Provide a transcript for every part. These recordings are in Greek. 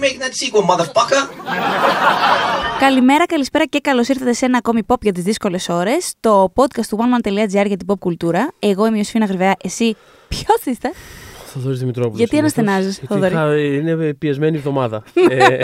that sequel, motherfucker! Καλημέρα, καλησπέρα και καλώς ήρθατε σε ένα ακόμη pop για τις δύσκολες ώρες. Το podcast του oneman.gr για την pop κουλτούρα. Εγώ είμαι η Ιωσήφινα Γρυβαία. Εσύ ποιος είστε; Θοδωρής Δημητρόπουλος. Γιατί αναστενάζεις, Θοδωρή; Είναι πιεσμένη εβδομάδα. ε,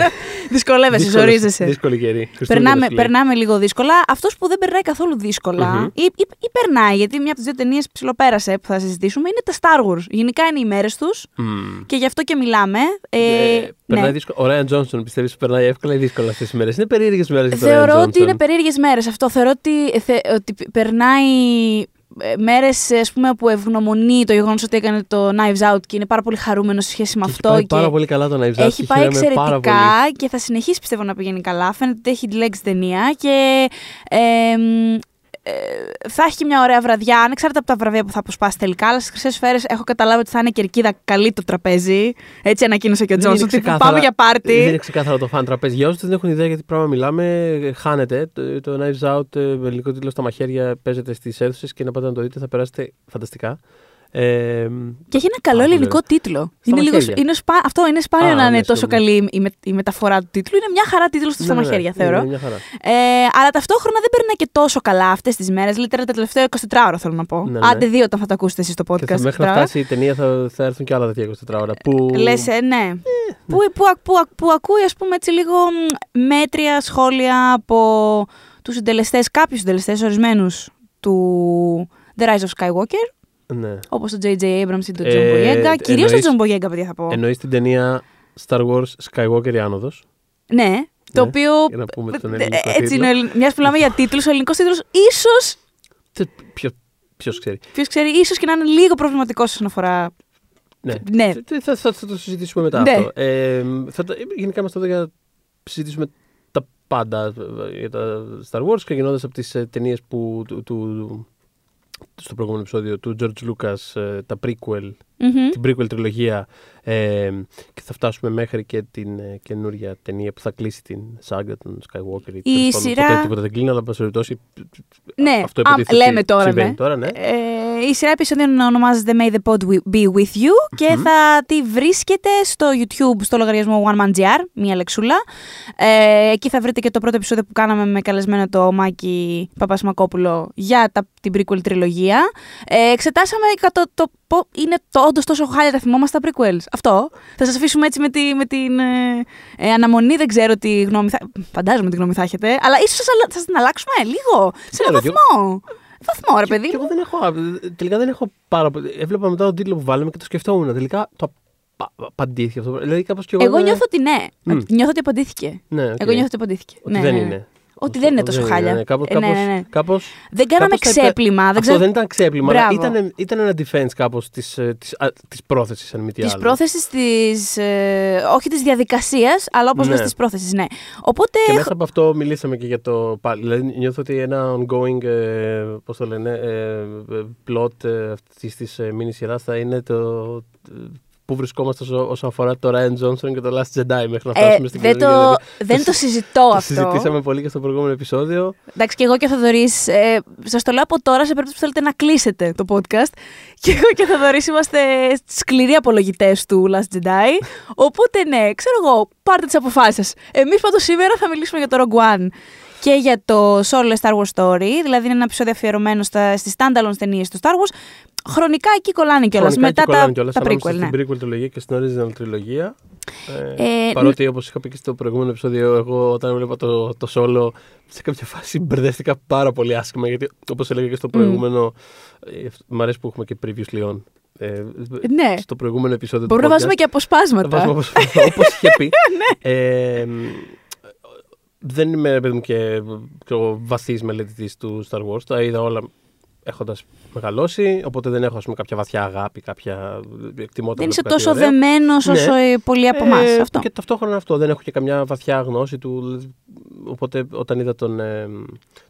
Δυσκολεύεσαι, δύσκολη- ζορίζεσαι. Δύσκολη καιρή. Περνάμε, Χριστούγεννα, περνάμε λίγο δύσκολα. Αυτός που δεν περνάει καθόλου δύσκολα, Μμμ. ή, ή, ή περνάει, γιατί μια από τις δύο ταινίες ψιλοπέρασε που θα συζητήσουμε, είναι τα Star Wars. Γενικά είναι οι μέρες τους Μμμ. και γι' αυτό και μιλάμε. Ε, Ε, περνάει ναι. δύσκολα. Ο Ράιν Τζόνσον πιστεύεις ότι περνάει εύκολα ή δύσκολα αυτές τις μέρες; Είναι περίεργες μέρες για τον Ryan Θεωρώ ότι Johnson. είναι περίεργες μέρες αυτό. Θεωρώ ότι, θε, ότι περνάει μέρες που ευγνωμονεί το γεγονός ότι έκανε το Knives Out και είναι πάρα πολύ χαρούμενος σε σχέση με Και έχει αυτό. πάει και πάρα πολύ καλά το Knives Out έχει και πάει χαίρομαι πάρα εξαιρετικά πολύ. και θα συνεχίσει πιστεύω να πηγαίνει καλά. Φαίνεται ότι έχει λέξει ταινία και ε, μ, ε, θα έχει και μια ωραία βραδιά, ανεξάρτητα από τα βραβεία που θα αποσπάσει τελικά. Αλλά στις χρυσές σφαίρες έχω καταλάβει ότι θα είναι κερκίδα καλή το τραπέζι. Έτσι ανακοίνωσε και ο Δεν είναι Τζόνσον. ότι ξεκάθαρα- Πάμε για πάρτι. Δεν είναι ξεκάθαρο το φαν τραπέζι. Για όσου δεν έχουν ιδέα γιατί πράγμα μιλάμε, ε, χάνετε. Το, το Knives Out ε, με ελληνικό τίτλο στα μαχαίρια παίζεται στις αίθουσες και να πάτε να το δείτε θα περάσετε φανταστικά. Ε, Και έχει ένα καλό Πάρα πολύ ελληνικό τίτλο. Είναι λίγο, μαχαίρια. είναι σπα... Αυτό είναι σπάνιο Α, να είναι ναι, τόσο σίγουρα. καλή η, με... η μεταφορά του τίτλου. Είναι μια χαρά τίτλο του στα ναι, ναι, μαχαίρια, ναι, θεωρώ. είναι μια χαρά. Ε, αλλά ταυτόχρονα δεν περνάει και τόσο καλά αυτές τις μέρες. Δηλαδή, τώρα τα τελευταία 24 ώρα θέλω να πω. Ναι, ναι. Άντε δύο όταν θα το ακούσετε εσείς το Και podcast. θα, μέχρι να φτάσει η ταινία θα, θα έρθουν και άλλα τέτοια 24 ώρα. Που... Λες, ε, ναι. Που, που, ακ- που, ακ- που ακούει, ας πούμε, έτσι λίγο μ, μέτρια σχόλια από τους συντελεστές, κάποιους συντελεστές ορισμένους του The Rise of Skywalker, Ναι. όπως τον J.J. Abrams ή τον Ε, John Boyega. Κυρίως τον εννοείς- John Boyega, παιδιά, θα πω. Εννοείς την ταινία Star Wars Skywalker η άνοδος; Ναι, το Ναι, οποίο. για να πούμε τον ε, ελληνικό Έτσι τίτλο. είναι. Μιας που μιλάμε για τίτλους, ο ελληνικός τίτλος ίσω. Ποιο ξέρει; Ποιος ξέρει, ίσως και να είναι λίγο προβληματικός όσον αφορά. Ναι. Ναι. Θα, θα, θα, θα το συζητήσουμε μετά Ναι. αυτό. Ε, θα, το- γενικά είμαστε εδώ για να συζητήσουμε τα πάντα ε, για τα Star Wars, ξεκινώντας από τις ε, ταινίες που. Του, του- στο προηγούμενο επεισόδιο του George Lucas, ε, τα prequel, Μμμ. την prequel τριλογία ε, και θα φτάσουμε μέχρι και την ε, καινούργια ταινία που θα κλείσει την σάγκα των Skywalker. ή Η τέλος πάντων, σειρά- Ποτέ τίποτα δεν κλείνει, αλλά εν περιπτώσει Ναι, αυτό α, υποτίθεται λέμε ότι τώρα, συμβαίνει ναι. τώρα, ναι. Ε, η σειρά επεισοδίων ονομάζεται May the Pod Be With You και θα τη βρίσκετε στο YouTube στο λογαριασμό OneManGR, μία λεξούλα. Ε, εκεί θα βρείτε και το πρώτο επεισόδιο που κάναμε με καλεσμένο το Μάκη Παπασμακόπουλο για τα, την prequel τριλογία. Ε, εξετάσαμε και το, το, πο- είναι το, όντως τόσο χάλια τα θυμόμαστε τα prequels. Αυτό. Θα σας αφήσουμε έτσι με, τη, με την ε, ε, αναμονή, δεν ξέρω τι γνώμη θα... Φαντάζομαι τι γνώμη θα έχετε, αλλά ίσως σας, αλλα- σας την αλλάξουμε λίγο, σε ένα Ξέρω κι εγώ. βαθμό. Βαθμό, ρε παιδί. Και εγώ δεν έχω, τελικά δεν έχω πάρα πολύ. Έβλεπα μετά τον τίτλο που βάλαμε και το σκεφτόμουν. Τελικά το απα- απαντήθηκε αυτό. Δηλαδή κάπως κι εγώ. Εγώ δεν- νιώθω ότι ναι. Μμ. Νιώθω ότι απαντήθηκε. Ναι, οκ. Εγώ νιώθω ότι απαντήθηκε. Ότι ναι, δεν ναι, ναι. είναι. Ότι δεν είναι τόσο είναι, χάλια. ναι, Κάπως, Ε, ναι, κάπως, ναι, ναι. κάπως, Δεν κάναμε κάπως τα υπε- ξέπλυμα. Δεν Αυτό ξέρω... δεν ήταν ξέπλυμα, αλλά Μπράβο. ήταν, ήταν ένα defense κάπως της, ε, της, α, της πρόθεσης, αν μη τι Της άλλο. πρόθεσης της. Ε, όχι της διαδικασίας, αλλά όπως Ναι. λες της πρόθεσης, ναι. Οπότε. Και μέσα από αυτό μιλήσαμε και για το. πάλι. Δηλαδή, νιώθω ότι ένα ongoing, ε, πώς το λένε, ε, ε, plot ε, αυτής της ε, mini σειράς θα είναι το. Ε, Πού βρισκόμαστε όσο- όσον αφορά το Ryan Johnson και το Last Jedi μέχρι να Ε, φτάσουμε στην δεν, καινούργια το, ταινία. δεν το συζητώ Το αυτό. συζητήσαμε πολύ και στο προηγούμενο επεισόδιο. Εντάξει, και εγώ και ο Θοδωρής. Ε, Σας το λέω από τώρα σε περίπτωση που θέλετε να κλείσετε το podcast. Και εγώ και ο Θοδωρής είμαστε σκληροί απολογητές του Last Jedi. Οπότε ναι, ξέρω εγώ, πάρτε τις αποφάσεις σας. Εμείς πάντως σήμερα θα μιλήσουμε για το Rogue One και για το solo Star Wars Story. Δηλαδή είναι ένα επεισόδιο αφιερωμένο στις standalone ταινίες του Star Wαρ. Χρονικά εκεί κολλάνε κιόλας. Χρονικά Μετά εκεί τα, κολλάνε κιόλας, τα ανάμεσα prequel, ναι. Στην prequel τριλογία και στην original τριλογία. Ε, Ε, παρότι όπως είχα πει και στο προηγούμενο επεισόδιο, εγώ όταν έβλεπα το, το solo, σε κάποια φάση μπερδεύτηκα πάρα πολύ άσχημα. Γιατί όπως έλεγα και στο προηγούμενο. Ε, μ' αρέσει που έχουμε και previews λιών. Ε, Ναι. Στο προηγούμενο επεισόδιο Μπορούμε να του βάζουμε podcast. και αποσπάσματα. Θα βάζουμε όπως, όπως είχε πει. Ναι. ε, δεν είμαι ρε παιδί μου και ξέρω, βαθύς μελετητής του Star Wars. Τα είδα όλα έχοντας μεγαλώσει, οπότε δεν έχω ας πούμε, κάποια βαθιά αγάπη, κάποια εκτιμότητα. Δεν είσαι βλέπω κάτι τόσο ωραίο. δεμένος όσο Ναι. ε, πολλοί από εμάς. Ε, αυτό. Και ταυτόχρονα αυτό. Δεν έχω και καμιά βαθιά γνώση του. Οπότε όταν είδα τον, ε,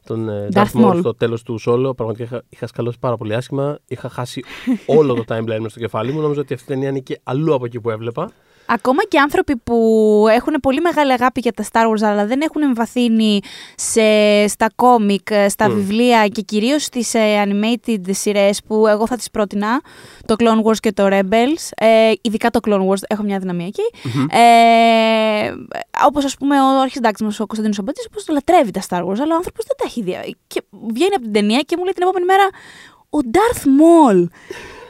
τον ε, Darth Darth Maul Maul. στο τέλος του solo, πραγματικά είχα, είχα σκαλώσει πάρα πολύ άσχημα. Είχα χάσει όλο το timeline με στο κεφάλι μου. Νόμιζα ότι αυτή η ταινία είναι και αλλού από εκεί που έβλεπα. Ακόμα και άνθρωποι που έχουν πολύ μεγάλη αγάπη για τα Star Wars, αλλά δεν έχουν εμβαθύνει σε, στα κόμικ, στα Μμ. βιβλία βιβλία και κυρίως στις ε, animated σειρές που εγώ θα τις πρότεινα, το Clone Wars και το Rebels, ε, ειδικά το Clone Wars, έχω μια δυναμία εκεί. Μμμ. Ε, όπως ας πούμε ο αρχισυντάκτης μας, ο Κωνσταντίνος Αμπατής, που το λατρεύει τα Star Wars, αλλά ο άνθρωπος δεν τα έχει δει. Και βγαίνει από την ταινία και μου λέει την επόμενη μέρα, ο Darth Maul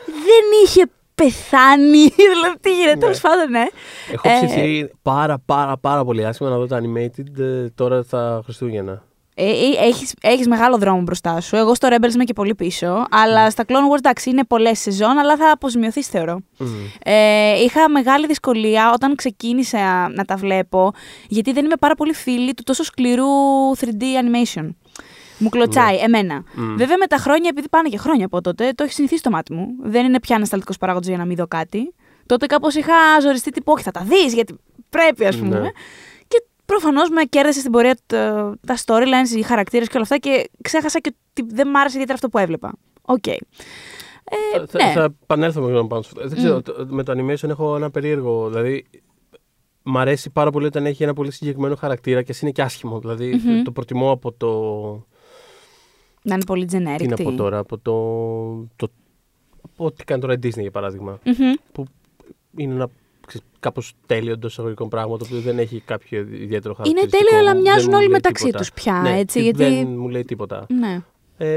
δεν είχε πεθάνει. δηλαδή, τι γίνεται, Ναι. τέλος πάντων, ναι. Έχω Ε, ψηθεί πάρα πάρα πάρα πολύ άσχημα να δω τα animated ε, τώρα τα Χριστούγεννα. Ε, ε, έχεις, έχεις μεγάλο δρόμο μπροστά σου. Εγώ στο Rebels είμαι και πολύ πίσω. Αλλά στα Clone Wars, εντάξει, είναι πολλές σεζόν, αλλά θα αποζημιωθείς, θεωρώ. Μμ. Ε, είχα μεγάλη δυσκολία όταν ξεκίνησα να τα βλέπω, γιατί δεν είμαι πάρα πολύ φίλη του τόσο σκληρού 3D animation. Μου κλωτσάει, εμένα. Μμ. Βέβαια με τα χρόνια, επειδή πάνε και χρόνια από τότε, το έχει συνηθίσει το μάτι μου. Δεν είναι πια ανασταλτικός παράγοντας για να μην δω κάτι. Τότε κάπως είχα ζοριστεί τύπου, Όχι, θα τα δεις, γιατί πρέπει, ας πούμε. Ναι. Και προφανώς με κέρδισε στην πορεία τα, τα storylines, οι χαρακτήρες και όλα αυτά και ξέχασα και ότι δεν μ' άρεσε ιδιαίτερα αυτό που έβλεπα. Οκ. Ε, Θα, θα, ναι. θα επανέλθω με πάνω στο. Δεν ξέρω, το- με το animation έχω ένα περίεργο. Δηλαδή, μ' αρέσει πάρα πολύ όταν έχει ένα πολύ συγκεκριμένο χαρακτήρα και ας είναι και άσχημο. Δηλαδή, Μμμ. το προτιμώ από το. Να είναι πολύ generic. Τι να τι; πω τώρα, από το. το από ό,τι κάνει τώρα η Disney για παράδειγμα. Μμμ. Που είναι ένα κάπως τέλειο εντός εισαγωγικών πράγμα το οποίο δεν έχει κάποιο ιδιαίτερο χαρακτηριστικό. τέλειο, αλλά δεν μοιάζουν μου όλοι λέει μεταξύ τίποτα. τους πια, Ναι, έτσι, τι- γιατί- Δεν μου λέει τίποτα. Ναι. Ε,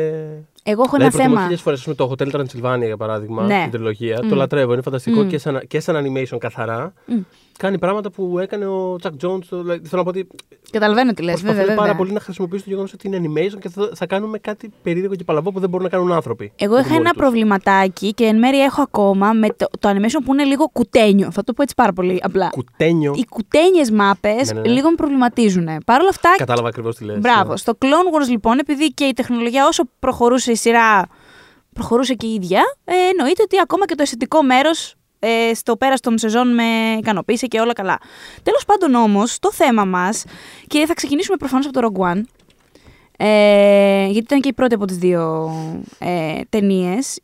Εγώ έχω δηλαδή, ένα προτιμώ θέμα. χίλιες φορές, ας πούμε, το Hotel Transylvania για παράδειγμα, Ναι. την τριλογία. Μμ. Το λατρεύω, είναι φανταστικό Μμ. και, σαν, και σαν animation καθαρά. Μμ. Κάνει πράγματα που έκανε ο Chuck Jones. Το, δηλαδή, θέλω να πω ότι Καταλαβαίνω τι λες, προσπαθούν βέβαια. πάρα βέβαια. πολύ να χρησιμοποιήσουν το γεγονός ότι είναι animation και θα, θα κάνουμε κάτι περίεργο και παλαβό που δεν μπορούν να κάνουν άνθρωποι. Εγώ με είχα τη μορφή ένα τους. προβληματάκι και εν μέρει έχω ακόμα με το, το animation που είναι λίγο κουτένιο. Θα το πω έτσι πάρα πολύ απλά. Κουτένιο. Οι κουτένιες μάπες Ναι, ναι, ναι. λίγο με προβληματίζουν. Παρ' όλα αυτά. Κατάλαβα ακριβώς τι λες. Μπράβο. ναι. Στο Clone Wars λοιπόν, επειδή και η τεχνολογία όσο προχωρούσε η σειρά, προχωρούσε και η ίδια, ε, εννοείται ότι ακόμα και το αισθητικό μέρος ε, στο πέρας των σεζόν με ικανοποίησε και όλα καλά. Τέλος πάντων όμως, το θέμα μας, και θα ξεκινήσουμε προφανώς από το Rogue One. Ε, γιατί ήταν και η πρώτη από τις δύο ε, ταινίες.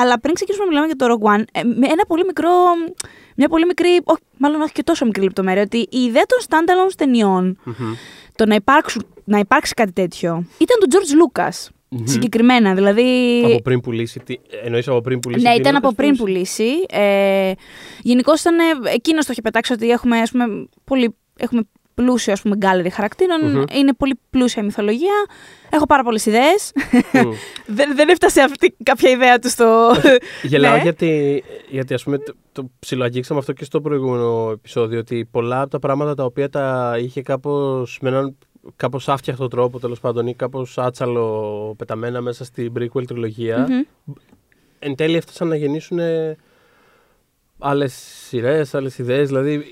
Αλλά πριν ξεκινήσουμε να μιλάμε για το Rogue One, ε, με ένα πολύ μικρό, μια πολύ μικρή, όχι, μάλλον όχι και τόσο μικρή λεπτομέρεια, ότι η ιδέα των standalone ταινιών Μμμ. το να, υπάρξουν, να υπάρξει κάτι τέτοιο ήταν του George Lucas. Μμμ. Συγκεκριμένα, δηλαδή. Από πριν πουλήσει. Τι... Εννοείς από πριν πουλήσει. Ναι, την ήταν από Lucasfilms? πριν πουλήσεις; Ε, Γενικώ ήταν. Εκείνος το είχε πετάξει ότι έχουμε, ας πούμε, πολύ, έχουμε πλούσιο ας πούμε, gallery χαρακτήρων. Μμμ. Είναι πολύ πλούσια η μυθολογία. Έχω πάρα πολλές ιδέες. Μμ. δεν, δεν έφτασε αυτή κάποια ιδέα του στο. Γελάω Ναι. γιατί, γιατί ας πούμε το, το ψιλοαγγίξαμε αυτό και στο προηγούμενο επεισόδιο ότι πολλά από τα πράγματα τα οποία τα είχε κάπως με έναν κάπως άφτιαχτο τρόπο τέλος πάντων ή κάπως άτσαλο πεταμένα μέσα στην prequel τριλογία Μμμ. εν τέλει έφτασαν να γεννήσουν άλλες σειρές, άλλες ιδέες δηλαδή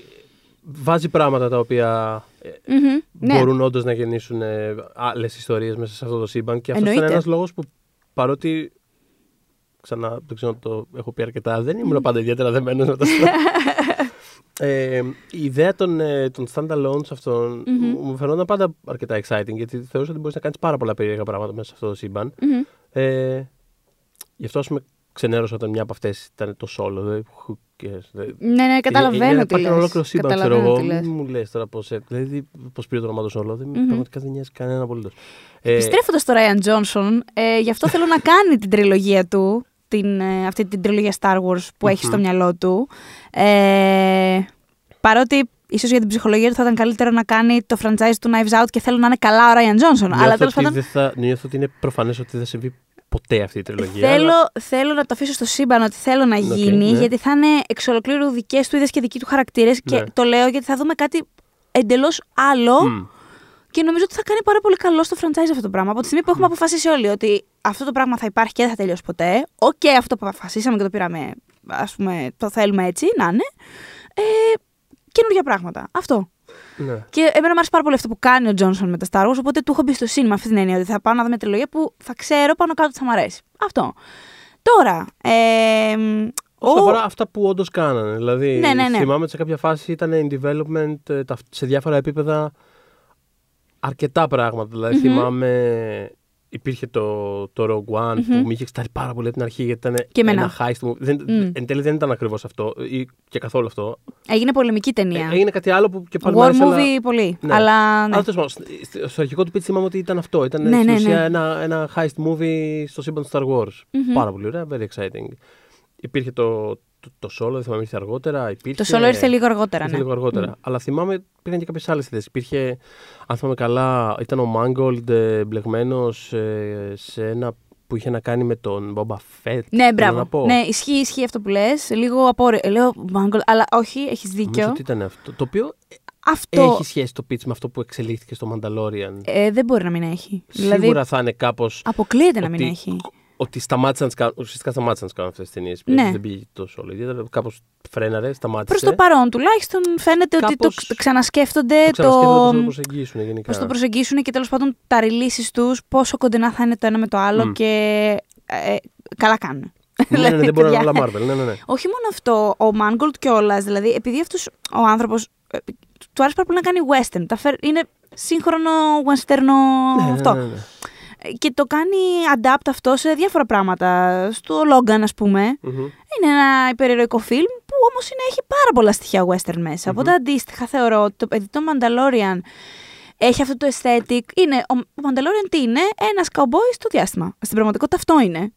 βάζει πράγματα τα οποία ε, Μμμ. Ναι. μπορούν όντως να γεννήσουν άλλες ιστορίες μέσα σε αυτό το σύμπαν. Και αυτός ήταν Εννοείται. ένας λόγος που παρότι. Ξανά, δεν ξέρω αν το έχω πει αρκετά, δεν ήμουν πάντα ιδιαίτερα δεμένος με τα ε, η ιδέα των, ε, των standalones αυτών Μμμ. μου φαινόταν πάντα αρκετά exciting γιατί θεωρούσα ότι μπορείς να κάνεις πάρα πολλά περίεργα πράγματα μέσα σε αυτό το σύμπαν. Μμμ. Ε, γι' αυτό, ας πούμε, ξενέρωσα όταν μια από αυτές ήταν το solo. Δηλαδή, who cares, δηλαδή, Ναι, ναι, καταλαβαίνω τι Υπάρχει ένα λες. ολόκληρο σύμπαν, ξέρω Καταλαβαίνω εγώ. τι λες. Μην μου λες τώρα πώς. Δηλαδή, πώς πήρε το όνομα του Σόλο. Δεν, Μμμ. Πραγματικά δεν νοιάζει κανέναν απολύτως. Ε, Επιστρέφοντας στο Ryan Johnson, ε, γι' αυτό θέλω να κάνει την τριλογία του, την, ε, αυτή την τριλογία Star Wars που έχει στο Μμμ. μυαλό του. Ε, παρότι ίσως για την ψυχολογία του θα ήταν καλύτερο να κάνει το franchise του Knives Out και θέλω να είναι καλά ο Rian Johnson. αλλά νιώθω, τέλος ότι πάντων. δεν θα, νιώθω ότι είναι προφανές ότι δεν θα συμβεί ποτέ αυτή η τριλογία. Θέλω, αλλά- θέλω να το αφήσω στο σύμπαν ότι θέλω να Οκ, γίνει, ναι. γιατί θα είναι εξ ολοκλήρου δικές του ιδέες και δικοί του χαρακτήρες. Και Ναι. το λέω γιατί θα δούμε κάτι εντελώς άλλο. Μμ. Και νομίζω ότι θα κάνει πάρα πολύ καλό στο franchise αυτό το πράγμα. Από τη στιγμή που έχουμε αποφασίσει όλοι ότι αυτό το πράγμα θα υπάρχει και δεν θα τελειώσει ποτέ. Οκ, αυτό που αποφασίσαμε και το πήραμε, ας πούμε, το θέλουμε έτσι, να είναι. Ε, καινούργια πράγματα. Αυτό. Ναι. Και εμένα μου άρεσε πάρα πολύ αυτό που κάνει ο Τζόνσον με τα Star Wars, οπότε του έχω εμπιστοσύνη με αυτή την έννοια ότι θα πάω να δω μια τριλογία που θα ξέρω πάνω κάτω ότι θα μου αρέσει. Αυτό. Τώρα. Ε, Όσον ο- αφορά αυτά που όντως κάνανε. Δηλαδή, Ναι, ναι, ναι. θυμάμαι ότι σε κάποια φάση ήταν in development ε, τα- σε διάφορα επίπεδα αρκετά πράγματα. Δηλαδή, Μμμ. θυμάμαι υπήρχε το, το Rogue One που με είχε εξτάρει πάρα πολύ από την αρχή γιατί ήταν Και εμένα. ένα heist movie. Δεν, Εν τέλει δεν ήταν ακριβώς αυτό ή και καθόλου αυτό. Έγινε πολεμική ταινία. Ε, Έγινε κάτι άλλο που και πάλι μ' War άρεσε, αλλά- movie πολύ. Ναι. Αλλά ναι. Αλλά τέλος πάντων, στο- στο αρχικό του pitch θυμάμαι ότι ήταν αυτό. Ήταν Ναι, στην ναι, ουσία ναι. ένα, ένα heist movie στο σύμπαν του Star Wars. Πάρα πολύ ωραία, very exciting. Υπήρχε το, το, το solo, δεν θυμάμαι, ήρθε αργότερα. Υπήρχε, Το solo ήρθε λίγο αργότερα. ήρθε Ναι. λίγο αργότερα. Αλλά θυμάμαι υπήρχαν και κάποιες άλλες ιδέες. Υπήρχε, αν θυμάμαι καλά, ήταν ο Mangold ε, μπλεγμένος σε ένα που είχε να κάνει με τον Boba Fett. Ναι, θέλω μπράβο. Να πω. Ναι, ισχύει, ισχύει αυτό που λες. Λίγο απόρρε. Λέω Mangold, αλλά όχι, έχεις Νομίζω δίκιο. ότι ήταν αυτό. Το οποίο Αυτό έχει σχέση το pitch με αυτό που εξελίχθηκε στο Mandalorian. ε, δεν μπορεί να μην έχει. Σίγουρα Δηλαδή, θα είναι κάπως. αποκλείεται να μην ότι- έχει. Ότι σταμάτησαν να τις κάνουν, ουσιαστικά σταμάτησαν να τις κάνουν αυτές τις ταινίες. Ναι. Δεν πήγε τόσο όλο. Ιδιαίτερα κάπως φρέναρε, σταμάτησε. Προς το παρόν τουλάχιστον φαίνεται ότι το Κάπως ξ- ξανασκέφτονται το ξανασκέφτονται πώς θα το. το προσεγγίσουν γενικά. Πώς το προσεγγίσουν και τέλος πάντων τα releases τους, πόσο κοντινά θα είναι το ένα με το άλλο Μμ. και. ε, καλά κάνουν. ναι, ναι, ναι, δεν μπορεί να είναι παιδιά, όλα Marvel. Ναι, ναι, ναι. Όχι μόνο αυτό, ο Mangold κιόλας, δηλαδή επειδή αυτός ο άνθρωπος του άρεσε πάρα πολύ να κάνει western. Τα φέρ- είναι σύγχρονο westernο Ναι, ναι, αυτό. ναι, ναι. Και το κάνει adapt αυτό σε διάφορα πράγματα. Στο Logan, ας πούμε. Μμμ. Είναι ένα υπερηρωικό φιλμ που όμως έχει πάρα πολλά στοιχεία western μέσα. Οπότε αντίστοιχα θεωρώ ότι το παιδί το Mandalorian έχει αυτό το aesthetic. Είναι, ο, ο Mandalorian τι είναι, ένας cowboy στο διάστημα. Στην πραγματικότητα αυτό είναι.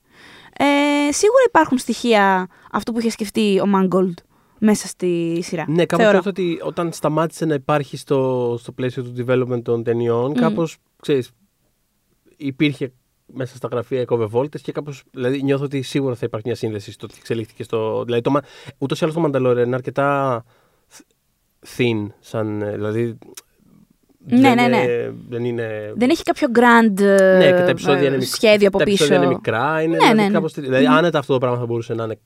Ε, σίγουρα υπάρχουν στοιχεία αυτού που είχε σκεφτεί ο Mangold μέσα στη σειρά. Ναι, κάπως θεωρώ. νιώθω ότι όταν σταμάτησε να υπάρχει στο, στο πλαίσιο του development των ταινιών, κάπως, ξέρεις, υπήρχε μέσα στα γραφεία κοβεβόλτες και κάπως, δηλαδή νιώθω ότι σίγουρα θα υπάρχει μια σύνδεση στο ότι εξελίχθηκε στο... Δηλαδή, το, Μα- ούτως ή άλλως το Mandalorian είναι αρκετά thin, σαν, ε, δηλαδή... Ναι, δεν, ναι, ναι. ε, Δεν είναι... Δεν έχει κάποιο grand ε, Ναι, και τα επεισόδια ε, είναι, μικ- σχέδιο από τα πίσω. επεισόδια είναι μικρά. Είναι, Ναι, δηλαδή, ναι, ναι. κάπως- δηλαδή, άνετα αυτό το πράγμα θα μπορούσε να είναι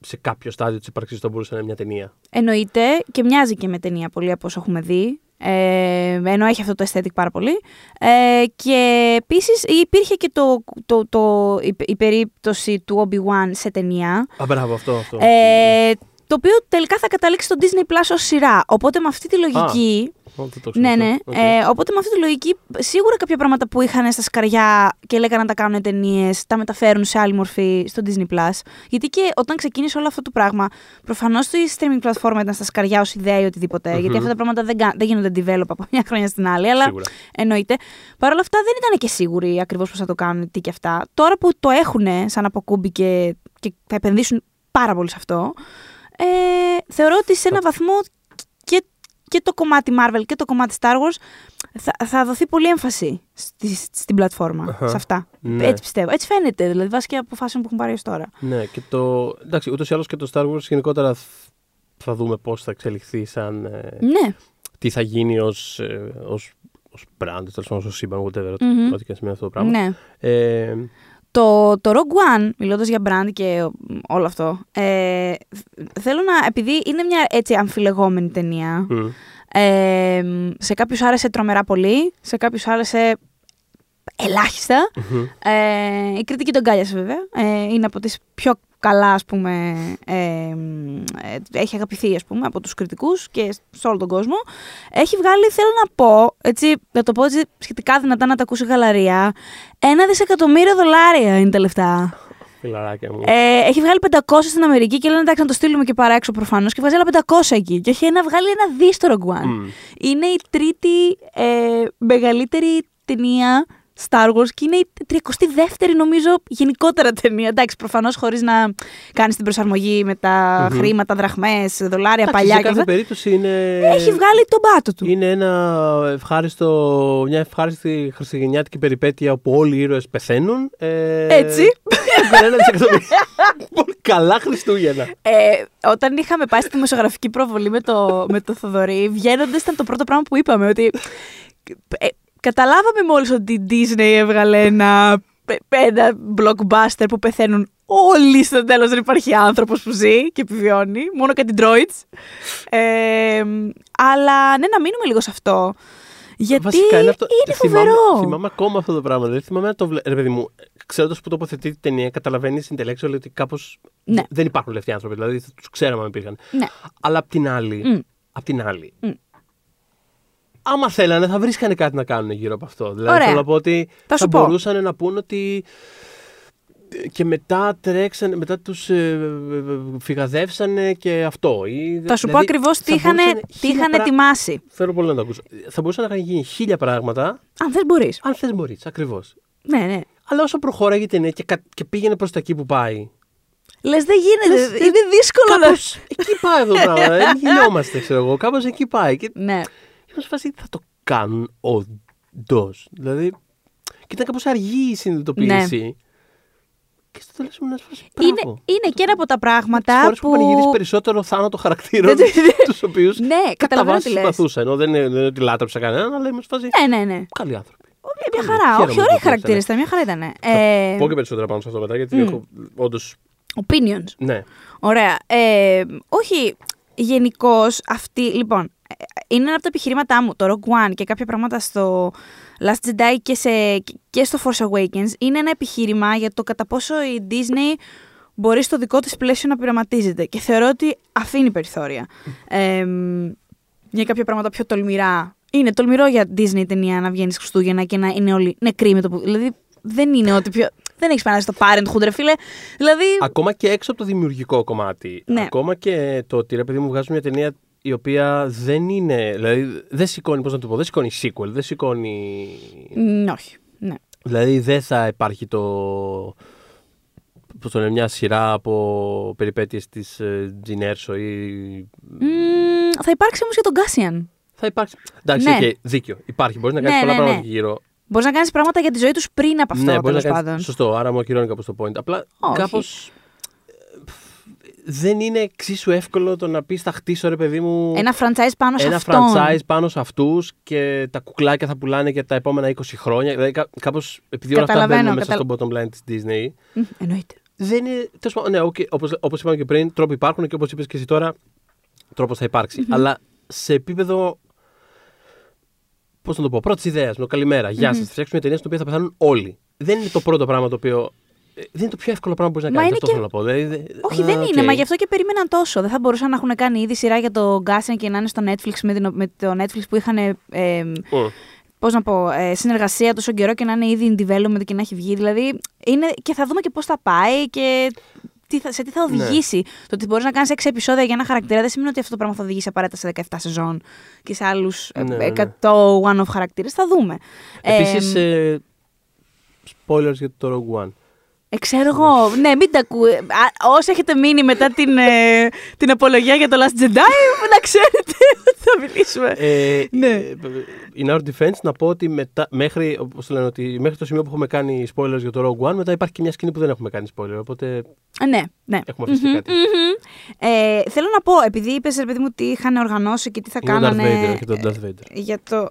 σε κάποιο στάδιο της ύπαρξη θα μπορούσε να είναι μια ταινία. Εννοείται και μοιάζει και με ταινία πολύ από όσο έχουμε δει. Ε, ενώ έχει αυτό το aesthetic πάρα πολύ. Ε, και επίσης υπήρχε και το, το, το, η, η περίπτωση του Obi-Wan σε ταινία. Α, μπράβο, αυτό. αυτό. Ε, το οποίο τελικά θα καταλήξει στο Disney Plus ως σειρά. Οπότε με αυτή τη λογική. Ω, δεν το ξέρω ναι, αυτό. ναι. Οκ. Ε, οπότε με αυτή τη λογική, σίγουρα κάποια πράγματα που είχαν στα σκαριά και λέγανε να τα κάνουν ταινίες, τα μεταφέρουν σε άλλη μορφή στο Disney Plus. Γιατί και όταν ξεκίνησε όλο αυτό το πράγμα, προφανώς το streaming πλατφόρμα ήταν στα σκαριά ως ιδέα ή οτιδήποτε. Γιατί αυτά τα πράγματα δεν, κα- δεν γίνονται develop από μια χρονιά στην άλλη. Αλλά Σίγουρα. εννοείται. Παρ' όλα αυτά δεν ήταν και σίγουροι ακριβώς πώς θα το κάνουν, τι και αυτά. Τώρα που το έχουν σαν αποκούμπι και, και θα επενδύσουν πάρα πολύ σε αυτό, ε, θεωρώ ότι σε ένα βαθμό και, και το κομμάτι Marvel και το κομμάτι Star Wars θα, θα δοθεί πολύ έμφαση στη, στην πλατφόρμα, Αχα. σε αυτά. Ναι. Έτσι πιστεύω. Έτσι φαίνεται, δηλαδή, βάσει και αποφάσεων που έχουν πάρει ως τώρα. Ναι, και το. Εντάξει, ούτως ή άλλως και το Star Wars γενικότερα θ- θα δούμε πώς θα εξελιχθεί σαν. ε, Ναι. τι θα γίνει ως ως, ως brand, τέλος πάντων, ως σύμπαν, whatever, Μμμ. ό,τι και να σημαίνει αυτό το πράγμα. ναι. Ε, Το, το Rogue One, μιλώντας για brand και όλο αυτό, ε, θέλω να, επειδή είναι μια έτσι αμφιλεγόμενη ταινία, μ, ε, σε κάποιους άρεσε τρομερά πολύ, σε κάποιους άρεσε ελάχιστα. μμ. Ε, η κριτική τον κάλιασε βέβαια. Ε, είναι από τις πιο καλά, ας πούμε, ε, ε, έχει αγαπηθεί, ας πούμε, από τους κριτικούς και σε όλο τον κόσμο. Έχει βγάλει, θέλω να πω, έτσι, να το πω έτσι σχετικά δυνατά να τα ακούσει η γαλαρία, ένα δισεκατομμύριο δολάρια είναι τα λεφτά. Φιλαράκια μου. Ε, έχει βγάλει 500 στην Αμερική και λένε εντάξει να το στείλουμε και παρά έξω προφανώς. Και βγάζει άλλα 500 εκεί. Και έχει ένα, βγάλει ένα δι στο Rogue One. Μμ. Είναι η τρίτη ε, μεγαλύτερη ταινία Star Wars και είναι η 32η νομίζω γενικότερα ταινία. Εντάξει, προφανώς χωρίς να κάνεις την προσαρμογή με τα Μμμ. χρήματα, δραχμές, δολάρια, Εντάξει, παλιά σε και κάθε αυτά. περίπτωση είναι. Έχει βγάλει τον πάτο του. Είναι ένα ευχάριστο, μια ευχάριστη χριστουγεννιάτικη περιπέτεια όπου όλοι οι ήρωες πεθαίνουν. Ε, Έτσι. έχουν ένα δισεκατομμύριο. Πολύ καλά Χριστούγεννα. Ε, όταν είχαμε πάει στη δημοσιογραφική προβολή με το, με το Θοδωρή, βγαίνοντας ήταν το πρώτο πράγμα που είπαμε. Ότι ε, καταλάβαμε μόλις ότι η Disney έβγαλε ένα, ένα blockbuster που πεθαίνουν όλοι στο τέλος. Δεν υπάρχει άνθρωπος που ζει και επιβιώνει. Μόνο κάτι droids. Ε, αλλά ναι, να μείνουμε λίγο σε αυτό. Γιατί Βασικά είναι αυτό. είναι θυμάμαι, φοβερό. θυμάμαι ακόμα αυτό το πράγμα. Δηλαδή, θυμάμαι να το βλέ... Ρε παιδί μου, ξέροντας που τοποθετεί την ταινία, καταλαβαίνεις intellectual ότι κάπως Ναι. δεν υπάρχουν λεφτοί άνθρωποι. Δηλαδή, τους ξέραμε αν υπήρχαν. Ναι. Αλλά απ' την άλλη. Μμ. Απ' την άλλη. Μμ. Άμα θέλανε, θα βρίσκανε κάτι να κάνουν γύρω από αυτό. Δηλαδή, Ωραία. θέλω να πω ότι Θα θα, σου πω. μπορούσαν να πούν ότι. Και μετά τρέξανε, μετά τους ε, φυγαδεύσανε και αυτό. Ή, Θα σου πω δηλαδή, ακριβώς τι θα είχαν μπορούσαν τι χίλια είχαν πρά- ετοιμάσει. Θέλω πολύ να το ακούσω. Θα μπορούσαν να είχαν γίνει χίλια πράγματα, Αν δεν μπορείς. αν θες μπορείς, ακριβώς. Ναι, ναι. Αλλά όσο προχώραγε η ταινία και, κα- και πήγαινε προς τα εκεί που πάει. Λες, δεν γίνεται. Λες, είναι δύσκολο να. Κάπως εκεί πάει αυτό το πράγμα. Δεν γινόμαστε, ξέρω εγώ. Κάπως εκεί πάει. Και Ναι. Είμαι σε φάση θα το κάνουν όντως. Δηλαδή. Και ήταν κάπως αργή η συνειδητοποίηση. Και στο τέλος ήμουν σε φάση. Ναι. Είναι, είναι και ένα από τα πράγματα Φορές που που. πανηγυρίζει περισσότερο θάνατο χαρακτήρων Ναι, ναι, ναι. τους οποίους Ναι, κατά καταλαβαίνω βάση τι λες. συμπαθούσα. Ενώ δεν είναι, δεν είναι ότι λάτρεψα κανέναν, αλλά είμαι σε φάση. Ναι, ναι, ναι. Καλοί άνθρωποι. Μια χαρά. Χαίρομαι Όχι, που ωραίοι το χαρακτήρε δείξανε. ήταν. Μια χαρά ήταν. Θα Ε, πω και περισσότερα πάνω σε αυτό μετά, γιατί μμ. έχω όντω. opinions. Ναι. Ωραία. Ε, όχι, γενικώς αυτή. Λοιπόν, ε, είναι ένα από τα επιχειρήματά μου. Το Rogue One και κάποια πράγματα στο Last Jedi και, σε, και στο Force Awakens είναι ένα επιχείρημα για το κατά πόσο η Disney μπορεί στο δικό της πλαίσιο να πειραματίζεται. Και θεωρώ ότι αφήνει περιθώρια. Ε, για κάποια πράγματα πιο τολμηρά. Είναι τολμηρό για Disney η ταινία να βγαίνεις Χριστούγεννα και να είναι όλοι νεκροί με το που. Δηλαδή δεν είναι ότι πιο. Δεν έχεις περάσει το parenthood, ρε φίλε. Δηλαδή. Ακόμα και έξω από το δημιουργικό κομμάτι. Ναι. Ακόμα και το ότι ρε παιδί μου βγάζουν μια ταινία η οποία δεν είναι. Δηλαδή δεν σηκώνει, πώς να το πω, δεν σηκώνει sequel, δεν σηκώνει. μ, όχι. Ναι. Δηλαδή δεν θα υπάρχει το. Πώς το λένε, μια σειρά από περιπέτειες της ε, Jyn Erso ή... Μ, θα υπάρξει όμως και τον Cassian. Θα υπάρξει... Εντάξει, Ναι. οκ, δίκιο. Υπάρχει. Μπορείς να Ναι, κάνεις πολλά ναι, πράγματα ναι. εκεί γύρω. Μπορείς να κάνεις πράγματα για τη ζωή τους πριν από αυτό, ναι, ναι, μπορείς τέλος να κάνεις... πάντων. Σωστό, άρα μου ακυρώνει κάπως το point. Απλά Όχι. Κάπως... ε, Δεν είναι εξίσου εύκολο το να πεις θα χτίσω ρε παιδί μου Ένα franchise πάνω σε ένα αυτόν. franchise πάνω σε αυτούς και τα κουκλάκια θα πουλάνε για τα επόμενα 20 χρόνια. Δηλαδή, κά- κάπως, επειδή όλα αυτά Καταλαβαίνω, μπαίνουν μέσα καταλα- στο bottom line της Disney, Μ, Εννοείται. δεν είναι. Τέλος πάντων, ναι, okay, όπως, όπως είπαμε και πριν, τρόποι υπάρχουν και όπως είπες και εσύ τώρα, τρόπος θα υπαρξει Αλλά σε επίπεδο. Πώς να το πω, πρώτης ιδέας, με το καλημέρα. Γεια σας. Θα φτιάξουμε μια ταινία στην οποία θα πεθάνουν όλοι. Δεν είναι το πρώτο πράγμα το οποίο. Ε, Δεν είναι το πιο εύκολο πράγμα που μπορείς να Μα κάνεις. είναι Αυτό και- θέλω να πω. Δηλαδή, δε- Όχι, α, δεν οκ. είναι. Μα γι' αυτό και περίμεναν τόσο. Δεν θα μπορούσαν να έχουν κάνει ήδη σειρά για το Cassian και να είναι στο Netflix με, την, με το Netflix που είχαν. Ε, Μμ. Πώς να πω, ε, συνεργασία τόσο καιρό και να είναι ήδη in development και να έχει βγει. Δηλαδή, είναι, και θα δούμε και πώς θα πάει και τι θα, σε τι θα Ναι. οδηγήσει. Το ότι μπορείς να κάνεις 6 επεισόδια για ένα χαρακτήρα δεν σημαίνει ότι αυτό το πράγμα θα οδηγήσει απαραίτητα σε 17 σεζόν και σε άλλους Ναι, ναι, ναι. 100 one-off χαρακτήρες. Θα δούμε. Επίσης, Ε, ε, spoilers για το Rogue One. Ε, ξέρω εγώ. ναι, μην τα ακούε. Α, Όσοι έχετε μείνει μετά την, ε, την απολογία για το Last Jedi, να ξέρετε ότι θα μιλήσουμε. Ε, Ναι. ε, In our defense, να πω ότι μετά, μέχρι, όπως το λένε, ότι μέχρι το σημείο που έχουμε κάνει spoilers για το Rogue One, μετά υπάρχει και μια σκηνή που δεν έχουμε κάνει spoiler. Οπότε Ε, ναι, ναι. έχουμε αφήσει Μμμ, κάτι. μμμ. Ε, θέλω να πω, επειδή είπες, ρε παιδί μου, τι είχαν οργανώσει και τι θα Είναι ο Darth κάνανε. Vader, όχι το Darth Vader. Για το.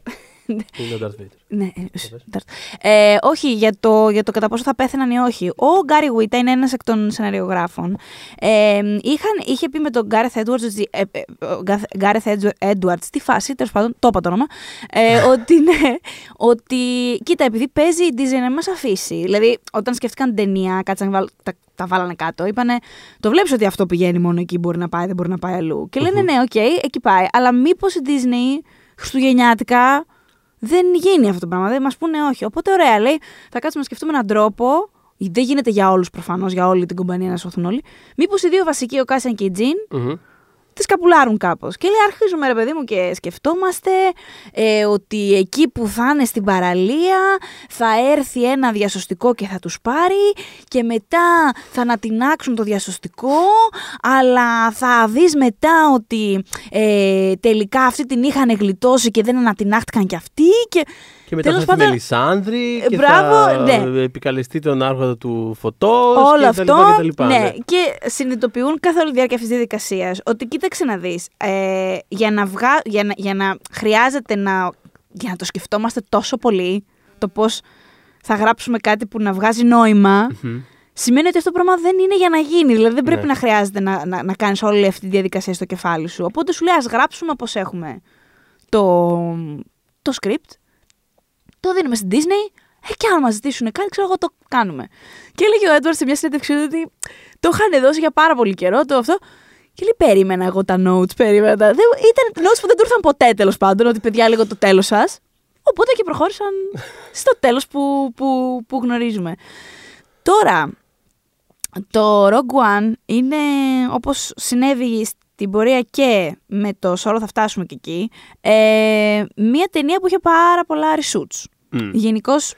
Είναι ο Darth Vader. Ναι, ε, Darth. ε, όχι, για το, για το κατά πόσο θα πέθαναν ή όχι. Ο Γκάρι Βίτα είναι ένας εκ των σεναριογράφων. Ε, είχαν, είχε πει με τον Gareth Edwards. Ε, ε, ο Gareth Edwards, στη φάση, τέλος πάντων, το είπα το όνομα. Ε, ότι ναι, ότι. Κοίτα, επειδή παίζει η Disney να μας αφήσει. Δηλαδή, όταν σκέφτηκαν την ταινία, κάτσαν βάλ, τα, τα βάλανε κάτω. Είπανε, το βλέπεις ότι αυτό πηγαίνει μόνο εκεί, μπορεί να πάει, δεν μπορεί να πάει αλλού. Και λένε, Μμμ. ναι, οκ, εκεί πάει. Αλλά μήπως η Disney Χριστουγεννιάτικα δεν γίνει αυτό το πράγμα. Δεν μας πούνε όχι. Οπότε, ωραία, λέει, θα κάτσουμε να σκεφτούμε έναν τρόπο. Δεν γίνεται για όλους προφανώς, για όλη την κομπανία να σωθούν όλοι. Μήπως οι δύο βασικοί, ο Κάσιαν και η Τζιν, Μμμ. Τις καπουλάρουν κάπως. Και λέει, αρχίζουμε ρε παιδί μου και σκεφτόμαστε ε, ότι εκεί που θα είναι στην παραλία θα έρθει ένα διασωστικό και θα τους πάρει και μετά θα ανατινάξουν το διασωστικό αλλά θα δεις μετά ότι ε, τελικά αυτοί την είχαν γλιτώσει και δεν ανατινάχτηκαν κι αυτοί και Και μετά Τέλος θα έρθει η πάντων, Μελισάνδρη ε, και μπράβο, θα ναι. επικαλεστεί τον άρχοντα του φωτός όλο και τα αυτό. λοιπά και τα λοιπά, ναι, και συνειδητοποιούν καθ' όλη τη διάρκεια αυτής της διαδικασίας ότι κοίταξε να δεις. Ε, για, να βγα... για, να... για να χρειάζεται να. για να το σκεφτόμαστε τόσο πολύ, το πώς θα γράψουμε κάτι που να βγάζει νόημα, Μμμ. σημαίνει ότι αυτό το πράγμα δεν είναι για να γίνει. Δηλαδή δεν πρέπει Ναι. να χρειάζεται να, να, να κάνεις όλη αυτή τη διαδικασία στο κεφάλι σου. Οπότε σου λέει, ας γράψουμε πώ έχουμε το, το script, το δίνουμε στην Disney, ε, και αν μα ζητήσουν κάτι, ξέρω εγώ το κάνουμε. Και έλεγε ο Έντουαρτ σε μια συνέντευξη ότι το είχαν δώσει για πάρα πολύ καιρό το αυτό. Και Και λέει, περίμενα εγώ τα notes, περίμενα. τα- Δεν, ήταν notes που δεν του ήρθαν ποτέ τέλος πάντων, ότι παιδιά λίγο το τέλος σας. Οπότε και προχώρησαν στο τέλος που, που, που γνωρίζουμε. Τώρα, το Rogue One είναι όπως συνέβη στην πορεία και με το Solo θα φτάσουμε και εκεί, ε, μια ταινία που είχε πάρα πολλά reshoots. Μμ. Γενικώς,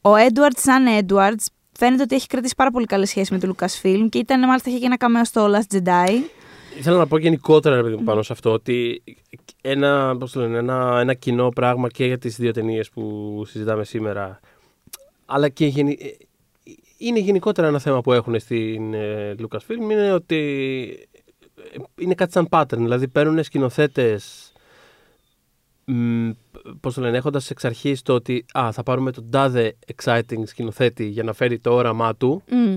ο Edward σαν Edwards φαίνεται ότι έχει κρατήσει πάρα πολύ καλή σχέση με το Lucasfilm και ήταν μάλιστα είχε και ένα καμέο στο Last Jedi. Ήθελα να πω γενικότερα ρε παιδί μου, πάνω σε αυτό ότι ένα, πώς το λένε, ένα, ένα κοινό πράγμα και για τις δύο ταινίες που συζητάμε σήμερα αλλά και γενι- ε, είναι γενικότερα ένα θέμα που έχουν στην ε, Lucasfilm είναι ότι ε, είναι κάτι σαν pattern, δηλαδή παίρνουν σκηνοθέτες. Πώς το λένε, έχοντας εξ αρχής το ότι α, θα πάρουμε τον τάδε exciting σκηνοθέτη για να φέρει το όραμά του, Μμ.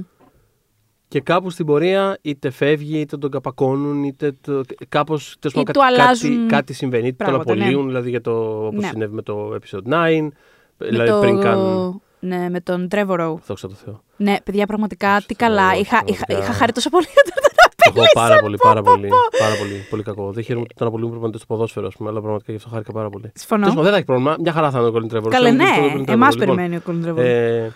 Και κάπου στην πορεία είτε φεύγει, είτε τον καπακώνουν, είτε το, κάπως τέλος Ή πάντων, του κάτι, αλλάζουν κάτι, κάτι συμβαίνει. Είτε τον πράγματα, ναι. απολύουν, δηλαδή για το, όπως Ναι. συνέβη με το episode 9. Με δηλαδή το- πριν καν... Ναι, με τον Trevorrow. Δόξα τω Θεώ. Ναι, παιδιά, πραγματικά Όχι, τι Θεό, καλά. όχι, Είχα, είχα, πραγματικά. είχα χαρεί τόσο πολύ όταν τα Εγώ πάρα πολύ, πάρα πω, πολύ, πω. πάρα πολύ, πολύ κακό. Δεν χαίρομαι ότι τον απολύουν προπονητή στο ποδόσφαιρο, ας πούμε, αλλά πραγματικά γι' αυτό χάρηκα πάρα πολύ. Συμφωνώ. Τέλος πάντων, δεν θα έχεις πρόβλημα. Μια χαρά θα είναι ο Colin Trevor. Καλέ, Ξέρω ότι ναι. είναι ο Colin Trevor, Εμάς λοιπόν. περιμένει ο Colin Trevorrow. Ε,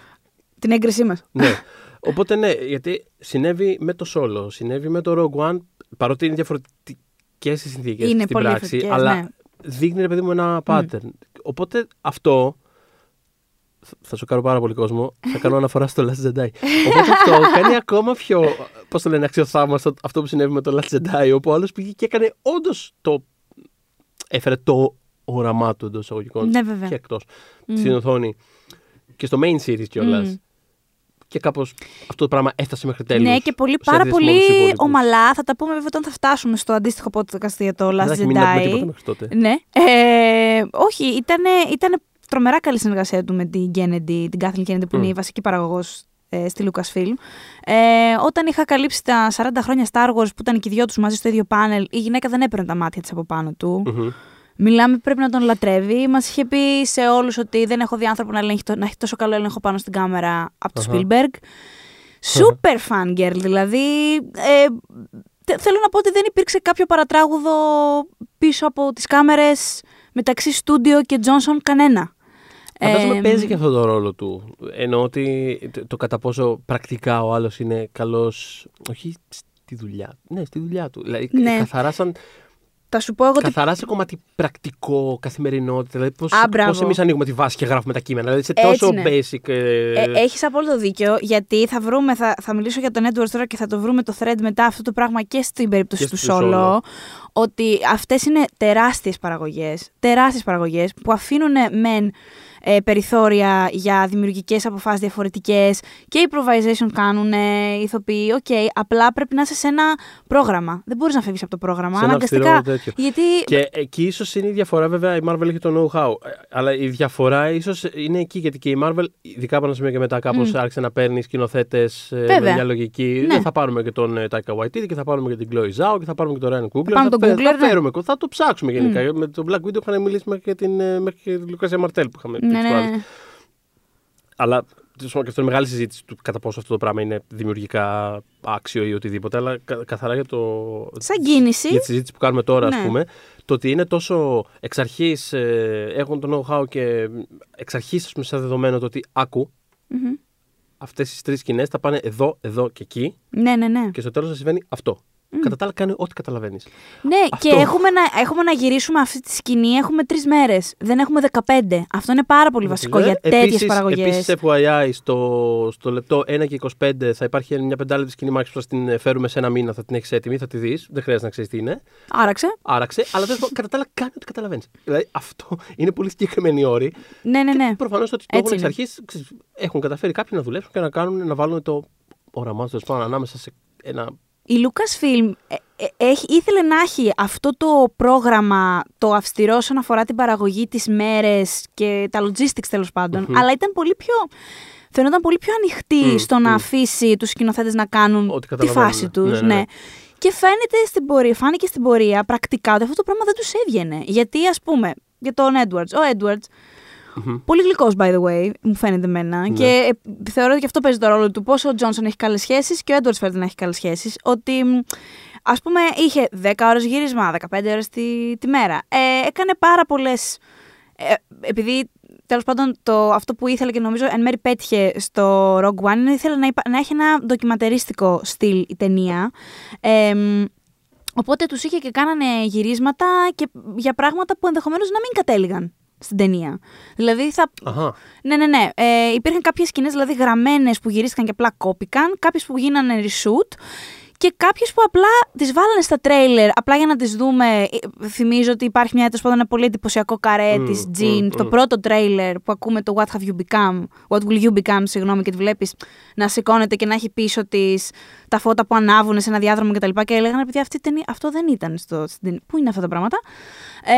Την έγκρισή μας. ναι. Οπότε ναι, γιατί συνέβη με το Solo, συνέβη με το Rogue One, παρότι είναι διαφορετικές οι συνθήκες Είναι στην πολύ πράξη, διαφορετικές, αλλά ναι. δείχνει ρε παιδί μου ένα pattern. Οπότε αυτό. Θα σοκάρω πάρα πολύ κόσμο. Θα κάνω αναφορά στο Last Jedi. Οπότε αυτό κάνει ακόμα πιο. Πώς το λένε, αξιοθαύμαστο αυτό που συνέβη με το Last Jedi. Όπου ο άλλος πήγε και έκανε όντως το. Έφερε το όραμά του εντός εισαγωγικών. Ναι, βέβαια. Και εκτός. Στην οθόνη. Και στο main series κιόλας. Μμ. Και κάπως αυτό το πράγμα έφτασε μέχρι τέλους. Ναι, και πολύ, πάρα πολύ ομαλά. Θα τα πούμε βέβαια όταν θα φτάσουμε στο αντίστοιχο podcast για το Last Μην έχουμε Jedi. τίποτα μέχρι τότε. Ναι. Ε, όχι, ήταν ήτανε τρομερά καλή συνεργασία του με την Kennedy, την Kathleen Kennedy, που είναι Μμ. η βασική παραγωγός ε, στη Lucasfilm. Ε, όταν είχα καλύψει τα 40 χρόνια Star Wars που ήταν και οι δυο τους μαζί στο ίδιο πάνελ, η γυναίκα δεν έπαιρνε τα μάτια της από πάνω του. Μμμ. Μιλάμε, πρέπει να τον λατρεύει. Μας είχε πει σε όλους ότι δεν έχω δει άνθρωπο να, ελέγχει, το- να έχει τόσο καλό έλεγχο πάνω στην κάμερα από το Αχα. Spielberg. Super fan girl, δηλαδή. Ε, τε- θέλω να πω ότι δεν υπήρξε κάποιο παρατράγουδο πίσω από τις κάμερες μεταξύ στούντιο και Τζόνσον κανένα. Φαντάζομαι Ε, παίζει και αυτό το ρόλο του. Εννοώ ότι το, το κατά πόσο πρακτικά ο άλλος είναι καλός. Όχι στη δουλειά. Ναι, στη δουλειά του. Δηλαδή, Ναι. καθαρά, σαν, Θα σου πω εγώ ότι καθαρά σε κομμάτι πρακτικό, καθημερινότητα. Δηλαδή, πώ Α, μπράβο. εμείς ανοίγουμε τη βάση και γράφουμε τα κείμενα. Δηλαδή, σε Έτσι τόσο είναι. basic. ε, Ε, Έχεις απόλυτο δίκιο, γιατί θα βρούμε, θα, θα μιλήσω για τον Edwards τώρα και θα το βρούμε το thread μετά αυτό το πράγμα και στην περίπτωση Και του στο Solo. Solo. Ότι αυτές είναι τεράστιες παραγωγές. Τεράστιες παραγωγές που αφήνουν μεν ε, περιθώρια για δημιουργικές αποφάσεις διαφορετικές και improvisation κάνουν ε, ηθοποιοί. Οκ, απλά πρέπει να είσαι σε ένα πρόγραμμα. Δεν μπορείς να φεύγεις από το πρόγραμμα. Σε ένα Αναγκαστικά. αυστηρό τέτοιο. Γιατί. Και εκεί ίσως είναι η διαφορά, βέβαια, η Marvel έχει το know-how. ε, Αλλά η διαφορά ίσως είναι εκεί, γιατί και η Marvel, ειδικά από ένα σημείο και μετά, κάπως Μμ. άρχισε να παίρνει σκηνοθέτες με Βέβαια. μια λογική. Ναι. Δεν θα πάρουμε και τον ε, Taika Waititi και θα πάρουμε και την Chloe Zhao και θα πάρουμε και τον Ryan Coogler. πάρουμε θα, τον φε- Coogler, θα ναι. φέρουμε, θα το ψάξουμε γενικά. Με τον Black Widow είχαν μιλήσει μέχρι και την, ε, μέχρι και την Λουκάσια Μαρτέλ που είχαμε πει Ναι, τους ναι, άλλους. ναι. Αλλά τέλος πάντων, και αυτό είναι μεγάλη συζήτηση του κατά πόσο αυτό το πράγμα είναι δημιουργικά άξιο ή οτιδήποτε. Αλλά κα- καθαρά για το. Σαν κίνηση. Για τη συζήτηση που κάνουμε τώρα, Ναι. α πούμε, το ότι είναι τόσο εξ αρχής έχουν το know-how και εξ αρχής, ας πούμε, σαν δεδομένο το ότι άκου, Μμμ. αυτές τι τρεις σκηνές θα πάνε εδώ, εδώ και εκεί Ναι, ναι, ναι. και στο τέλος θα συμβαίνει αυτό. Κατά τα άλλα, κάνει ό,τι καταλαβαίνεις. Ναι, Αυτό. και έχουμε να, έχουμε να γυρίσουμε αυτή τη σκηνή. Έχουμε τρεις μέρες. Δεν έχουμε 15. Αυτό είναι πάρα πολύ βασικό για τέτοιες παραγωγές. Επίσης, FYI, στο, στο λεπτό 1 και 25 θα υπάρχει μια πεντάλεπτη σκηνή μάχη που θα την φέρουμε σε ένα μήνα. Θα την έχεις έτοιμη, θα τη δεις. Δεν χρειάζεται να ξέρεις τι είναι. Άραξε. Άραξε, αλλά τέλος πάντων, κατά τα άλλα, κάνει ό,τι καταλαβαίνεις. Δηλαδή, αυτό είναι πολύ συγκεκριμένοι όροι. Ναι, ναι, ναι. Προφανώς ότι το Έτσι έχουν εξ είναι. αρχής. Έχουν καταφέρει κάποιοι να δουλέψουν και να, κάνουν, να βάλουν το όραμά τους πάνω ανάμεσα σε ένα. Η Lucasfilm ε, ε, έχει, ήθελε να έχει αυτό το πρόγραμμα, το αυστηρό όσον αφορά την παραγωγή, τις μέρες και τα logistics τέλος πάντων, Μμμ. αλλά ήταν πολύ πιο... Φαινόταν πολύ πιο ανοιχτή Μμ, στο να μμ. αφήσει τους σκηνοθέτες να κάνουν Ό,τι τη καταλαβαίνουν. φάση τους. Ναι, ναι, ναι. Και φαίνεται στην πορεία, φάνηκε στην πορεία πρακτικά ότι αυτό το πράγμα δεν τους έβγαινε. Γιατί ας πούμε, για τον Edwards, ο Edwards Μμμ. Πολύ γλυκός, by the way, μου φαίνεται εμένα. Ναι. Και ε, θεωρώ ότι και αυτό παίζει το ρόλο του. Πόσο ο Τζόνσον έχει καλές σχέσεις και ο Έντουαρτς φαίνεται να έχει καλές σχέσεις. Ότι μ, ας πούμε, είχε 10 ώρες γύρισμα, 15 ώρες τη, τη μέρα. Ε, έκανε πάρα πολλές... Ε, επειδή τέλος πάντων το, αυτό που ήθελε και νομίζω εν μέρει πέτυχε στο Rogue One είναι ήθελε να, να έχει ένα ντοκιματεριστικό στυλ η ταινία. Ε, οπότε τους είχε και κάνανε γυρίσματα και για πράγματα που ενδεχομένως να μην κατέληγαν στην ταινία. Δηλαδή θα. Αχα. Ναι, ναι, ναι. Ε, υπήρχαν κάποιες σκηνές δηλαδή γραμμένες που γυρίστηκαν και απλά κόπηκαν, κάποιες που γίνανε reshoot και κάποιε που απλά τις βάλανε στα τρέιλερ, απλά για να τις δούμε. Ε, Θυμίζω ότι υπάρχει μια τέλος πάντων ένα πολύ εντυπωσιακό καρέ Μμ, της μμ, Jean, το μμ. πρώτο τρέιλερ που ακούμε το What have you become, What will you become, συγγνώμη, και τη βλέπεις να σηκώνεται και να έχει πίσω της τα φώτα που ανάβουν σε ένα διάδρομο κτλ. Και, και έλεγαν, παιδιά, αυτή η ταινία, αυτό δεν ήταν στο. στην ταινία». Πού είναι αυτά τα πράγματα; Ε,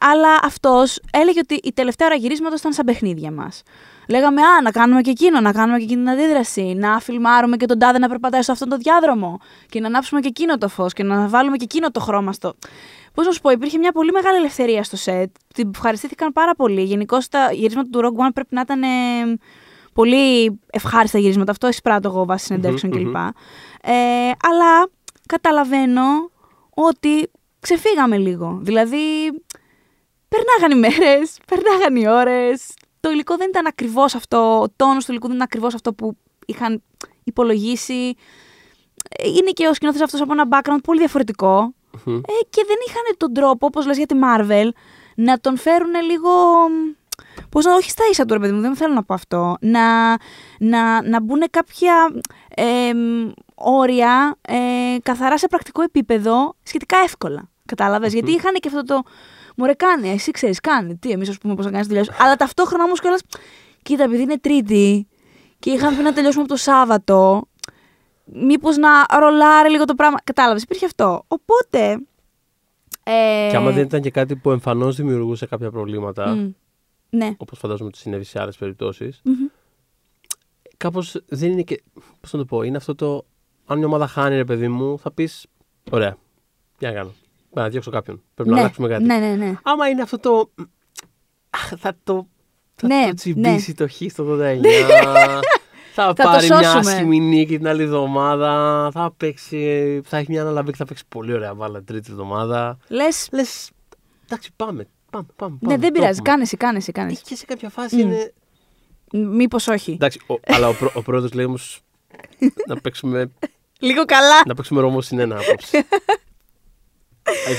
αλλά αυτός έλεγε ότι η τελευταία ώρα γυρίσματος ήταν σαν παιχνίδια μας. Λέγαμε, Α, να κάνουμε και εκείνο, να κάνουμε και εκείνη την αντίδραση. Να φιλμάρουμε και τον τάδε να περπατάει σε αυτόν τον διάδρομο. Και να ανάψουμε και εκείνο το φως και να βάλουμε και εκείνο το χρώμα στο. Πώς να σου πω, υπήρχε μια πολύ μεγάλη ελευθερία στο σετ. Την ευχαριστήθηκαν πάρα πολύ. Γενικώ τα γυρίσματα του Rogue One πρέπει να ήταν ε, πολύ ευχάριστα γυρίσματα. Αυτό εισπράττω εγώ βάσει συνεντεύξεων Μμμ, κλπ. Ε, αλλά καταλαβαίνω ότι ξεφύγαμε λίγο. Δηλαδή, περνάγαν οι μέρες, περνάγαν οι ώρες. Το υλικό δεν ήταν ακριβώς αυτό, ο τόνος του υλικού δεν ήταν ακριβώς αυτό που είχαν υπολογίσει. Ε, Είναι και ο σκηνοθέτης αυτός από ένα background πολύ διαφορετικό. Μμμ. Ε, και δεν είχαν τον τρόπο, όπως λες για τη Marvel, να τον φέρουν λίγο. Πώς να, όχι στα ίσα του, ρε παιδί μου, δεν θέλω να πω αυτό. Να, να, να μπουν κάποια ε, όρια ε, καθαρά σε πρακτικό επίπεδο σχετικά εύκολα. Κατάλαβες; Γιατί είχαν και αυτό το. Μωρέ, κάνε, εσύ ξέρεις, κάνε. Τι, εμείς ας πούμε πώς να κάνεις τη δουλειά σου. Αλλά ταυτόχρονα όμως κιόλας. Κοίτα, επειδή είναι Τρίτη και είχαμε πει να τελειώσουμε από το Σάββατο, μήπως να ρολάρει λίγο το πράγμα. Κατάλαβες, υπήρχε αυτό. Οπότε. Ε, Και άμα δεν ήταν και κάτι που εμφανώς δημιουργούσε κάποια προβλήματα, μ, ναι. όπως φαντάζομαι ότι συνέβη σε άλλες περιπτώσεις, Μμμ. κάπως δεν είναι και. Πώς να το πω, είναι αυτό το. Αν μια ομάδα χάνει, ρε παιδί μου, θα πεις. Ωραία. Τι να κάνω. Πρέπει να διώξω κάποιον. Πρέπει ναι. να αλλάξουμε κάτι. Ναι, ναι, ναι. Άμα είναι αυτό το. Αχ, θα το. Θα Ναι, το τσιμπήσει ναι. το χ στο 89. θα, το πάρει μια σώσουμε. άσχημη νίκη την άλλη εβδομάδα. Θα παίξει. Θα έχει μια αναλαβή και θα παίξει πολύ ωραία μπάλα τρίτη εβδομάδα. Λες. Λες. Εντάξει, πάμε. Πάμε, πάμε. Ναι, πάμε, δεν το πειράζει. έχουμε. Κάνε εσύ, κάνε εσύ, κάνε εσύ. Και σε κάποια φάση είναι. Μήπως όχι. Εντάξει, ο, αλλά ο, πρό, ο πρόεδρος λέει όμως να παίξουμε, Λίγο καλά. να παίξουμε ρόμο συνένα απόψε.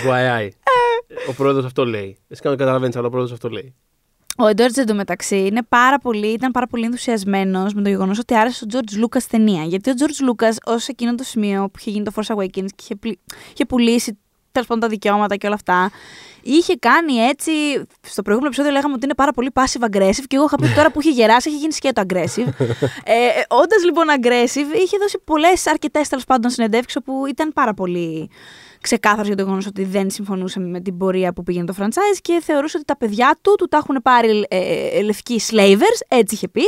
FYI. ο πρόεδρος αυτό λέει. Εσύ κάνω καταλαβαίνεις, αλλά ο πρόεδρος αυτό λέει. Ο Εντόρτζ εντωμεταξύ είναι πάρα πολύ, ήταν πάρα πολύ ενθουσιασμένος με το γεγονός ότι άρεσε ο George Lucas ταινία. Γιατί ο George Lucas, ως εκείνο το σημείο που είχε γίνει το Force Awakens και είχε, πλη- είχε πουλήσει τέλος πάντων τα δικαιώματα και όλα αυτά, είχε κάνει έτσι. Στο προηγούμενο επεισόδιο λέγαμε ότι είναι πάρα πολύ passive aggressive και εγώ είχα πει ότι τώρα που έχει γεράσει έχει γίνει σκέτο aggressive. ε, Όντας λοιπόν aggressive, είχε δώσει πολλές, αρκετές τέλος πάντων συνεντεύξεις όπου ήταν πάρα πολύ ξεκάθαρος για το γεγονός ότι δεν συμφωνούσε με την πορεία που πήγαινε το franchise και θεωρούσε ότι τα παιδιά του του τα έχουν πάρει ε, ε, λευκοί slavers, έτσι είχε πει.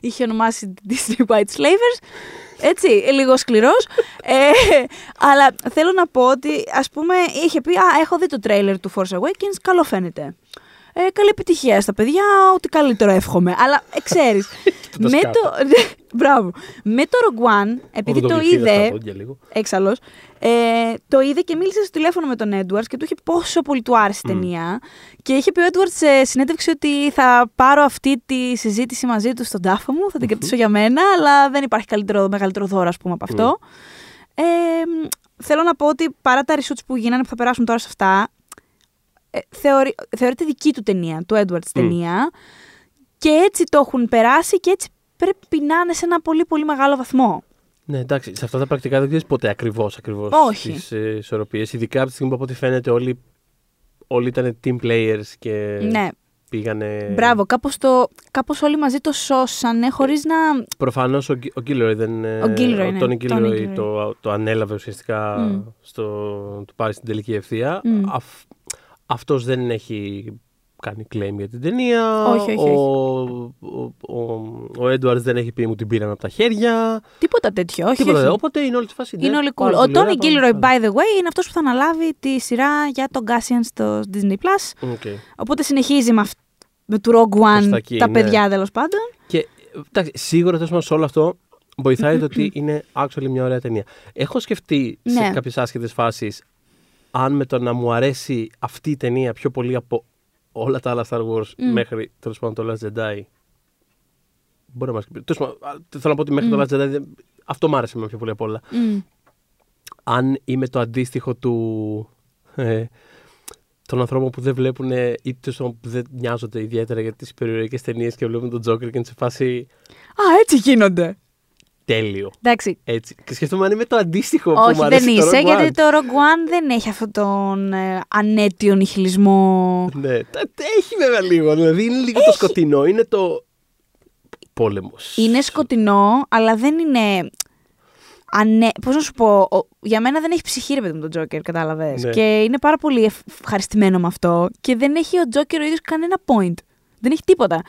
Είχε ονομάσει Disney White Slavers. Έτσι, ε, λίγο σκληρός. ε, αλλά θέλω να πω ότι, ας πούμε, είχε πει: Α, έχω δει το τρέιλερ του Force Awakens, καλό φαίνεται. Ε, καλή επιτυχία στα παιδιά, ό,τι καλύτερο εύχομαι. Αλλά ε, ξέρεις. τα με σκάτα. το. μπράβο. Με το Rogue One, επειδή Έχω το γλυφίδι στα είδε. πόδια λίγο. Έξαλλος. Ε, το είδε και μίλησε στο τηλέφωνο με τον Έντουαρτ και του είχε πόσο πολύ του άρεσε η ταινία. Και είχε πει ο Έντουαρτ σε συνέντευξη ότι θα πάρω αυτή τη συζήτηση μαζί του στον τάφο μου, θα την κρατήσω για μένα, αλλά δεν υπάρχει καλύτερο, μεγαλύτερο δώρο, ας πούμε, από αυτό. Ε, μ, θέλω να πω ότι παρά τα reshoots που γίνανε που θα περάσουν τώρα σε αυτά, ε, θεωρεί, θεωρείται δική του ταινία, του Έντουαρτ ταινία. Και έτσι το έχουν περάσει και έτσι πρέπει να είναι σε ένα πολύ πολύ μεγάλο βαθμό. Ναι, εντάξει, σε αυτά τα πρακτικά δεν ξέρεις ποτέ ακριβώς ακριβώς Όχι. τις ε, ισορροπίες. Ειδικά από τη στιγμή που από ό,τι φαίνεται όλοι, όλοι ήταν team players και Ναι, πήγανε. Μπράβο, κάπως, το, κάπως όλοι μαζί το σώσανε χωρίς να... Προφανώς ο, Γκ- ο Gilroy δεν. ε, Ο Gilroy, ναι. Tony Tony Gilroy Gilroy. το, το ανέλαβε ουσιαστικά Μμ. στο. του πάρει στην τελική ευθεία. Μμ. Αυ, αυτός δεν έχει κάνει claim για την ταινία. Όχι, όχι, Ο, ο, ο, ο Έντουαρτς δεν έχει πει μου την πήραν από τα χέρια. Τίποτα τέτοιο, όχι. Τίποτα. όχι. Οπότε είναι όλη τη φάση. Είναι ναι, όλοι cool. πάρα Ο πολύ ωραία, Tony πάρα Gilroy, πολύ by the way, είναι αυτός που θα αναλάβει τη σειρά για τον Cassian στο Disney+. Plus. καλά. Οκ. Οπότε συνεχίζει με, αυ- με του Rogue Προς One τα εκεί, τα ναι. παιδιά τέλος πάντων. Και εντάξει, σίγουρα τέλο πάντων σε όλο αυτό βοηθάει το ότι είναι actually μια ωραία ταινία. Έχω σκεφτεί σε Ναι. κάποιες άσχετες φάσεις αν με το να μου αρέσει αυτή η ταινία πιο πολύ από όλα τα άλλα Star Wars Μμ. μέχρι τέλος πάντων το Last Jedi. Μπορεί να μας πει. Τέλος πάντων, α, Θέλω να πω ότι μέχρι το Μμ. Last Jedi δεν- αυτό μου άρεσε με πιο πολύ απ' όλα. Μμ. Αν είμαι το αντίστοιχο του. Ε, των ανθρώπων που δεν βλέπουν ή τέλος πάντων που δεν νοιάζονται ιδιαίτερα για τις περιοριακέ ταινίες και βλέπουν τον Joker και είναι σε φάση Α, έτσι γίνονται. Τέλειο. Εντάξει. Έτσι. Και σκεφτόμαι αν είμαι το αντίστοιχο που μου Όχι, αρέσει δεν το είσαι, Rogue γιατί One. το Rogue One δεν έχει αυτόν τον ε, ανέτιο νιχιλισμό. Ναι, τα- τα έχει βέβαια λίγο. Δηλαδή είναι λίγο το σκοτεινό. Είναι το. Πόλεμος. Είναι σκοτεινό, αλλά δεν είναι. Ανέ... Πώς να σου πω, ο- για μένα δεν έχει ψυχή ρε παιδί μου τον Joker, κατάλαβες. Ναι. Και είναι πάρα πολύ ευχ- ευχαριστημένο με αυτό. Και δεν έχει ο Joker ο ίδιος κανένα point. Δεν έχει τίποτα.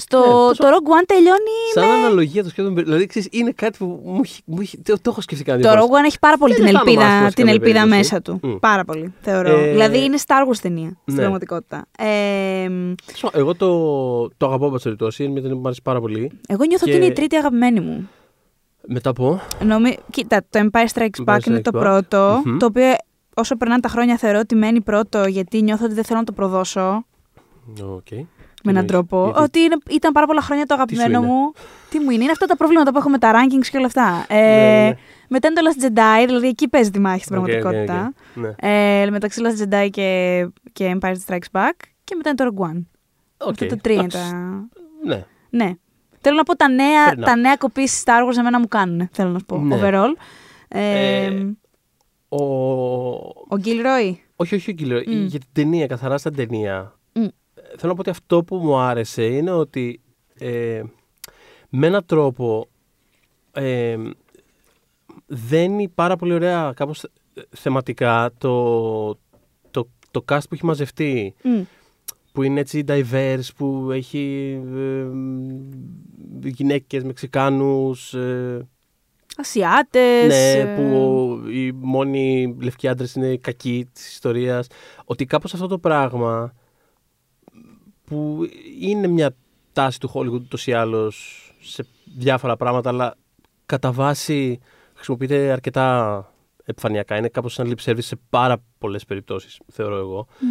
Στο Ναι, τόσο- το Rogue One τελειώνει. Σαν με... αναλογία το σκέφτομαι. Δηλαδή ξέρεις, είναι κάτι που μου έχει. Μου έχει το, το έχω σκεφτεί κανένα Το Rogue One έχει πάρα πολύ Δεν την αισθάνομαι άσχημα ελπίδα, σε την καμία ελπίδα περίπτωση. μέσα του. Μμ. Πάρα πολύ, θεωρώ. Ε, Δηλαδή είναι Star Wars ταινία στην ναι. πραγματικότητα. Ε, Σω, Εγώ το, το αγαπώ από περιπτώσει. Είναι μια ταινία που μου αρέσει πάρα πολύ. εγώ νιώθω Και- ότι είναι η τρίτη αγαπημένη μου. Μετά από; Νομι... Κοίτα, το Empire Strikes Back Empire είναι Strikes το Back. πρώτο, Μμμ. το οποίο όσο περνάνε τα χρόνια θεωρώ ότι μένει πρώτο γιατί νιώθω ότι δεν θέλω να το προδώσω Οκ. Με έναν τρόπο. Γιατί- Ότι είναι, ήταν πάρα πολλά χρόνια το αγαπημένο είναι; μου. Τι μου είναι, είναι αυτά τα προβλήματα που έχω με τα rankings και όλα αυτά. Ε, Ναι, ναι, ναι. Μετά είναι το Last Jedi, δηλαδή εκεί παίζει τη μάχη στην OK, OK, πραγματικότητα. οκ. Ναι. Ε, μεταξύ Last Jedi και, και Empire Strikes Back. Και μετά είναι το Rogue One. Οκ, Αυτά τα τρία είναι εντάξει. τα. Ναι. Ναι. Θέλω να πω τα νέα, Fair enough. τα νέας κοπής Star Wars εμένα μου κάνουν. Θέλω να σου πω. Ναι. Overall. Ε, Ε, Ο... ο Gilroy. Όχι, όχι, κύριο. Μμ. Για την ταινία, καθαρά σαν ταινία. Μμ. Ε, Θέλω να πω ότι αυτό που μου άρεσε είναι ότι ε, με έναν τρόπο ε, δένει πάρα πολύ ωραία κάπως ε, θεματικά το, το, το cast που έχει μαζευτεί Μμ. που είναι έτσι diverse, που έχει ε, γυναίκες, Μεξικάνους, ε, Ασιάτες. ναι, ε, που οι μόνοι λευκοί άντρες είναι κακοί της ιστορίας. Ότι κάπως αυτό το πράγμα που είναι μια τάση του Hollywood ούτως ή άλλως σε διάφορα πράγματα, αλλά κατά βάση χρησιμοποιείται αρκετά επιφανειακά. Είναι κάπως σαν lip service σε πάρα πολλές περιπτώσεις, θεωρώ εγώ. μ.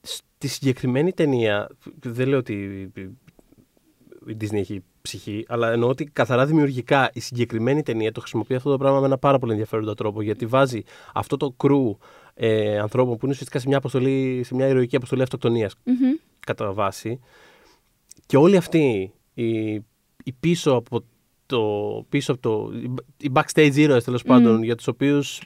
Στη συγκεκριμένη ταινία, δεν λέω ότι η Disney έχει ψυχή, αλλά εννοώ ότι καθαρά δημιουργικά η συγκεκριμένη ταινία το χρησιμοποιεί αυτό το πράγμα με ένα πάρα πολύ ενδιαφέροντα τρόπο. Γιατί βάζει αυτό το κρού ε, ανθρώπων που είναι ουσιαστικά σε μια, αποστολή, σε μια ηρωική αποστολή αυτοκτονίας Μμμ. Κατά βάση. Και όλοι αυτοί οι, οι πίσω από το. Πίσω από το οι backstage heroes τέλος πάντων, για τους οποίους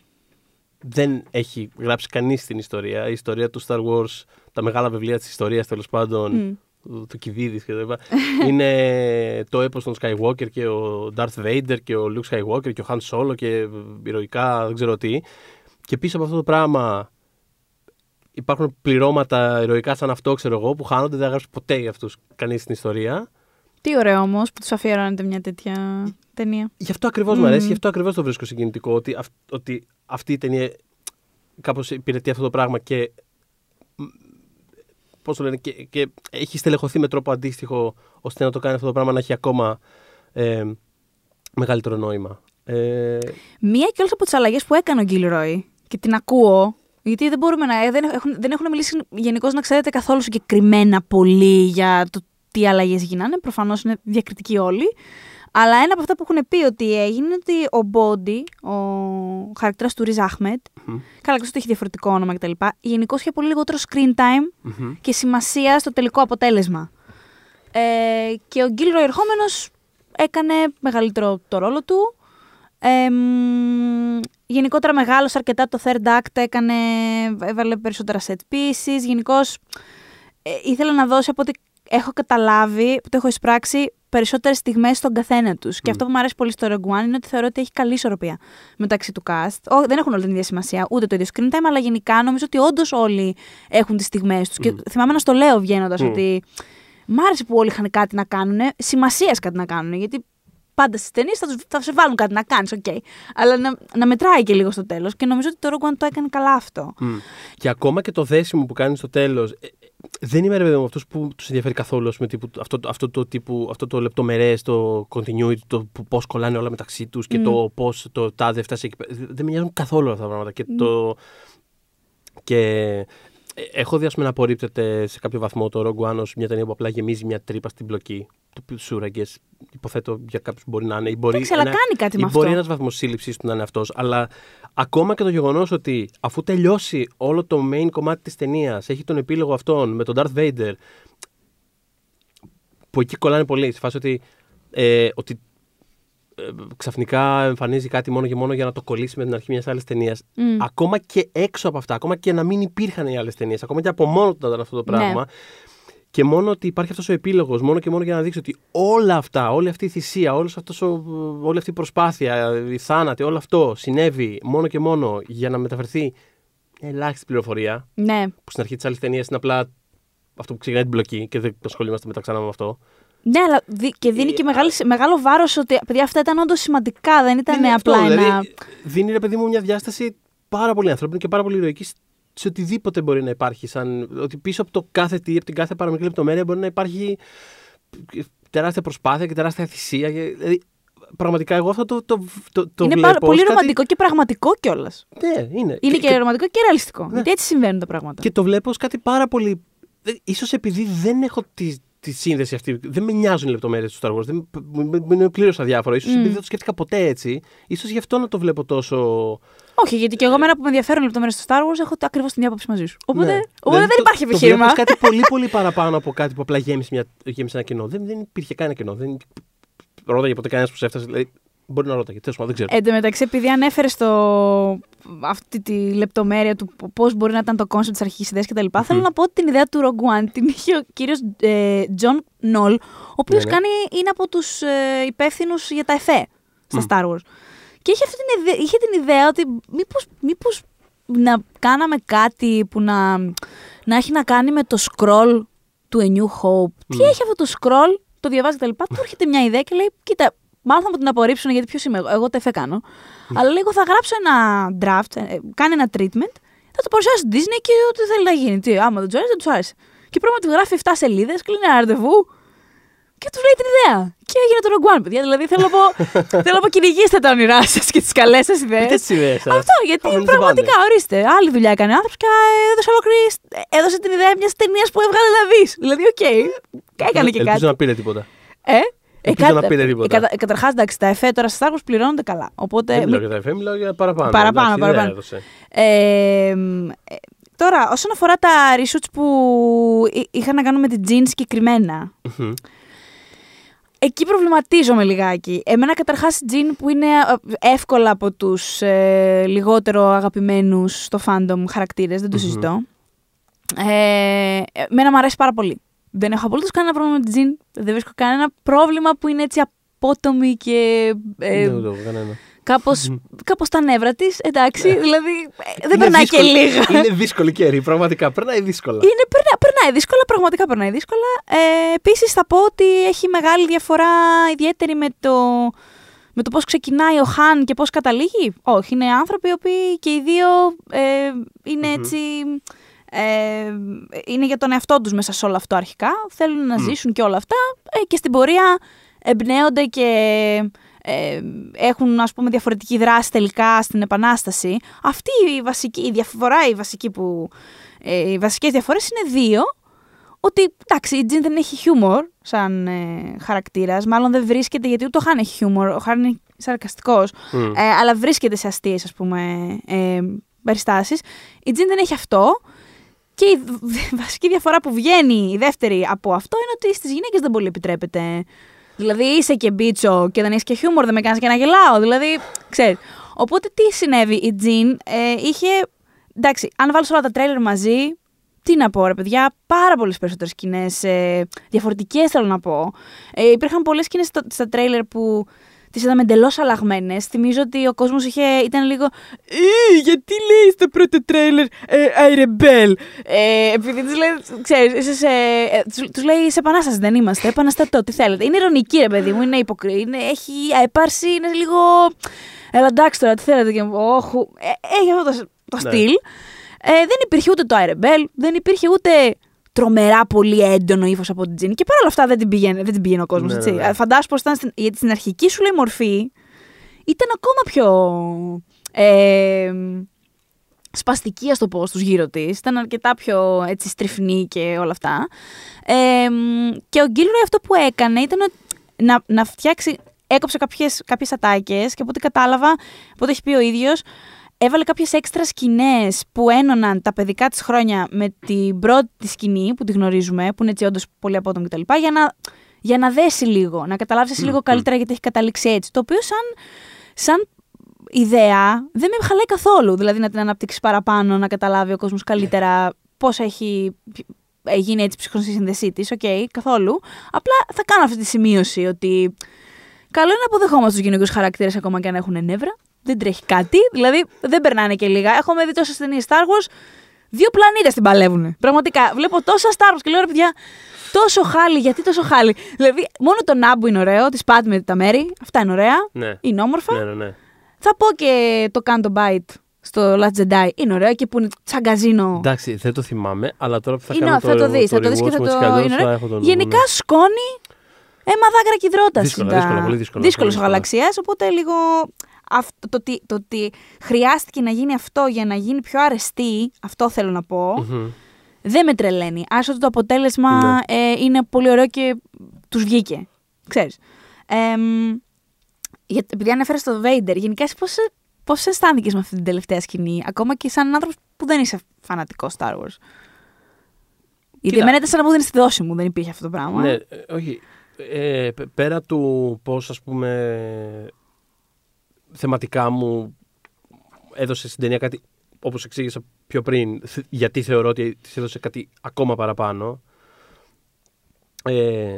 δεν έχει γράψει κανείς την ιστορία. Η ιστορία του Star Wars, τα μεγάλα βιβλία της ιστορίας τέλος πάντων, Μμ. του, του Κιβίδης και τα λοιπά, είναι το έπος των Skywalker και ο Darth Vader και ο Luke Skywalker και ο Han Solo και ηρωικά δεν ξέρω τι. Και πίσω από αυτό το πράγμα υπάρχουν πληρώματα ηρωικά σαν αυτό, ξέρω εγώ, που χάνονται, δεν έγραψε ποτέ για αυτούς κανείς στην ιστορία. Τι ωραίο όμως που τους αφιερώνετε μια τέτοια ταινία. Γι' αυτό ακριβώς μου Μμμ. αρέσει, γι' αυτό ακριβώς το βρίσκω συγκινητικό. Ότι, αυ- ότι αυτή η ταινία κάπως υπηρετεί αυτό το πράγμα και. Πώς το λένε, και, και έχει στελεχωθεί με τρόπο αντίστοιχο ώστε να το κάνει αυτό το πράγμα να έχει ακόμα ε, μεγαλύτερο νόημα. Ε, Μία και όλες από τις αλλαγές που έκανε ο Γκίλροι και την ακούω. Γιατί δεν μπορούμε να. ε, Δεν έχουν, δεν έχουν μιλήσει γενικώς να ξέρετε καθόλου συγκεκριμένα πολύ για το τι αλλαγές γίνανε. Προφανώς είναι διακριτικοί όλοι. Αλλά ένα από αυτά που έχουν πει ότι έγινε είναι ότι ο Μπόντι, ο χαρακτήρας του Ριζ Αχμετ, μμ, καλά, ξέρω ότι έχει διαφορετικό όνομα κτλ. Γενικώς είχε πολύ λιγότερο screen time μμμ. και σημασία στο τελικό αποτέλεσμα. Ε, και ο Γκίλρο ερχόμενος έκανε μεγαλύτερο το ρόλο του. Ε, μ, γενικότερα μεγάλο αρκετά το third act, έκανε, έβαλε περισσότερα set pieces. Γενικώς ε, ήθελε να δώσει από ό,τι έχω καταλάβει, που το έχω εισπράξει, περισσότερες στιγμές στον καθένα τους. Και αυτό που μου αρέσει πολύ στο Rogue One είναι ότι θεωρώ ότι έχει καλή ισορροπία μεταξύ του cast. Ό, δεν έχουν όλοι την ίδια σημασία, ούτε το ίδιο screen time, αλλά γενικά νομίζω ότι όντως όλοι έχουν τις στιγμές τους. Και θυμάμαι να στο λέω βγαίνοντας Μμ. ότι μ' άρεσε που όλοι είχαν κάτι να κάνουν, σημασίας κάτι να κάνουν. Γιατί πάντα στις ταινίες θα, τους- θα σε βάλουν κάτι να κάνεις, οκ. Αλλά να, να μετράει και λίγο στο τέλος. Και νομίζω ότι το Rogue One το έκανε καλά αυτό. Μμ. Και ακόμα και το δέσιμο που κάνει στο τέλος. δεν είμαι ρε παιδί μου αυτού που τους ενδιαφέρει καθόλου ας πούμε, τύπου, αυτό, αυτό, το τύπου, αυτό το λεπτομερές, το continuity, το πώς κολλάνε όλα μεταξύ τους και Μμ. το πώς το τάδε φτάσει εκεί πέρα. Δεν με νοιάζουν καθόλου αυτά τα πράγματα. Και, το, και ε, έχω δει ας πούμε, να απορρίπτεται σε κάποιο βαθμό το Rogue One ως μια ταινία που απλά γεμίζει μια τρύπα στην πλοκή. Το οποίο σούραγγε, υποθέτω για κάποιους μπορεί να είναι. Ή μπορεί, Εντάξει, αλλά κάνει κάτι ή με μπορεί αυτό. ένας βαθμός σύλληψης του να είναι αυτός. Αλλά ακόμα και το γεγονός ότι αφού τελειώσει όλο το main κομμάτι της ταινίας, έχει τον επίλογο αυτόν με τον Darth Vader. Που εκεί κολλάνε πολύ. Στη φάση ότι, ε, ότι ε, ξαφνικά εμφανίζει κάτι μόνο και μόνο για να το κολλήσει με την αρχή μιας άλλης ταινίας. Μμ. Ακόμα και έξω από αυτά, ακόμα και να μην υπήρχαν οι άλλες ταινίες, ακόμα και από μόνο του να ήταν αυτό το πράγμα. Ναι. Και μόνο ότι υπάρχει αυτός ο επίλογος, μόνο και μόνο για να δείξει ότι όλα αυτά, όλη αυτή η θυσία, όλος αυτός ο, όλη αυτή η προσπάθεια, η θάνατη, όλο αυτό συνέβη μόνο και μόνο για να μεταφερθεί μια ελάχιστη πληροφορία. Ναι. Που στην αρχή της άλλης ταινίας είναι απλά αυτό που ξεκινάει την μπλοκή και δεν ασχολούμαστε μετά ξανά με αυτό. Ναι, αλλά δι- και δίνει Ε, και μεγάλη, μεγάλο βάρος ότι παιδιά αυτά ήταν όντως σημαντικά, δεν ήταν Είναι απλά αυτό, ένα. δηλαδή, δίνει ρε παιδί μου μια διάσταση πάρα πολύ ανθρώπινη και πάρα πολύ ηρωική σε οτιδήποτε μπορεί να υπάρχει. Σαν, ότι πίσω από το κάθε τι, από την κάθε παραμικρή λεπτομέρεια μπορεί να υπάρχει τεράστια προσπάθεια και τεράστια θυσία. και- Δηλαδή, πραγματικά εγώ αυτό το, το, το, το είναι βλέπω πάρα, ως πολύ κάτι- ρομαντικό και πραγματικό κιόλας. Ναι, είναι. Είναι και, ρομαντικό και ρεαλιστικό. Ναι. Γιατί έτσι συμβαίνουν τα πράγματα. Και το βλέπω ως κάτι πάρα πολύ. ε, Ίσως επειδή δεν έχω τη, τη σύνδεση αυτή. Δεν με νοιάζουν οι λεπτομέρειες του Star Wars. Δεν, μου- μου είναι πλήρως αδιάφορο. Ίσως Μμ. επειδή δεν το σκέφτηκα ποτέ έτσι. ίσως γι' αυτό να το βλέπω τόσο. Όχι, γιατί και εγώ μένα που με ενδιαφέρουν λεπτομέρειες του Star Wars έχω ακριβώς την ίδια άποψη μαζί σου. Οπότε, Ναι. οπότε Δηλαδή, δεν το- υπάρχει Το επιχείρημα. βλέπω ως κάτι πολύ πολύ παραπάνω από κάτι που απλά γέμισε, μια, γέμισε ένα κοινό. Δεν, δεν υπήρχε κανένα κοινό. Δεν, ρώταγε ποτέ κανένας που σε έφτασε. Δηλαδή, μπορεί να ρώταγε. Τέλος πάντων, δεν ξέρω. Εν τω μεταξύ, επειδή ανέφερες στο... αυτή τη λεπτομέρεια του πώς μπορεί να ήταν το concept της αρχικής ιδέας κτλ., θέλω να πω ότι την ιδέα του Rogue One την είχε ο κύριος John Knoll, ο οποίος Ναι, ναι. κάνει είναι από τους ε, υπεύθυνους για τα εφέ στα Μμ. Star Wars. Και είχε, αυτή την ιδέα, είχε την ιδέα ότι μήπως, μήπως να κάναμε κάτι που να, να έχει να κάνει με το scroll του A New Hope. Τι Μμ. έχει αυτό το scroll, το διαβάζει κτλ. Του έρχεται μια ιδέα και λέει: Κοίτα, μάλλον θα μου την απορρίψουν γιατί ποιος είμαι εγώ. Εγώ τα εφέ κάνω. Αλλά λέει: Εγώ θα γράψω ένα draft, ε, κάνει ένα treatment, θα το παρουσιάσει στην Disney και ό,τι θέλει να γίνει. Τι, άμα δεν τους άρεσε, δεν τους άρεσε. Και πρέπει να του γράφει 7 σελίδες, κλείνει ένα ραντεβού και τους λέει την ιδέα. Και έγινε το Rogue One, παιδιά. Δηλαδή θέλω να πω, θέλω να πω κυνηγήστε τα ονειρά σας και τις καλές σας ιδέες. Πείτε τις ιδέες σας; Αυτό, γιατί Πάμε να τις πραγματικά, βάλουμε. ορίστε, άλλη δουλειά έκανε ο άνθρωπος και έδωσε, ολόκληρη, έδωσε την ιδέα μιας ταινίας που έβγαλε ένα δις. Δηλαδή, οκ, έκανε και Ελπίζω κάτι. να πήρε τίποτα. Ε, Ελπίζω κάτα- να πήρε τίποτα. κατα- Καταρχάς, εντάξει, τα εφέ τώρα στα Star Wars πληρώνονται καλά. Οπότε, Δεν μιλάω για τα εφέ, μιλάω για παραπάνω. Παραπάνω, Εντάξει, ιδέα παραπάνω. έδωσε. Ε, μ, ε, τώρα, όσον αφορά τα reshoots που εί- είχαν να κάνουν με την Jyn συγκεκριμένα, Μμμ. εκεί προβληματίζομαι λιγάκι. Εμένα καταρχάς η Jean που είναι ε, εύκολα από τους ε, λιγότερο αγαπημένους στο fandom χαρακτήρες, δεν το Μμμ. συζητώ. Ε, εμένα μου αρέσει πάρα πολύ. Δεν έχω απολύτως κανένα πρόβλημα με την Jean. Δεν βρίσκω κανένα πρόβλημα που είναι έτσι απότομη και ε, Ναι, ούτε εγώ, κανένα. κάπως, κάπως τα νεύρα της, εντάξει, δηλαδή ε, δεν Είναι περνάει και δύσκολη- λίγα. Είναι δύσκολη καιρή, πραγματικά. Περνάει δύσκολα. Είναι, περνά, περνάει δύσκολα, πραγματικά περνάει δύσκολα. Ε, Επίσης, θα πω ότι έχει μεγάλη διαφορά ιδιαίτερη με το, με το πώς ξεκινάει ο Χαν και πώς καταλήγει. Όχι, είναι άνθρωποι οι οποίοι και οι δύο ε, είναι Μμμ. έτσι. Ε, είναι για τον εαυτό τους μέσα σε όλο αυτό αρχικά. Θέλουν να Μμ. ζήσουν και όλα αυτά. Ε, και στην πορεία εμπνέονται και ε, έχουν ας πούμε διαφορετική δράση τελικά στην επανάσταση. Αυτή η βασική, η διαφορά η βασική που, ε, οι βασικές διαφορές είναι δύο. Ότι εντάξει, η Τζιν δεν έχει χιούμορ σαν ε, χαρακτήρας, μάλλον δεν βρίσκεται γιατί ούτε ο Χάν έχει χιούμορ, ο Χάν είναι σαρκαστικός, Μμ. ε, αλλά βρίσκεται σε αστείες ας πούμε ε, περιστάσεις. Η Τζιν δεν έχει αυτό και η δ- βασική διαφορά που βγαίνει η δεύτερη από αυτό είναι ότι στις γυναίκες δεν πολύ επιτρέπεται. Δηλαδή είσαι και μπίτσο και δεν έχεις και χιούμορ, δεν με κάνεις και να γελάω. Δηλαδή, ξέρεις. Οπότε τι συνέβη, η Τζιν ε, είχε. Εντάξει, αν βάλεις όλα τα τρέλερ μαζί, τι να πω, ρε παιδιά, πάρα πολλές περισσότερες σκηνές. Ε, Διαφορετικές θέλω να πω. Ε, υπήρχαν πολλές σκηνές στα, στα τρέιλερ που τις είδαμε εντελώς αλλαγμένες. Θυμίζω ότι ο κόσμος ήταν λίγο. «Ε, γιατί λέει στο πρώτο τρέιλερ ε, I rebel. Ε, επειδή τους λέει, ξέρεις, είσαι σε, ε, τους, τους λέει σε επανάσταση δεν είμαστε, επαναστατώ, τι θέλετε. Είναι ηρωνική ρε παιδί μου, είναι υποκρή, είναι, έχει αεπάρση, είναι λίγο... Έλα εντάξει τώρα, τι θέλετε. Και, όχου, ε, έχει αυτό το, το Ναι. στυλ. Ε, δεν υπήρχε ούτε το I rebel, δεν υπήρχε ούτε τρομερά πολύ έντονο ύφος από την Τζίνι. Και παρόλα αυτά δεν την πήγαινε, δεν την πήγαινε ο κόσμος. Ναι, έτσι. ναι, ναι. Φαντάσου πως ήταν στην, γιατί στην αρχική σου λέει μορφή ήταν ακόμα πιο. Ε, σπαστική, ας το πω, στους γύρω της. Ήταν αρκετά πιο έτσι, στριφνή και όλα αυτά. Ε, και ο Γκίλροϊ αυτό που έκανε ήταν ότι να, να φτιάξει. Έκοψε κάποιες, κάποιες ατάκες και από ό,τι κατάλαβα, από ό,τι έχει πει ο ίδιος, έβαλε κάποιες έξτρα σκηνές που ένωναν τα παιδικά της χρόνια με την πρώτη της σκηνή που τη γνωρίζουμε, που είναι έτσι όντως πολύ απότομη κτλ. Για να, για να δέσει λίγο, να καταλάβεις εσύ Μμ, λίγο μμ. καλύτερα γιατί έχει καταλήξει έτσι. Το οποίο σαν, σαν ιδέα δεν με χαλάει καθόλου. Δηλαδή να την αναπτύξει παραπάνω, να καταλάβει ο κόσμος καλύτερα πώς έχει ε, γίνει έτσι η ψυχρή σύνδεσή της. Οκ, καθόλου. Απλά θα κάνω αυτή τη σημείωση ότι καλό είναι να αποδεχόμαστε τους γυναικείους χαρακτήρες ακόμα και αν έχουν νεύρα. Δεν τρέχει κάτι. Δηλαδή δεν περνάνε και λίγα. Έχουμε δει τόσες ταινίες Star Wars. Δύο πλανήτες την παλεύουν. Πραγματικά. Βλέπω τόσα Star Wars και λέω ρε παιδιά, τόσο χάλι, γιατί τόσο χάλι. Δηλαδή, μόνο το Naboo είναι ωραίο, της Padmé τα μέρη. Αυτά είναι ωραία. Ναι. Είναι όμορφα. Ναι, ναι, ναι. Θα πω και το Canto Bight στο Last Jedi. Είναι ωραίο και που είναι σαν καζίνο. Εντάξει, δεν το θυμάμαι, αλλά τώρα που θα Είναι, κάνω θα το δεις, θα το δεις και rewatch θα μου, το- έτσι κι αλλιώς είναι θα ωραίο. έχω το νου, Γενικά ναι. σκόνη αίμα δάκρυα και υδρότας. Δύσκολα, είναι τα- δύσκολα, πολύ δύσκολα, Δύσκολος πολύ ο δύσκολα. γαλαξιάς, οπότε λίγο αυτό, το, ότι, το ότι χρειάστηκε να γίνει αυτό για να γίνει πιο αρεστή, αυτό θέλω να πω, Μμμ. δεν με τρελαίνει. Άσο ότι το αποτέλεσμα Ναι. ε, είναι πολύ ωραίο και τους βγήκε. Ξέρεις. Εμ, για, επειδή ανέφερα στο Vader, γενικά εσύ πώς, πώς αισθάνθηκες με αυτή την τελευταία σκηνή, ακόμα και σαν άνθρωπος που δεν είσαι φανατικός Star Wars; Γιατί Κοίτα. εμένα ήταν σαν να μου δίνει τη δόση μου, δεν υπήρχε αυτό το πράγμα. Ναι, ε, όχι. Ε, π- πέρα του πώς ας πούμε θεματικά μου έδωσε στην ταινία κάτι όπως εξήγησα πιο πριν θε- γιατί θεωρώ ότι της έδωσε κάτι ακόμα παραπάνω. Ε,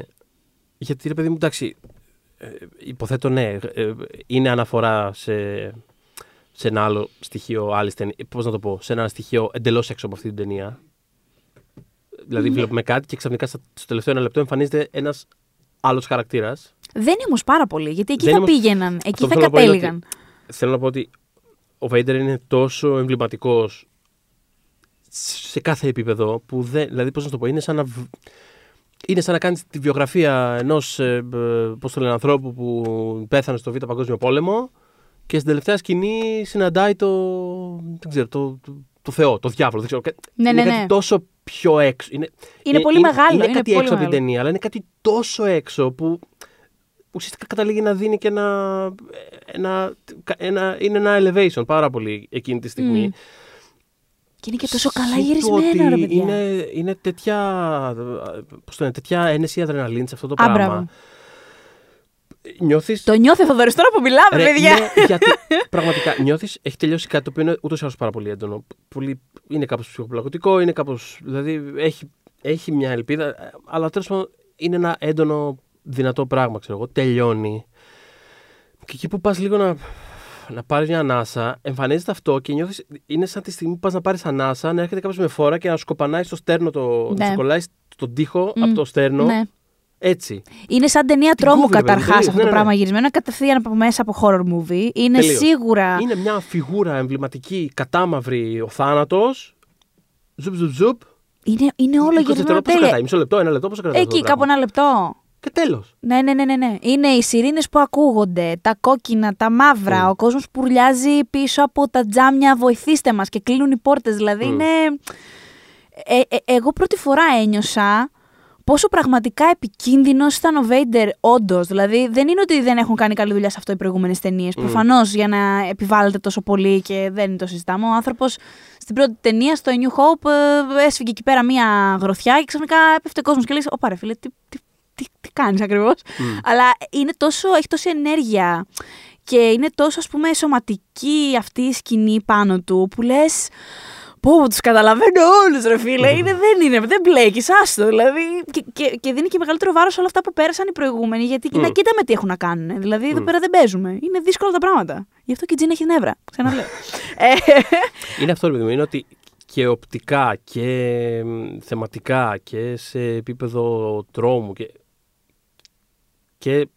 γιατί ρε παιδί μου εντάξει ε, υποθέτω ναι ε, είναι αναφορά σε, σε ένα άλλο στοιχείο άλλης ταινίας πώς να το πω σε ένα στοιχείο εντελώς έξω από αυτή την ταινία. Δηλαδή, βλέπουμε κάτι και ξαφνικά στα- στο τελευταίο ένα λεπτό εμφανίζεται ένας άλλος χαρακτήρας. Δεν είναι όμως πάρα πολύ, γιατί εκεί Δεν θα είναι όμως- πήγαιναν, εκεί Αυτό θα που θέλω να πω είναι κατέληγαν. Θέλω να πω ότι ο Βέιντερ είναι τόσο εμβληματικός σε κάθε επίπεδο που δεν. Δηλαδή, πώς να το πω, είναι σαν να. β- Είναι σαν να κάνεις τη βιογραφία ενός ε, πώς το λένε, ανθρώπου που πέθανε στο Β' Παγκόσμιο Πόλεμο και στην τελευταία σκηνή συναντάει το. Δεν ξέρω, το, το, το Θεό, το διάβολο. Δεν ξέρω, κα- Ναι, είναι ναι, κάτι ναι. τόσο πιο έξω. Είναι, Είναι πολύ μεγάλο, Είναι, είναι κάτι πολύ έξω από την μεγάλο. ταινία, αλλά είναι κάτι τόσο έξω που ουσιαστικά καταλήγει να δίνει και ένα, ένα, ένα, είναι ένα elevation πάρα πολύ εκείνη τη στιγμή. Μμ. Και είναι και τόσο καλά Συν το γυρισμένο, ρε ότι παιδιά. Είναι, είναι τέτοια, πώς το λένε, τέτοια ένεση αδρεναλίνη σε αυτό το Α, πράγμα. μπράβο. Νιώθεις... Το νιώθει ο Θοδωρής τώρα που μιλάμε, Ρε, παιδιά. ναι, γιατί πραγματικά νιώθεις, έχει τελειώσει κάτι το οποίο είναι ούτως ή άλλως πάρα πολύ έντονο. Πολύ, είναι κάπως ψυχοπλαγωτικό, είναι κάπως, δηλαδή έχει, έχει μια ελπίδα, αλλά τέλος πάντων είναι ένα έντονο δυνατό πράγμα, ξέρω εγώ, τελειώνει. Και εκεί που πας λίγο να, να πάρεις μια ανάσα, εμφανίζεται αυτό και νιώθεις, είναι σαν τη στιγμή που πας να πάρεις ανάσα, να έρχεται κάποιος με φόρα και να σου κοπανάει στο στέρνο, το, Ναι. να σου κολλάει στον τοίχο Μμ. από το στέρνο, Ναι. έτσι. Είναι σαν ταινία Την τρόμου κούβει, ρε παιδί, καταρχάς τελείως, αυτό ναι, το ναι, πράγμα ναι. γυρισμένο. Είναι κατευθείαν από μέσα από horror movie. Είναι Τελείως. σίγουρα. Είναι μια φιγούρα εμβληματική, κατάμαυρη, ο θάνατος, ζουπ ζουπ ζουπ, Είναι, είναι όλο 20 γυρισμένο δευτερόλεπτα, πόσο τέλεια. κρατάει, μισό λεπτό, ένα λεπτό, πόσο κρατάει αυτό Εκεί, το κάπου πράγμα; ένα λεπτό. Και τέλος. Ναι, ναι, ναι, ναι, ναι. Είναι οι σιρήνες που ακούγονται, τα κόκκινα, τα μαύρα, Mm. ο κόσμος που ουρλιάζει πίσω από τα τζάμια, βοηθήστε μας και κλείνουν οι πόρτες. Δηλαδή Mm. είναι. Ε, ε, εγώ πρώτη φορά ένιωσα πόσο πραγματικά επικίνδυνος ήταν ο Βέιντερ, όντως. Δηλαδή δεν είναι ότι δεν έχουν κάνει καλή δουλειά σε αυτό οι προηγούμενες ταινίες. Mm. Προφανώς για να επιβάλλεται τόσο πολύ και δεν το συζητάμε. Ο άνθρωπος στην πρώτη ταινία, στο A New Hope, ε, έσφυγε εκεί πέρα μία γροθιά και ξαφνικά έπεφτε ο κόσμος και λέει: Ωπα ρε φίλε, τι, τι, τι, τι κάνεις ακριβώς. Μμ. Αλλά είναι τόσο, έχει τόση ενέργεια και είναι τόσο ας πούμε σωματική αυτή η σκηνή πάνω του που λες Πω, τους καταλαβαίνω όλους, ρε φίλε. Είναι, δεν είναι, δεν μπλέκεις, άστο. Δηλαδή, και, και, και δίνει και μεγαλύτερο βάρος σε όλα αυτά που πέρασαν οι προηγούμενοι. Γιατί mm. Μμ. να κοίταμε τι έχουν να κάνουν. Δηλαδή, εδώ Μμ. πέρα δεν παίζουμε. Είναι δύσκολα τα πράγματα. Γι' αυτό και η Τζίν έχει νεύρα. Ξαναλέω. ε, Είναι αυτό, ρε παιδί μου, είναι ότι και οπτικά και μ, θεματικά και σε επίπεδο τρόμου και, και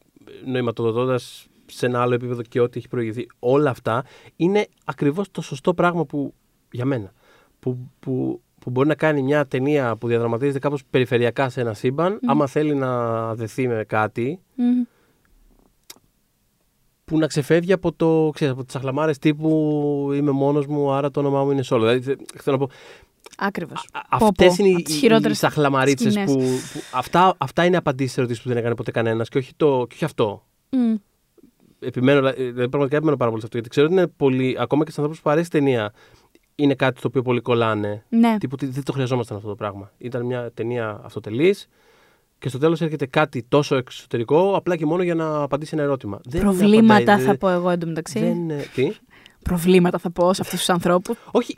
νοηματοδοτώντας σε ένα άλλο επίπεδο και ό,τι έχει προηγηθεί, όλα αυτά είναι ακριβώς το σωστό πράγμα που, για μένα, που, που, που που μπορεί να κάνει μια ταινία που διαδραματίζεται κάπως περιφερειακά σε ένα σύμπαν, άμα θέλει να δεθεί με κάτι, Μμμ. που να ξεφεύγει από, το, ξέρεις, από τις αχλαμάρες τύπου είμαι μόνος μου, άρα το όνομά μου είναι solo. Δηλαδή, θε- θέλω να πω, Ακριβώς. α- Πω, αυτές πω. είναι Από οι, τις οι, χειρότερες σαχλαμαρίτσες σκηνές. που, που αυτά, αυτά είναι απαντήσεις σε ερωτήσεις που δεν έκανε ποτέ κανένας και όχι, το, και όχι αυτό. Μμ. Επιμένω, δηλαδή, πραγματικά επιμένω πάρα πολύ σε αυτό. Γιατί ξέρω ότι είναι πολύ, ακόμα και στους ανθρώπους που αρέσει η ταινία, είναι κάτι το οποίο πολύ κολλάνε. Ναι. Τύπου ότι δεν το χρειαζόμασταν αυτό το πράγμα. Ήταν μια ταινία αυτοτελής και στο τέλος έρχεται κάτι τόσο εξωτερικό, απλά και μόνο για να απαντήσει ένα ερώτημα. Δεν Προβλήματα απαντάει, θα δεν- πω εγώ εντωμεταξύ. Δεν, ε, τι; Προβλήματα θα πω σε αυτούς τους ανθρώπους. Όχι.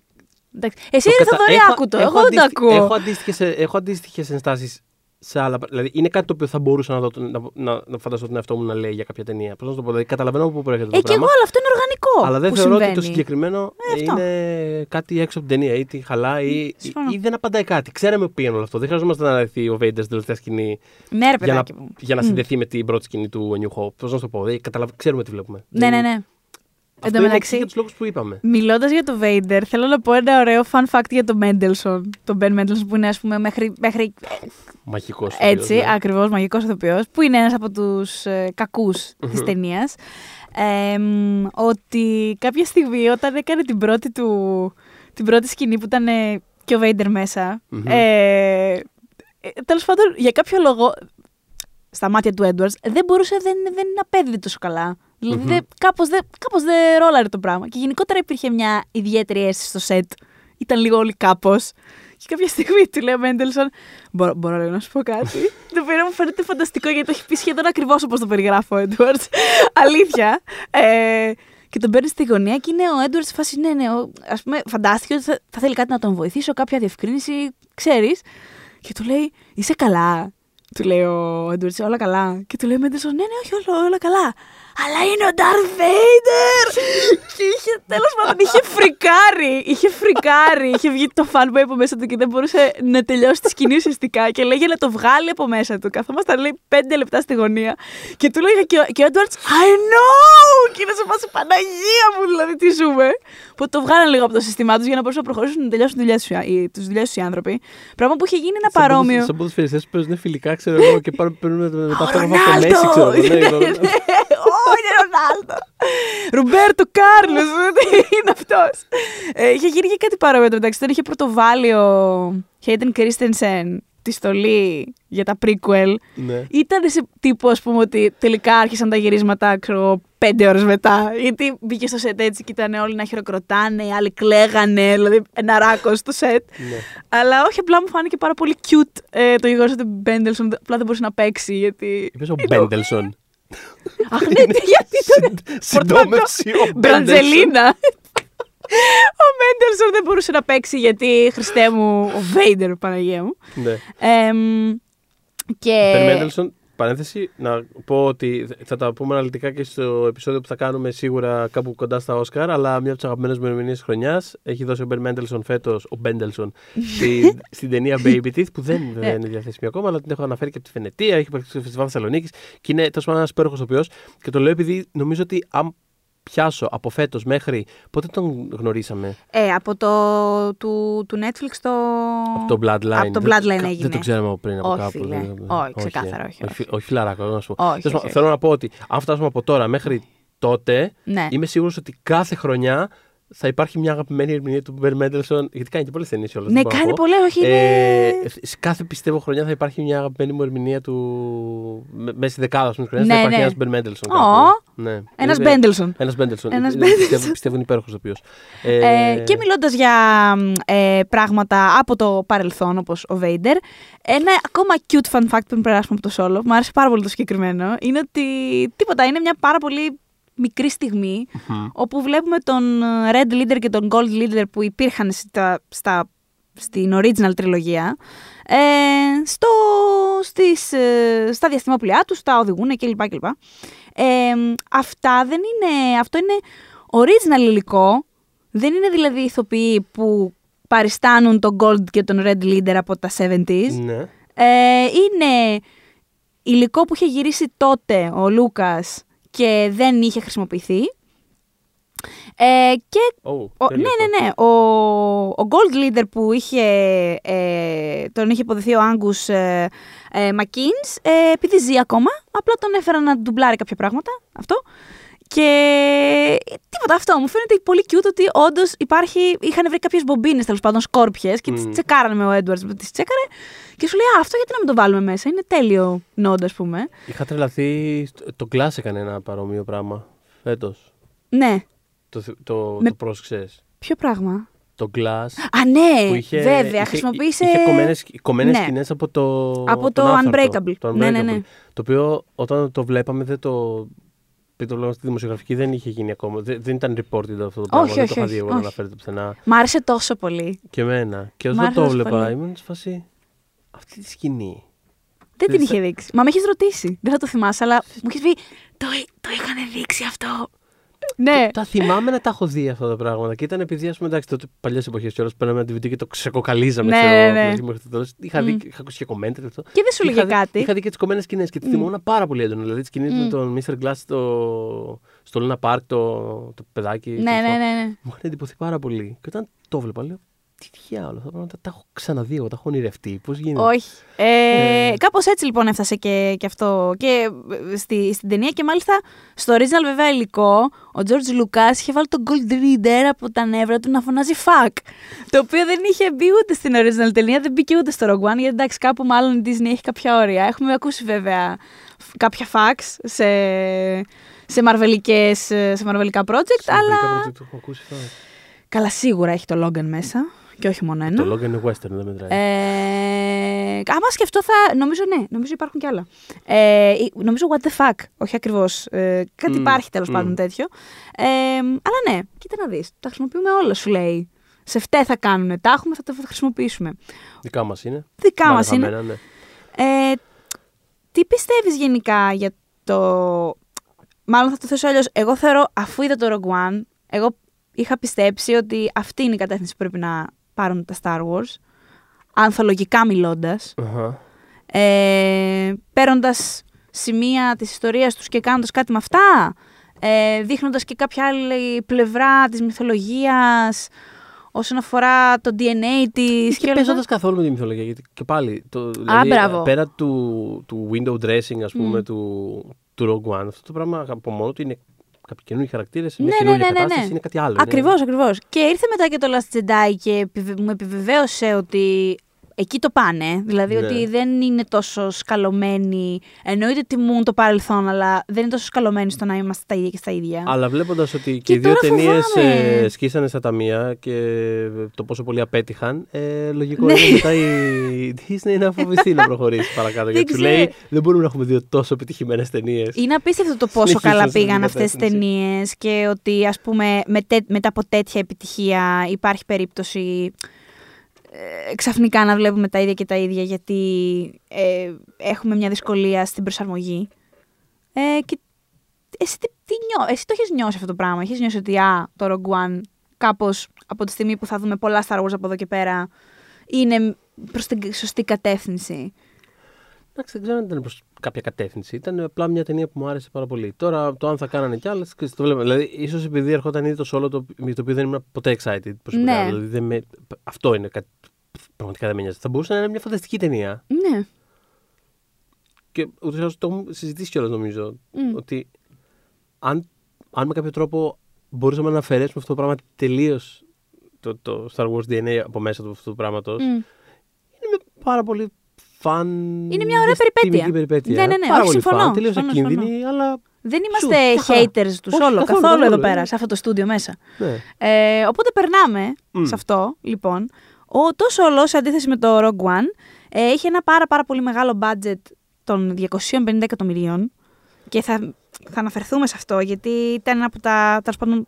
Εσύ το είναι κατα- Θοδωρή, έχω- άκου το. έχω Εγώ δεν το αντίστοι- ακούω. Έχω αντίστοιχες, έχω αντίστοιχες ενστάσεις σε άλλα. πρα- Δηλαδή είναι κάτι το οποίο θα μπορούσα να, δω, να, να, να φανταστώ τον εαυτό μου να λέει για κάποια ταινία. Πώς να σου το πω. Δηλαδή καταλαβαίνω από πού προέρχεται Ε, το και πράγμα. εγώ, αλλά αυτό είναι οργανικό. Αλλά δεν που θεωρώ ότι συμβαίνει. το συγκεκριμένο Ε, αυτό. είναι κάτι έξω από την ταινία ή τη χαλάει ή, Συμφωνώ. ή δεν απαντάει κάτι. Ξέραμε που πήγαινε όλο αυτό. Δεν χρειαζόμαστε να αρεθεί ο Βέιντερ στην τελευταία σκηνή Ναι, ρε για να, παιδάκι μου. για να Μμ. συνδεθεί με την πρώτη σκηνή του A New Hope. Πώς να σου το πω. Δηλαδή, καταλαβα... Ξέρουμε τι βλέπουμε. Ναι, ναι, ναι. Εν Αυτό τω είναι εξή μεταξύ, για τους λόγους που είπαμε. μιλώντας για το Vader, θέλω να πω ένα ωραίο fun fact για τον Mendelssohn. Τον Ben Mendelssohn που είναι, ας πούμε, μέχρι, μέχρι Μαγικός. Έτσι, ναι. ακριβώς, μαγικός ηθοποιός, που είναι ένας από τους ε, κακούς της ταινίας. ότι κάποια στιγμή όταν έκανε την πρώτη του. την πρώτη σκηνή που ήταν ε, και ο Βέιντερ μέσα. Μμμ. ε, ε, Τέλος πάντων, για κάποιο λόγο, στα μάτια του Έντουαρτ, δεν μπορούσε, δεν, δεν απέδιδε τόσο καλά. Δηλαδή, Μμμ. δεν- κάπως, δεν, κάπως δεν ρόλαρε το πράγμα. Και γενικότερα υπήρχε μια ιδιαίτερη αίσθηση στο σετ. Ήταν λίγο όλοι κάπως. Και κάποια στιγμή του λέει ο Μέντελσον, μπορώ, μπορώ λίγο να σου πω κάτι. το οποίο μου φαίνεται φανταστικό γιατί το έχει πει σχεδόν ακριβώς όπως το περιγράφω ο Έντουαρτ. Αλήθεια. Ε, και τον παίρνει στη γωνία και είναι ο Έντουαρτ σε φάση, ναι, ναι, ο- ας πούμε, φαντάστηκε ότι θα, θα θέλει κάτι να τον βοηθήσω, κάποια διευκρίνηση, ξέρεις. Και του λέει, είσαι καλά. Του λέει ο Έντουαρτς, όλα καλά. Και του λέει ο Μέντελσον, ναι, ναι, όχι, όλα, όλα καλά. Αλλά είναι ο Darth Vader! και είχε, τέλος πάντων, είχε φρικάρει. Είχε φρικάρει. είχε βγει το fanboy από μέσα του και δεν μπορούσε να τελειώσει τη σκηνή ουσιαστικά. Και λέγε να το βγάλει από μέσα του. Καθόμασταν, λέει, πέντε λεπτά στη γωνία. Και του λέγε και, ο- και ο Έντουαρτ, I know! Και είναι σε φάση Παναγία μου, δηλαδή, τι ζούμε. Που το βγάλαν λίγο από το σύστημά τους για να μπορούσαν να προχωρήσουν να τελειώσουν τι δουλειές τους οι άνθρωποι. Πράγμα που είχε γίνει ένα Σαν παρόμοιο. ποδοσ- Σαν ποδοσφαιριστές που παίζουν φιλικά, ξέρω εγώ, και πάρουν παίρνουν μετά Ο αυτό από το Ρονάλντο! Μέση, ξέρω εγώ. ναι, εγώ- Ω, είναι Ρονάλντο! Ρομπέρτο Κάρλος, είναι αυτός; είχε γίνει και κάτι παρόμοιο. Εντάξει, τον είχε πρωτοβάλει ο Χέιτεν Κρίστενσεν τη στολή για τα prequel. Ναι. Ήταν σε τύπο, ας πούμε, ότι τελικά άρχισαν τα γυρίσματα, ξέρω εγώ, πέντε ώρες μετά. Γιατί μπήκε στο σετ έτσι και ήταν όλοι να χειροκροτάνε, οι άλλοι κλαίγανε, δηλαδή ένα ράκο στο σετ. Ναι. Αλλά όχι, απλά μου φάνηκε πάρα πολύ cute ε, το γεγονός ότι ο Μπέντελσον απλά δεν μπορούσε να παίξει. Γιατί. Είπες ο Μπέντελσον. Αχ, ναι, ναι, γιατί ήταν. Συντόμευση ο Μπέντελσον. Μπραντζελίνα. Ο Μέντελσον δεν μπορούσε να παίξει γιατί Χριστέ μου, ο Vader, Παναγία μου. Ναι. Εμ, και. Μπεν Μέντελσον, παρένθεση, να πω ότι θα τα πούμε αναλυτικά και στο επεισόδιο που θα κάνουμε σίγουρα κάπου κοντά στα Όσκαρ. Αλλά μια από τις αγαπημένες μου ερμηνείες της χρονιάς έχει δώσει ο Μπεν Μέντελσον φέτος, ο Μπέντελσον, στη, στην ταινία Babyteeth, που δεν βέβαια είναι διαθέσιμη ακόμα, αλλά την έχω αναφέρει και από τη Βενετία, έχει υπάρξει στο Φεστιβάλ Θεσσαλονίκης και είναι τόσο ένας υπέροχος ηθοποιός. Και το λέω επειδή νομίζω ότι αν πιάσω από φέτος μέχρι. Πότε τον γνωρίσαμε, Ε, από το. του, του Netflix το. από το Bloodline. Από το Δεν- Bloodline κα- έγινε. Δεν το ξέραμε από πριν από Όχι, κάπου. φίλε. δεν- Όχι, ξεκάθαρα, όχι, Όχι, όχι φιλαράκο, να σου πω. Όχι, Τέλος όχι, πάντων, Θέλω να πω ότι αν φτάσουμε από τώρα μέχρι τότε, Ναι. είμαι σίγουρος ότι κάθε χρονιά θα υπάρχει μια αγαπημένη ερμηνεία του Μπέρ Μέντελσον. Γιατί κάνει και πολλές ταινίες όλα. Ναι, κάνει πολλέ, όχι. Είναι... Ε, σε κάθε πιστεύω χρονιά θα υπάρχει μια αγαπημένη μου ερμηνεία του. με- Μέσα στη δεκάδα τη χρονιά Ναι, θα υπάρχει ναι. ένας Μπεν Μέντελσον. Ω, Ναι. Ένας Είναι- Μπέντελσον. Ένας Μπέντελσον. Ένας Ε, Μπέντελσον. Πιστεύω, πιστεύω είναι υπέροχος οποίος. Ε, και μιλώντας για ε, πράγματα από το παρελθόν, όπως ο Βέιντερ, ένα ακόμα cute fun fact πριν περάσουμε από το solo, που μου άρεσε πάρα πολύ το συγκεκριμένο, είναι ότι τίποτα, είναι μια πάρα πολύ μικρή στιγμή, όπου βλέπουμε τον ε, Red Leader και τον Gold Leader που υπήρχαν στα, στα, στην original τριλογία, ε, στο, στις, ε, στα διαστημόπλια τους, τα οδηγούν κλπ. κλπ. Ε, αυτά δεν είναι, αυτό είναι original υλικό, δεν είναι δηλαδή ηθοποιοί που παριστάνουν τον Gold και τον Red Leader από τα 70s. Ναι. Ε, είναι υλικό που είχε γυρίσει τότε ο Λούκας και δεν είχε χρησιμοποιηθεί. Ε, και Oh, ο, τέλειο ναι, αυτό. ναι, ναι. Ο, ο Gold Leader που είχε, ε, τον είχε υποδηθεί ο Άγκους ε, ε, Μακίνς, ε, επειδή ζει ακόμα, απλά τον έφεραν να ντουμπλάρει κάποια πράγματα, αυτό. Και ε, τίποτα αυτό. Μου φαίνεται πολύ cute ότι όντως υπάρχει. Είχαν βρει κάποιες μπομπίνες τέλος πάντων σκόρπιες και τις Μμμ. τσεκάρανε με ο Έντουαρτς. Τις τσέκαρε και σου λέει Α, αυτό γιατί να μην το βάλουμε μέσα. Είναι τέλειο νόντ, ας πούμε. Είχα τρελαθεί. Το Glass έκανε ένα παρόμοιο πράγμα φέτος. Ναι. Το, θυ- το, Με- το πρόσεξες. Ποιο πράγμα; Το Glass. Α, ναι, που είχε, βέβαια. είχε, χρησιμοποίησε. Είχε κομμένες, κομμένες Ναι. σκηνές από το, Από τον το Άνθαρτο, Unbreakable. το Ναι, ναι, ναι. Το οποίο όταν το βλέπαμε δεν το... Πριν το λόγο στη δημοσιογραφική δεν είχε γίνει ακόμα. Δεν, δεν ήταν reported αυτό το πράγμα. Όχι, δεν όχι, το είχα όχι, δει εγώ όχι. να αναφέρεται πουθενά. Μ' άρεσε τόσο πολύ. Και εμένα. Και Μ' όσο άρεσε το τόσο έβλεπα, πολύ. ήμουν σε φάση. Αυτή τη σκηνή. Δεν την Δεν είχε θα- δείξει. Μα με έχεις ρωτήσει. Δεν θα το θυμάσαι, αλλά μου έχεις πει. Το, το είχαν δείξει αυτό. Ναι. Τα θυμάμαι να τα έχω δει αυτά τα πράγματα. Και ήταν επειδή, ας πούμε, εντάξει, τότε παλιές εποχές κιόλας παίρναμε ένα DVD και το ξεκοκαλίζαμε. Ναι, ξέρω, ναι, ναι. μέχρι το τέλος. Είχα, δει, Μμ. είχα ακούσει και κομμέντερ αυτό. Και δεν σου Και λέγε είχα δει- κάτι. Είχα δει και τις κομμένες σκηνές και τη Μμ. θυμόμουν πάρα πολύ έντονα. Δηλαδή τη σκηνή με Μμ. τον Mr. Glass στο, στο Luna Park, το, το παιδάκι. Ναι, στο ναι, αυτό. ναι, ναι. Μου είχαν εντυπωθεί πάρα πολύ. Και όταν το βλέπα, λέω τι διάλογο, αυτά τα πράγματα τα έχω ξαναδεί εγώ, τα έχω ονειρευτεί. Πώς γίνεται; Όχι. Ε, Ε. Κάπως έτσι λοιπόν έφτασε και, και αυτό και ε, στη, στην ταινία και μάλιστα στο original βέβαια υλικό ο George Lucas είχε βάλει τον Gold Reader από τα νεύρα του να φωνάζει fuck το οποίο δεν είχε μπει ούτε στην original ταινία δεν μπήκε ούτε στο Rogue One γιατί εντάξει κάπου μάλλον η Disney έχει κάποια όρια έχουμε ακούσει βέβαια φ- κάποια facts σε, σε, μαρβελικές, σε μαρβελικά project Σε αλλά μερικά project το έχω ακούσει αυτά. καλά σίγουρα έχει το Logan μέσα και όχι μόνο ένα Το Logan είναι western, δεν μετράει. ε, άμα σκεφτώ θα. Νομίζω ναι, νομίζω υπάρχουν κι άλλα. Ε, νομίζω what the fuck. Όχι ακριβώς. Ε, κάτι Μμ, υπάρχει τέλος μμ. πάντων τέτοιο. Ε, αλλά ναι, κοίτα να δεις. Τα χρησιμοποιούμε όλα, σου λέει. Σε φταί θα κάνουν. Τα έχουμε, θα τα χρησιμοποιήσουμε. Δικά μας είναι. Δικά μας Μάλλον είναι. χαμένα, ναι. Ε, τι πιστεύεις γενικά για το. Μάλλον θα το θέσω αλλιώς. Εγώ θεωρώ, αφού είδα το Rogue One, εγώ είχα πιστέψει ότι αυτή είναι η κατεύθυνση που πρέπει να πάρουν τα Star Wars. Ανθολογικά μιλώντας. Αχα. Ε, Παίρνοντας σημεία της ιστορίας τους και κάνοντας κάτι με αυτά. Ε, δείχνοντας και κάποια άλλη πλευρά της μυθολογίας όσον αφορά το DNA της Και παίζοντα καθόλου με τη μυθολογία. Γιατί και πάλι. Το, δηλαδή, μπράβο. Πέρα του, του window dressing, ας πούμε, Μμ. του, του Rogue One, αυτό το πράγμα από μόνο του είναι κάποιοι καινούργιοι χαρακτήρες, είναι Ναι, καινούργια ναι, ναι, ναι, κατάσταση, ναι. είναι κάτι άλλο. είναι- Ακριβώς, ακριβώς. Και ήρθε μετά και το Last Jedi και επιβε- μου επιβεβαίωσε ότι εκεί το πάνε. Δηλαδή Ναι. ότι δεν είναι τόσο σκαλωμένοι. Εννοείται τιμούν το παρελθόν, αλλά δεν είναι τόσο σκαλωμένοι στο να είμαστε τα ίδια και στα ίδια. Αλλά βλέποντας ότι και, Και οι δύο τώρα ταινίες φοβάμαι. σκίσανε στα ταμεία και το πόσο πολύ απέτυχαν, ε, λογικό Ναι. είναι μετά η Disney να φοβηθεί να προχωρήσει παρακάτω. Δεν γιατί σου ξέρω. λέει δεν μπορούμε να έχουμε δύο τόσο επιτυχημένες ταινίες. Είναι απίστευτο το πόσο Συνεχίζοντας καλά στην πήγαν αυτές τις κατεύθυνση. ταινίες και ότι ας πούμε με τε- μετά από τέτοια επιτυχία υπάρχει περίπτωση ε, ξαφνικά να βλέπουμε τα ίδια και τα ίδια γιατί ε, έχουμε μια δυσκολία στην προσαρμογή. Ε, και εσύ, τι, τι νιώ, εσύ το έχεις νιώσει αυτό το πράγμα; Έχεις νιώσει ότι α, το Rogue One κάπως από τη στιγμή που θα δούμε πολλά Star Wars από εδώ και πέρα είναι προς την σωστή κατεύθυνση. Εντάξει, δεν ξέρω αν ήταν προς κάποια κατεύθυνση. Ήταν απλά μια ταινία που μου άρεσε πάρα πολύ. Τώρα το αν θα κάνανε κι άλλες, το βλέπουμε. Δηλαδή, ίσως επειδή ερχόταν ήδη το solo το, με το οποίο δεν ήμουν ποτέ excited προσωπικά. Ναι. Δηλαδή, δεν με, αυτό είναι κάτι. που Πραγματικά δεν με νοιάζει. Θα μπορούσε να είναι μια φανταστική ταινία. Ναι. Και ούτως ή άλλως το έχουμε συζητήσει κιόλας νομίζω. Μμ. Ότι αν, αν με κάποιο τρόπο μπορούσαμε να αφαιρέσουμε αυτό το πράγμα τελείως το, το Star Wars DNA από μέσα του αυτού του πράγματος. Μμ. Είναι μια πάρα πολύ φαν. Είναι μια ωραία περιπέτεια. περιπέτεια. Ναι, ναι, ναι, Πάρα όχι, πολύ συμφωνώ, φαν, τελείω συμφωνώ, ακίνδυνη, αλλά. Δεν Σου, είμαστε μια χαρά. haters τους Όχι, όλο, καθόλου, καθόλου, καθόλου, εδώ ναι. πέρα, σε αυτό το στούντιο μέσα. Ναι. Ε, οπότε περνάμε Μμ. σε αυτό, λοιπόν. Ο το Solo, σε αντίθεση με το Rogue One, ε, είχε ένα πάρα πάρα πολύ μεγάλο budget των 250 εκατομμυρίων και θα, θα αναφερθούμε σε αυτό γιατί ήταν ένα από τα τέλος πάντων,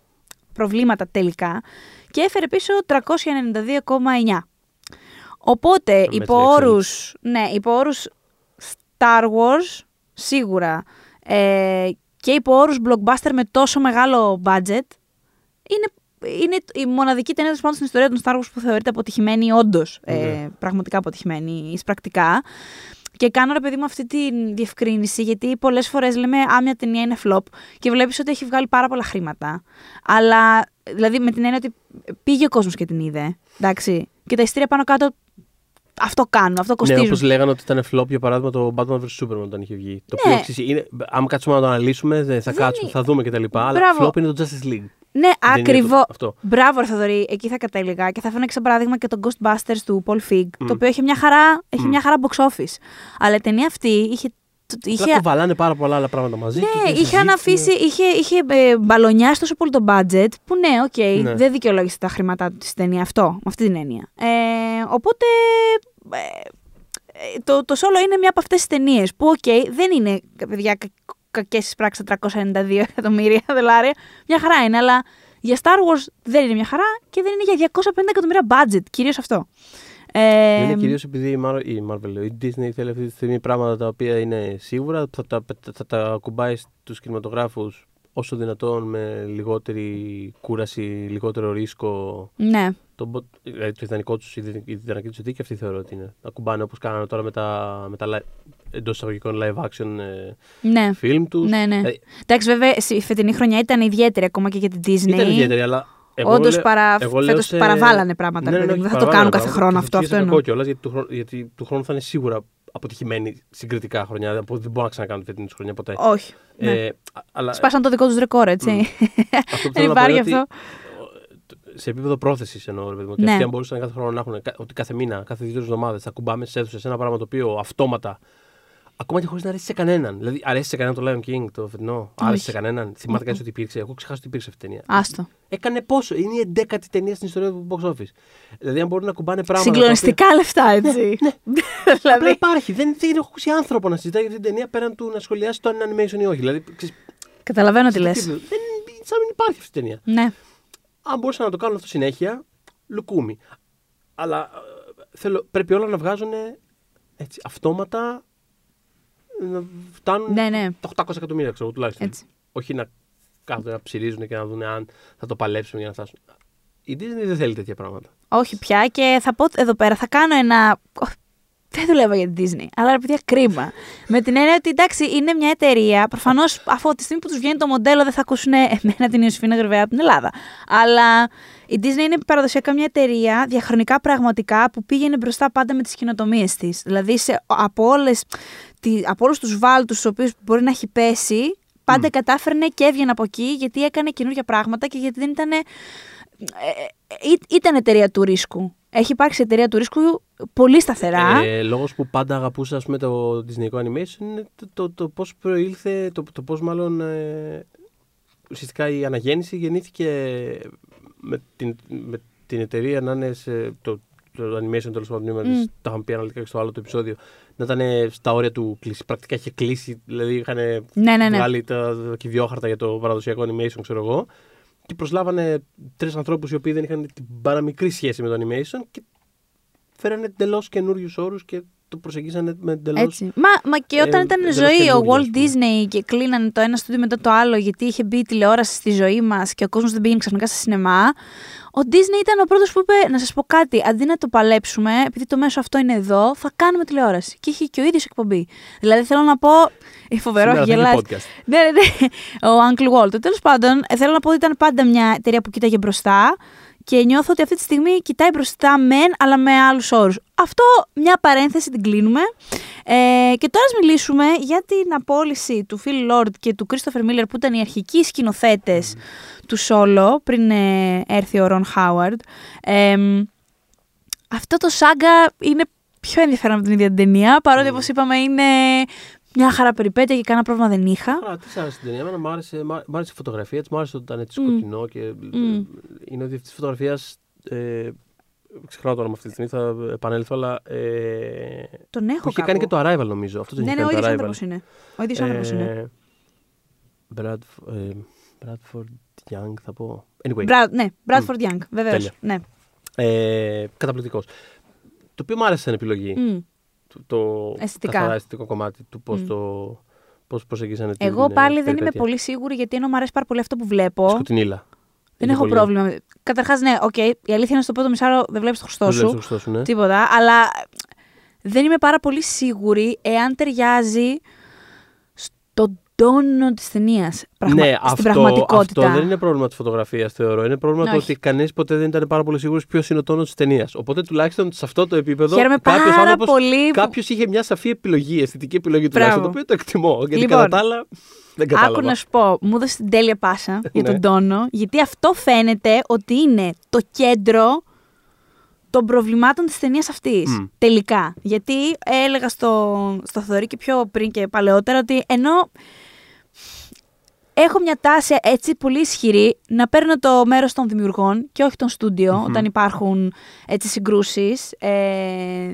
προβλήματα τελικά και έφερε πίσω 392,9. Οπότε, Μέτρια υπό όρους, ναι, υπό όρους Star Wars, σίγουρα, ε, και υπό όρους blockbuster με τόσο μεγάλο budget, είναι, είναι η μοναδική ταινία τέλος πάντων στην ιστορία των Star Wars που θεωρείται αποτυχημένη όντως. Ε, Ναι. πραγματικά αποτυχημένη, εισπρακτικά. Και κάνω ρε παιδί μου αυτή τη διευκρίνηση, γιατί πολλές φορές λέμε Α, μια ταινία είναι flop και βλέπεις ότι έχει βγάλει πάρα πολλά χρήματα. Αλλά, δηλαδή με την έννοια ότι πήγε ο κόσμος και την είδε. Εντάξει. Και τα ειστήρια πάνω κάτω αυτό κάνουν, αυτό Ναι, κοστίζουν. όπως λέγανε ότι ήταν flop για παράδειγμα το Batman vs Superman όταν είχε βγει. Το Ναι. οποίο ξέρεις, είναι, άμα κάτσουμε να το αναλύσουμε, δεν θα Δεν κάτσουμε, είναι- θα δούμε κτλ. Αλλά Μπράβο. flop είναι το Justice League. Ναι, Δεν είναι ακριβώ. το- αυτό. Μπράβο, ρε Θοδωρή, εκεί θα κατέληγα. Και θα φέρνω και σαν παράδειγμα και το Ghostbusters του Paul Feig, Μμ. το οποίο έχει μια χαρά, έχει Μμ. μια χαρά box office. Αλλά η ταινία αυτή είχε. είχε Απλά κουβαλάνε πάρα πολλά άλλα πράγματα μαζί. και ναι, τη είχε συζήτηση αναφήσει, είχε, είχε ε, μπαλονιάσει τόσο πολύ το budget που ναι, οκ, Ναι. δεν δικαιολόγησε τα χρήματά του στην ταινία αυτό, με αυτή την έννοια. Ε, οπότε ε, ε, το, το Solo είναι μια από αυτές τις ταινίες που οκ, δεν είναι παιδιά κα, κακές τις πράξεις τα 392 εκατομμύρια δολάρια, μια χαρά είναι, αλλά για Star Wars δεν είναι μια χαρά και δεν είναι για 250 εκατομμύρια budget, κυρίως αυτό. Ε, Είναι κυρίως επειδή η Marvel, η Marvel, λέω, η Disney θέλει αυτή τη στιγμή πράγματα τα οποία είναι σίγουρα. Θα τα, θα τα κουμπάει στους κινηματογράφους όσο δυνατόν με λιγότερη κούραση, λιγότερο ρίσκο. ναι, Το, μπο- δηλαδή το ιδανικό τους, η ιδανική τους δίκη αυτή θεωρώ ότι είναι. Να κουμπάνε όπως κάνανε τώρα με τα, με τα εντός εισαγωγικών live action ε, ναι. film τους. Ναι, ναι. Ε, Εντάξει, βέβαια, η φετινή χρονιά ήταν ιδιαίτερη ακόμα και για την Disney. ήταν ιδιαίτερη, αλλά. εγώ Όντως λέω- παρα... εγώ λέω φέτος σε- παραβάλανε πράγματα. Ναι, ρε ναι, παιδί ναι, μου. δεν θα το παραβάλανε κάνουν κάθε πράγματα. χρόνο Και αυτό. θα Αυτό ψήσει εννοώ. κακό κιόλας, γιατί του, χρόνου, γιατί του χρόνου θα είναι σίγουρα αποτυχημένη συγκριτικά χρονιά. Δεν μπορούν να ξανακάνουν φετινή τους χρονιά ποτέ. Όχι. Ναι. Ε, α- αλλά Σπάσαν το δικό τους ρεκόρ, έτσι. αυτό που Δεν θέλω να πω είναι υπάρχει ότι, αυτό. ε, Σε επίπεδο πρόθεσης εννοώ, ρε παιδί μου. Ότι Ναι. αυτοί αν μπορούσαν κάθε χρόνο να έχουν, κα- ότι κάθε μήνα, κάθε δύο εβδομάδες θα κουμπάμε στι αίθουσες ένα πράγμα το οποίο αυτόματα. Ακόμα και χωρίς να αρέσει σε κανέναν. Δηλαδή, αρέσει σε κανέναν το Lion King το φετινό. Άρεσε σε κανέναν. Θυμάται κανεί ότι υπήρξε. Εγώ ξεχάσω ότι υπήρξε αυτή η ταινία. Άστο. Έκανε πόσο. Είναι η εντέκατη ταινία στην ιστορία του box office. Δηλαδή, αν μπορούν να κουμπάνε πράγματα. τα Συγκλονιστικά λεφτά, έτσι. Ναι. Απλά δηλαδή. υπάρχει. Δεν, δεν έχω ακούσει άνθρωπο να συζητάει για αυτή την ταινία πέραν του να σχολιάσει το αν είναι animation ή όχι. Δηλαδή, ξέρεις, Καταλαβαίνω τι σε λες. επίπεδο- Δεν, σαν να μην υπάρχει αυτή η ταινία. Ναι. Αν μπορούσαν να το κάνουν αυτό συνέχεια, λουκούμι. Αλλά ε, θέλω, πρέπει όλα να βγάζουν έτσι, αυτόματα να φτάνουν Ναι, ναι. τα 800 εκατομμύρια, ξέρω εγώ, τουλάχιστον. Έτσι. Όχι να κάθονται να ψηρίζουν και να δουν αν θα το παλέψουν για να φτάσουν. Η Disney δεν θέλει τέτοια πράγματα. Όχι πια και θα πω εδώ πέρα, θα κάνω ένα. Δεν δουλεύω για την Disney, αλλά ρε παιδιά κρίμα. Με την έννοια ότι εντάξει, είναι μια εταιρεία. Προφανώς, αφού από τη στιγμή που τους βγαίνει το μοντέλο, δεν θα ακούσουν εμένα την Ιωσήφινα Γρεβαία από την Ελλάδα. Αλλά η Disney είναι παραδοσιακά μια εταιρεία διαχρονικά πραγματικά που πήγαινε μπροστά πάντα με τις κοινοτομίε της. Δηλαδή, σε, από, όλες, τι, από όλους τους βάλτους στους οποίους μπορεί να έχει πέσει, πάντα κατάφερνε και έβγαινε από εκεί γιατί έκανε καινούργια πράγματα και γιατί δεν ήταν. Ε, ε, ήταν εταιρεία του ρίσκου. Έχει υπάρξει εταιρεία του ρίσκου πολύ σταθερά. Ε, Λόγος που πάντα αγαπούσα ας πούμε, το Disney animation είναι το, το, το πώς προήλθε, το, το πώς μάλλον ε, ουσιαστικά η αναγέννηση γεννήθηκε με την, με την εταιρεία να είναι σε, το, το animation τέλος πάντων, mm. τα είχαμε πει αναλυτικά και στο άλλο το επεισόδιο, να ήταν στα όρια του κλείσει. Πρακτικά είχε κλείσει, δηλαδή είχαν Ναι, ναι, ναι. βγάλει τα κυδιόχαρτα για το παραδοσιακό animation, ξέρω εγώ. Και προσλάβανε τρεις ανθρώπους οι οποίοι δεν είχαν την παραμικρή σχέση με το animation και φέρανε εντελώς καινούριους όρους και το προσεγγίσανε με εντελώς. Έτσι. Μα, μα και όταν Ε, ήταν εντελώς ζωή ο καινούργια, ας Walt πούμε. Disney και κλείνανε το ένα στούντιο μετά το άλλο γιατί είχε μπει η τηλεόραση στη ζωή μας και ο κόσμος δεν πήγαινε ξαφνικά στα σινεμά. Ο Disney ήταν ο πρώτος που είπε: Να σας πω κάτι, αντί να το παλέψουμε, επειδή το μέσο αυτό είναι εδώ, θα κάνουμε τηλεόραση. Και είχε και ο ίδιος εκπομπή. Δηλαδή θέλω να πω. Ε, Φοβερό, Σήμερα θα γελάς. έχει podcast. Ναι, ναι, ναι. Ο Uncle Walter. Τέλος πάντων, ε, θέλω να πω ότι ήταν πάντα μια εταιρεία που κοίταγε μπροστά και νιώθω ότι αυτή τη στιγμή κοιτάει μπροστά μεν, αλλά με άλλους όρους. Αυτό μια παρένθεση την κλείνουμε. Ε, και τώρα ας μιλήσουμε για την απόλυση του Phil Lord και του Christopher Miller που ήταν οι αρχικοί σκηνοθέτες του Solo πριν ε, έρθει ο Ron Howard. Ε, αυτό το σάγκα είναι πιο ενδιαφέρον από την ίδια την ταινία, παρότι όπως είπαμε είναι μια χαρά περιπέτεια και κανένα πρόβλημα δεν είχα. Άρα, τι σ' άρεσε την ταινία. Εμένα μου άρεσε, μ' άρεσε η φωτογραφία της, μου άρεσε ότι ήταν έτσι σκοτεινό και ε, είναι ότι αυτής της φωτογραφίας. Ε, ξεχνάω το όνομα αυτή τη στιγμή, θα επανέλθω, αλλά. Ε, Τον έχω που είχε κάπου. κάνει και το Arrival νομίζω. Αυτό το Ναι, είχε ναι, ο κάνει ίδιος το άνθρωπος Arrival. είναι. Ο ίδιος άνθρωπος είναι. Ε, Brad, ε, Bradford Young θα πω. Anyway, Μπρα- ναι, Bradford Young, βεβαίως. Τέλεια. Ναι. ε, καταπληκτικός. Το οποίο μου άρεσε σαν επιλογή. Μμ. Το, το Αισθητικά. καθαρά αισθητικό κομμάτι του πώς Μμ. το πώς προσεγγίσανε την Εγώ ε, πάλι δεν είμαι περιπέτεια. πολύ σίγουρη γιατί ενώ μου αρέσει πάρα πολύ αυτό που βλέπω. Σκοτεινίλα. Δεν Είχε έχω πολύ- πρόβλημα. Καταρχάς, ναι, οκ, η αλήθεια είναι στο πρώτο μισάωρο δεν βλέπεις το χριστό Δεν βλέπεις σου. το χριστό σου, ναι. Τίποτα. Αλλά δεν είμαι πάρα πολύ σίγουρη εάν ταιριάζει στον τόνο της ταινίας. Πραγμα... ναι, στην αυτό, πραγματικότητα. αυτό δεν είναι πρόβλημα της φωτογραφίας, θεωρώ. Είναι πρόβλημα Ναι, το όχι. ότι κανείς ποτέ δεν ήταν πάρα πολύ σίγουρος ποιος είναι ο τόνος της ταινίας. Οπότε τουλάχιστον σε αυτό το επίπεδο. Χαίρομαι κάποιος πάρα άνθρωπος- πολύ που- Κάποιος είχε μια σαφή επιλογή, αισθητική επιλογή τουλάχιστον. Μπράβο. Το οποίο το εκτιμώ. Γιατί Λοιπόν, κατά τα άλλα δεν κατάλαβα. Άκου να σου πω, μου έδωσε την τέλεια πάσα για Ναι. τον τόνο, γιατί αυτό φαίνεται ότι είναι το κέντρο των προβλημάτων της ταινίας αυτής. Μμ. Τελικά. Γιατί έλεγα στο, στο Θοδωρή και πιο πριν και παλαιότερα ότι ενώ έχω μια τάση έτσι πολύ ισχυρή να παίρνω το μέρος των δημιουργών και όχι των στούντιο Μμμ. όταν υπάρχουν έτσι συγκρούσεις. Ε,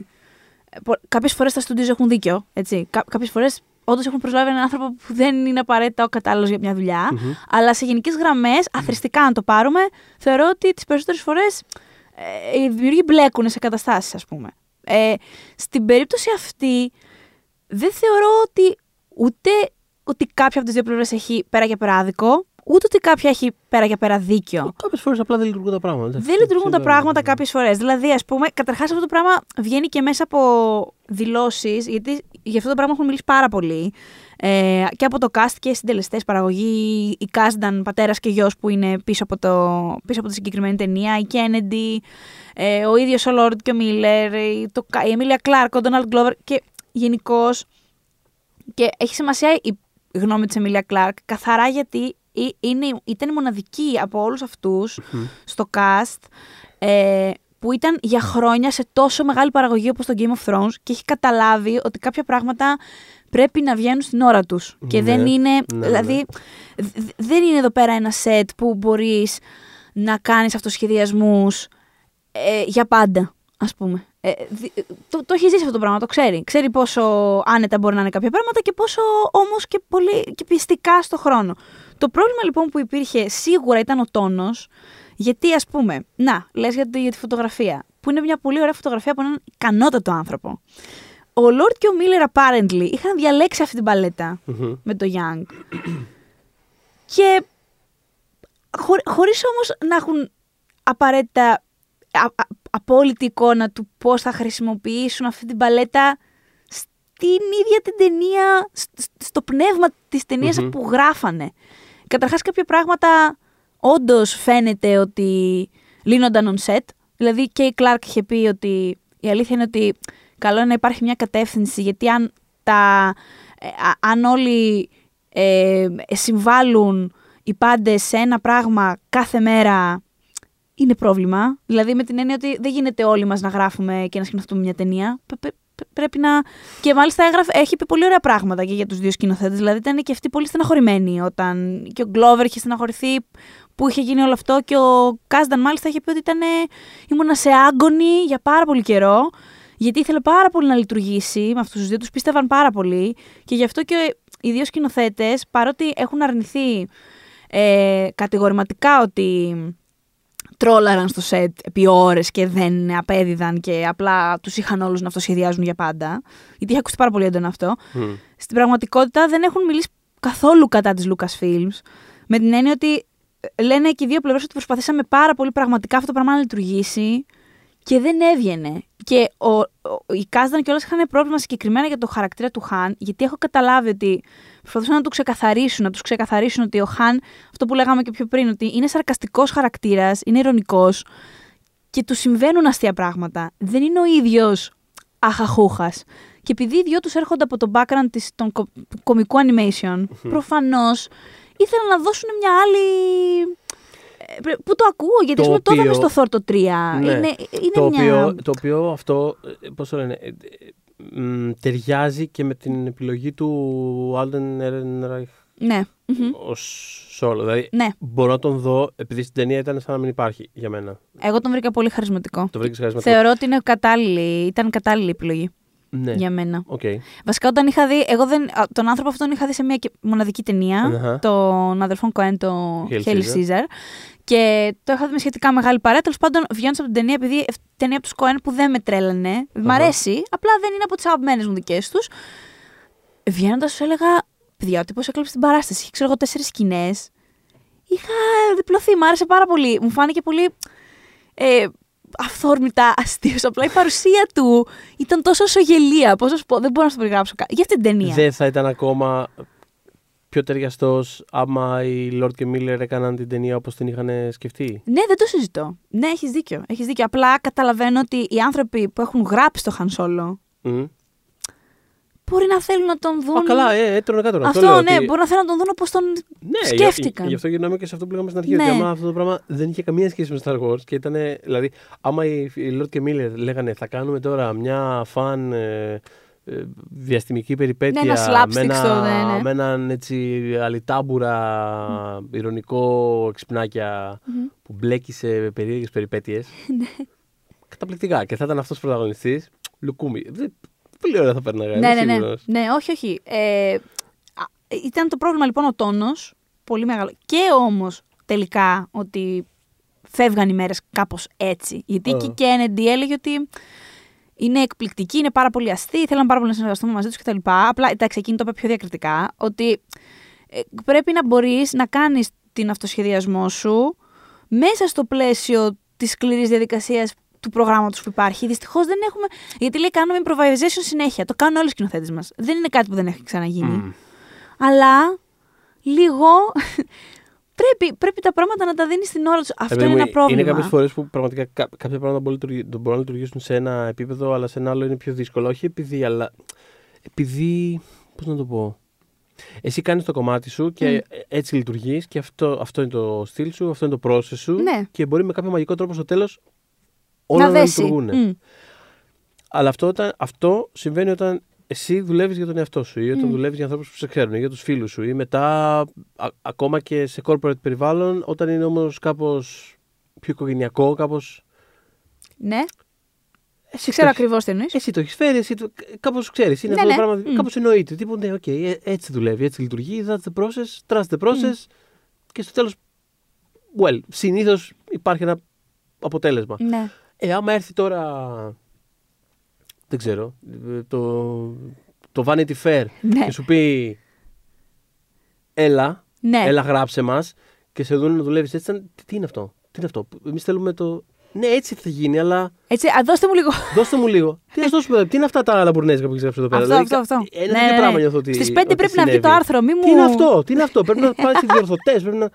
πο- κάποιες φορές τα στούντιος έχουν δίκιο, έτσι. Κά- κάποιες φορές όντως έχουν προσλάβει έναν άνθρωπο που δεν είναι απαραίτητα ο κατάλληλος για μια δουλειά. Μμμ. Αλλά σε γενικές γραμμές, αθρηστικά αν το πάρουμε, θεωρώ ότι τις περισσότερες φορές ε, οι δημιουργοί μπλέκουν σε καταστάσεις, ας πούμε. Ε, στην περίπτωση αυτή, δεν θεωρώ ότι ούτε ότι κάποια από τις δύο πλευρές έχει πέρα και πέρα άδικο, ούτε ότι κάποια έχει πέρα και πέρα δίκιο. Κάποιες φορές απλά δεν λειτουργούν τα πράγματα. Δεν λειτουργούν τα Σίγουρα. πράγματα κάποιες φορές. Δηλαδή, ας πούμε, καταρχάς αυτό το πράγμα βγαίνει και μέσα από δηλώσεις, γιατί για αυτό το πράγμα έχουν μιλήσει πάρα πολύ. Ε, και από το cast και συντελεστές παραγωγή. Η cast ήταν πατέρας και γιος που είναι πίσω από, το, πίσω από τη συγκεκριμένη ταινία. Η Kennedy, ε, ο ίδιος ο Λόρντ και ο Μίλλερ, η, το, η Εμίλια Κλάρκ, ο Ντόναλντ Γκλόβερ. Και γενικώς. Και έχει σημασία η γνώμη της Εμίλια Κλάρκ, καθαρά γιατί ή- είναι, ήταν η μοναδική από όλους αυτούς στο cast ε, που ήταν για χρόνια σε τόσο μεγάλη παραγωγή όπως το Game of Thrones και έχει καταλάβει ότι κάποια πράγματα πρέπει να βγαίνουν στην ώρα τους. Και Ναι, δεν είναι, ναι, δηλαδή, δ- δεν είναι εδώ πέρα ένα set που μπορείς να κάνεις αυτοσχεδιασμούς ε, για πάντα, ας πούμε. Ε, δι- το, το έχει ζήσει αυτό το πράγμα, το ξέρει. Ξέρει πόσο άνετα μπορεί να είναι κάποια πράγματα και πόσο όμως και, πολύ, και πιστικά στο χρόνο. Το πρόβλημα λοιπόν που υπήρχε σίγουρα ήταν ο τόνος, γιατί ας πούμε, να, λες για τη, για τη φωτογραφία, που είναι μια πολύ ωραία φωτογραφία από έναν ικανότατο άνθρωπο. Ο Λόρτ και ο Μίλλερ apparently είχαν διαλέξει αυτή την παλέτα Μμμ. με το Young. Και χω, χωρίς όμως να έχουν απαραίτητα α- α- απόλυτη εικόνα του πώς θα χρησιμοποιήσουν αυτή την παλέτα στην ίδια την ταινία, σ- σ- στο πνεύμα της ταινίας Μμμ. που γράφανε. Καταρχάς κάποια πράγματα όντως φαίνεται ότι λύνονταν on set. Δηλαδή και η Κλάρκ είχε πει ότι η αλήθεια είναι ότι καλό είναι να υπάρχει μια κατεύθυνση γιατί αν, τα, ε, α- αν όλοι ε, συμβάλλουν οι πάντες σε ένα πράγμα κάθε μέρα είναι πρόβλημα. Δηλαδή με την έννοια ότι δεν γίνεται όλοι μας να γράφουμε και να σκηνοθετούμε μια ταινία. Πε- πε- πε- Πρέπει να. Και μάλιστα έγραφε, έχει πει πολύ ωραία πράγματα και για τους δύο σκηνοθέτες. Δηλαδή ήταν και αυτοί πολύ στεναχωρημένοι όταν. Και ο Γκλόβερ είχε στεναχωρηθεί που είχε γίνει όλο αυτό. Και ο Κάσταν μάλιστα είχε πει ότι ήταν. ήμουνα σε άγκονη για πάρα πολύ καιρό. Γιατί ήθελε πάρα πολύ να λειτουργήσει με αυτούς τους δύο. Τους πίστευαν πάρα πολύ. Και γι' αυτό και οι δύο σκηνοθέτες, παρότι έχουν αρνηθεί ε, κατηγορηματικά ότι τρόλαραν στο σετ επί ώρες και δεν απέδιδαν και απλά τους είχαν όλους να αυτοσχεδιάζουν για πάντα. Γιατί είχε ακουστεί πάρα πολύ έντονο αυτό. Μμ. Στην πραγματικότητα δεν έχουν μιλήσει καθόλου κατά της Lucasfilms. Με την έννοια ότι ε, λένε και οι δύο πλευρές ότι προσπαθήσαμε πάρα πολύ πραγματικά αυτό το πράγμα να λειτουργήσει και δεν έβγαινε. Και ο, ο, οι Κάσταν και όλα είχαν πρόβλημα συγκεκριμένα για το χαρακτήρα του Χαν, γιατί έχω καταλάβει ότι προσπαθούσαν να του ξεκαθαρίσουν, να τους ξεκαθαρίσουν ότι ο Χαν, αυτό που λέγαμε και πιο πριν, ότι είναι σαρκαστικός χαρακτήρας, είναι ηρωνικός και του συμβαίνουν αστεία πράγματα. Δεν είναι ο ίδιος αχαχούχας. Και επειδή οι δυο τους έρχονται από το background της, των κο- του κομικού animation, προφανώς ήθελαν να δώσουν μια άλλη. Ε, πρέ- Πού το ακούω, γιατί Το ας πούμε, το είδαμε οποίο- στο Thor το 3. Ναι. Είναι, είναι το, μια... οποίο, το οποίο αυτό, ε, πώς το λένε, ε, ε, μ, ταιριάζει και με την επιλογή του Alden Ehrenreich Ναι. μμμ. ως solo. Δηλαδή, Ναι. μπορώ να τον δω, επειδή στην ταινία ήταν σαν να μην υπάρχει για μένα. Εγώ τον βρήκα πολύ χαρισματικό. Το βρήκες χαρισματικό. Θεωρώ ότι είναι κατάλληλη, ήταν κατάλληλη επιλογή Ναι. για μένα. Οκ. Βασικά, όταν είχα δει. Εγώ δεν, α, τον άνθρωπο αυτόν είχα δει σε μια και- μοναδική ταινία. Αχα. Των αδερφών Κοέν, το Hail Hail Caesar. Caesar. Και το είχα δει με σχετικά μεγάλη παρέα. Τέλος πάντων, βγαίνοντα από την ταινία, επειδή ε, ταινία από τους Κοέν που δεν με τρέλανε. Μ' Αχα. αρέσει, απλά δεν είναι από τις αγαπημένες μου δικές τους. Βγαίνοντας, τους έλεγα. Παιδιά, ο τύπος έκλειψε την παράσταση. Είχε, ξέρω εγώ, τέσσερις σκηνές. Είχα διπλωθεί, μ' άρεσε πάρα πολύ. Μου φάνηκε πολύ. Ε, αυθόρμητα αστείο. Απλά η παρουσία του ήταν τόσο σογελία. Πώς να σου πω, δεν μπορώ να σου το περιγράψω. κα- Για αυτή την ταινία. Δεν θα ήταν ακόμα πιο ταιριαστός άμα οι Lord και Miller έκαναν την ταινία όπως την είχαν σκεφτεί. Ναι, δεν το συζητώ. Ναι, έχεις δίκιο. Έχεις δίκιο. Απλά καταλαβαίνω ότι οι άνθρωποι που έχουν γράψει το Han Solo Μμ. Μπορεί να θέλουν να τον δουν. Α, καλά, ε, έτρωνε κάτω. Αυτό, λέω ναι, ότι- μπορεί να θέλουν να τον δουν όπως τον Ναι, σκέφτηκαν. Γι' γι' αυτό γυρνάμε και σε αυτό που λέγαμε στην αρχή. Ναι. Ότι άμα αυτό το πράγμα δεν είχε καμία σχέση με Star Wars και ήταν. Δηλαδή, άμα οι, οι Lord και Miller λέγανε θα κάνουμε τώρα μια φαν ε, ε, διαστημική περιπέτεια Ναι, ένα slapstick με, ένα, στο- ναι, ναι. με έναν έτσι αλυτάμπουρα, ηρωνικό εξυπνάκια Μμμ. που μπλέκει σε περίεργες περιπέτειες. Ναι. Καταπληκτικά. Και θα ήταν αυτός πρωταγωνιστής. Λουκούμι. Δεν- Πολύ ωραία θα παίρναγα. Ναι, είμαι ναι, ναι. σίγουρος. Ναι, όχι, όχι. Ε, α, ήταν το πρόβλημα λοιπόν ο τόνος, πολύ μεγάλο. Και όμως τελικά ότι φεύγαν οι μέρες κάπως έτσι. Γιατί Α. και η Kennedy έλεγε ότι είναι εκπληκτική, είναι πάρα πολύ αστεί, θέλαν πάρα πολύ να συνεργαστούμε μαζί τους κτλ. Απλά, εντάξει, εκείνη το είπε πιο διακριτικά, ότι ε, πρέπει να μπορείς να κάνεις την αυτοσχεδιασμό σου μέσα στο πλαίσιο της σκληρής διαδικασίας του προγράμματος που υπάρχει. Δυστυχώς δεν έχουμε... Γιατί λέει κάνουμε improvisation συνέχεια. Το κάνουν όλοι οι σκηνοθέτες μας. Δεν είναι κάτι που δεν έχει ξαναγίνει. Μμ. Αλλά λίγο πρέπει, πρέπει τα πράγματα να τα δίνεις στην ώρα τους. Αυτό Ρε παιδί είναι μου, ένα πρόβλημα. Είναι κάποιες φορές που πραγματικά κα- κάποια πράγματα μπορούν, να λειτουργεί- μπορούν να λειτουργήσουν σε ένα επίπεδο, αλλά σε ένα άλλο είναι πιο δύσκολο. Όχι επειδή, αλλά επειδή. Πώς να το πω. Εσύ κάνεις το κομμάτι σου και έτσι λειτουργείς και αυτό, αυτό είναι το στυλ σου, αυτό είναι το process σου. Ναι. Και μπορεί με κάποιο μαγικό τρόπο στο τέλος όλα να να, δέσει. λειτουργούν. Μμ. Αλλά αυτό, όταν, αυτό συμβαίνει όταν εσύ δουλεύεις για τον εαυτό σου ή όταν Μμ. δουλεύεις για ανθρώπους που σε ξέρουν ή για τους φίλους σου ή μετά α- ακόμα και σε corporate περιβάλλον, όταν είναι όμως κάπως πιο οικογενειακό, κάπως. Ναι. Εσύ Ξέρω το έχεις- ακριβώς τι εννοείς. Εσύ το έχεις φέρει, εσύ το... κάπως ξέρεις. Είναι Ναι, αυτό ναι. το πράγμα. Μμ. Κάπως εννοείται. Τύπου ναι, οκ, ε, έτσι δουλεύει, έτσι λειτουργεί. That's the process, trust the process. Και στο τέλος, well, συνήθως υπάρχει ένα αποτέλεσμα. Ναι. Ε, άμα έρθει τώρα. Δεν ξέρω. ε, Το, το Vanity Fair Ναι. και σου πει. Έλα, Ναι. έλα γράψε μας και σε δουν να δουλεύεις έτσι. σαν, Τι, τι είναι αυτό. Τι είναι αυτό. Εμείς θέλουμε το. Ναι, έτσι θα γίνει, αλλά Έτσι, α, δώστε μου λίγο. δώστε μου λίγο. τι να σου δώσουμε, τι είναι αυτά τα λαμπουρνέζικα που έχει γράψει εδώ πέρα. Αυτό, Δηλαδή, αυτό, αυτό. Ένα Ναι, τέτοιο ναι, ναι. πράγμα νιώθω ότι. Στις πέντε ότι πρέπει να βγει συνέβη. το άρθρο, μη μου- Τι είναι αυτό, τι είναι αυτό. πρέπει να πάει σε διορθωτές. Πρέπει να.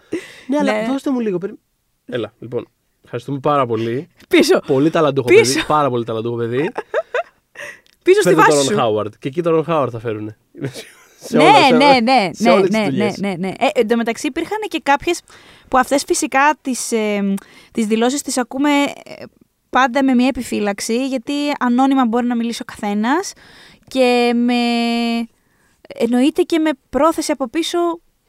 Ναι, αλλά Ναι. δώστε μου λίγο. περι- Έλα, λοιπόν. Ευχαριστούμε πάρα πολύ. Πίσω. Πολύ ταλαντούχο Πίσω. παιδί. Πάρα πολύ ταλαντούχο παιδί. Πίσω στη Φέρτε βάση τον σου. Ρον Χάουαρντ. Και εκεί τον Ρον Χάουαρντ θα φέρουν. ναι, ναι, ναι, σε ναι, όλες τις ναι, ναι, δουλειές. ναι, ναι. Ε, εν τω μεταξύ υπήρχαν και κάποιες που αυτές φυσικά τις, ε, τις δηλώσεις τις ακούμε ε, πάντα με μια επιφύλαξη γιατί ανώνυμα μπορεί να μιλήσει ο καθένας και με, εννοείται και με πρόθεση από πίσω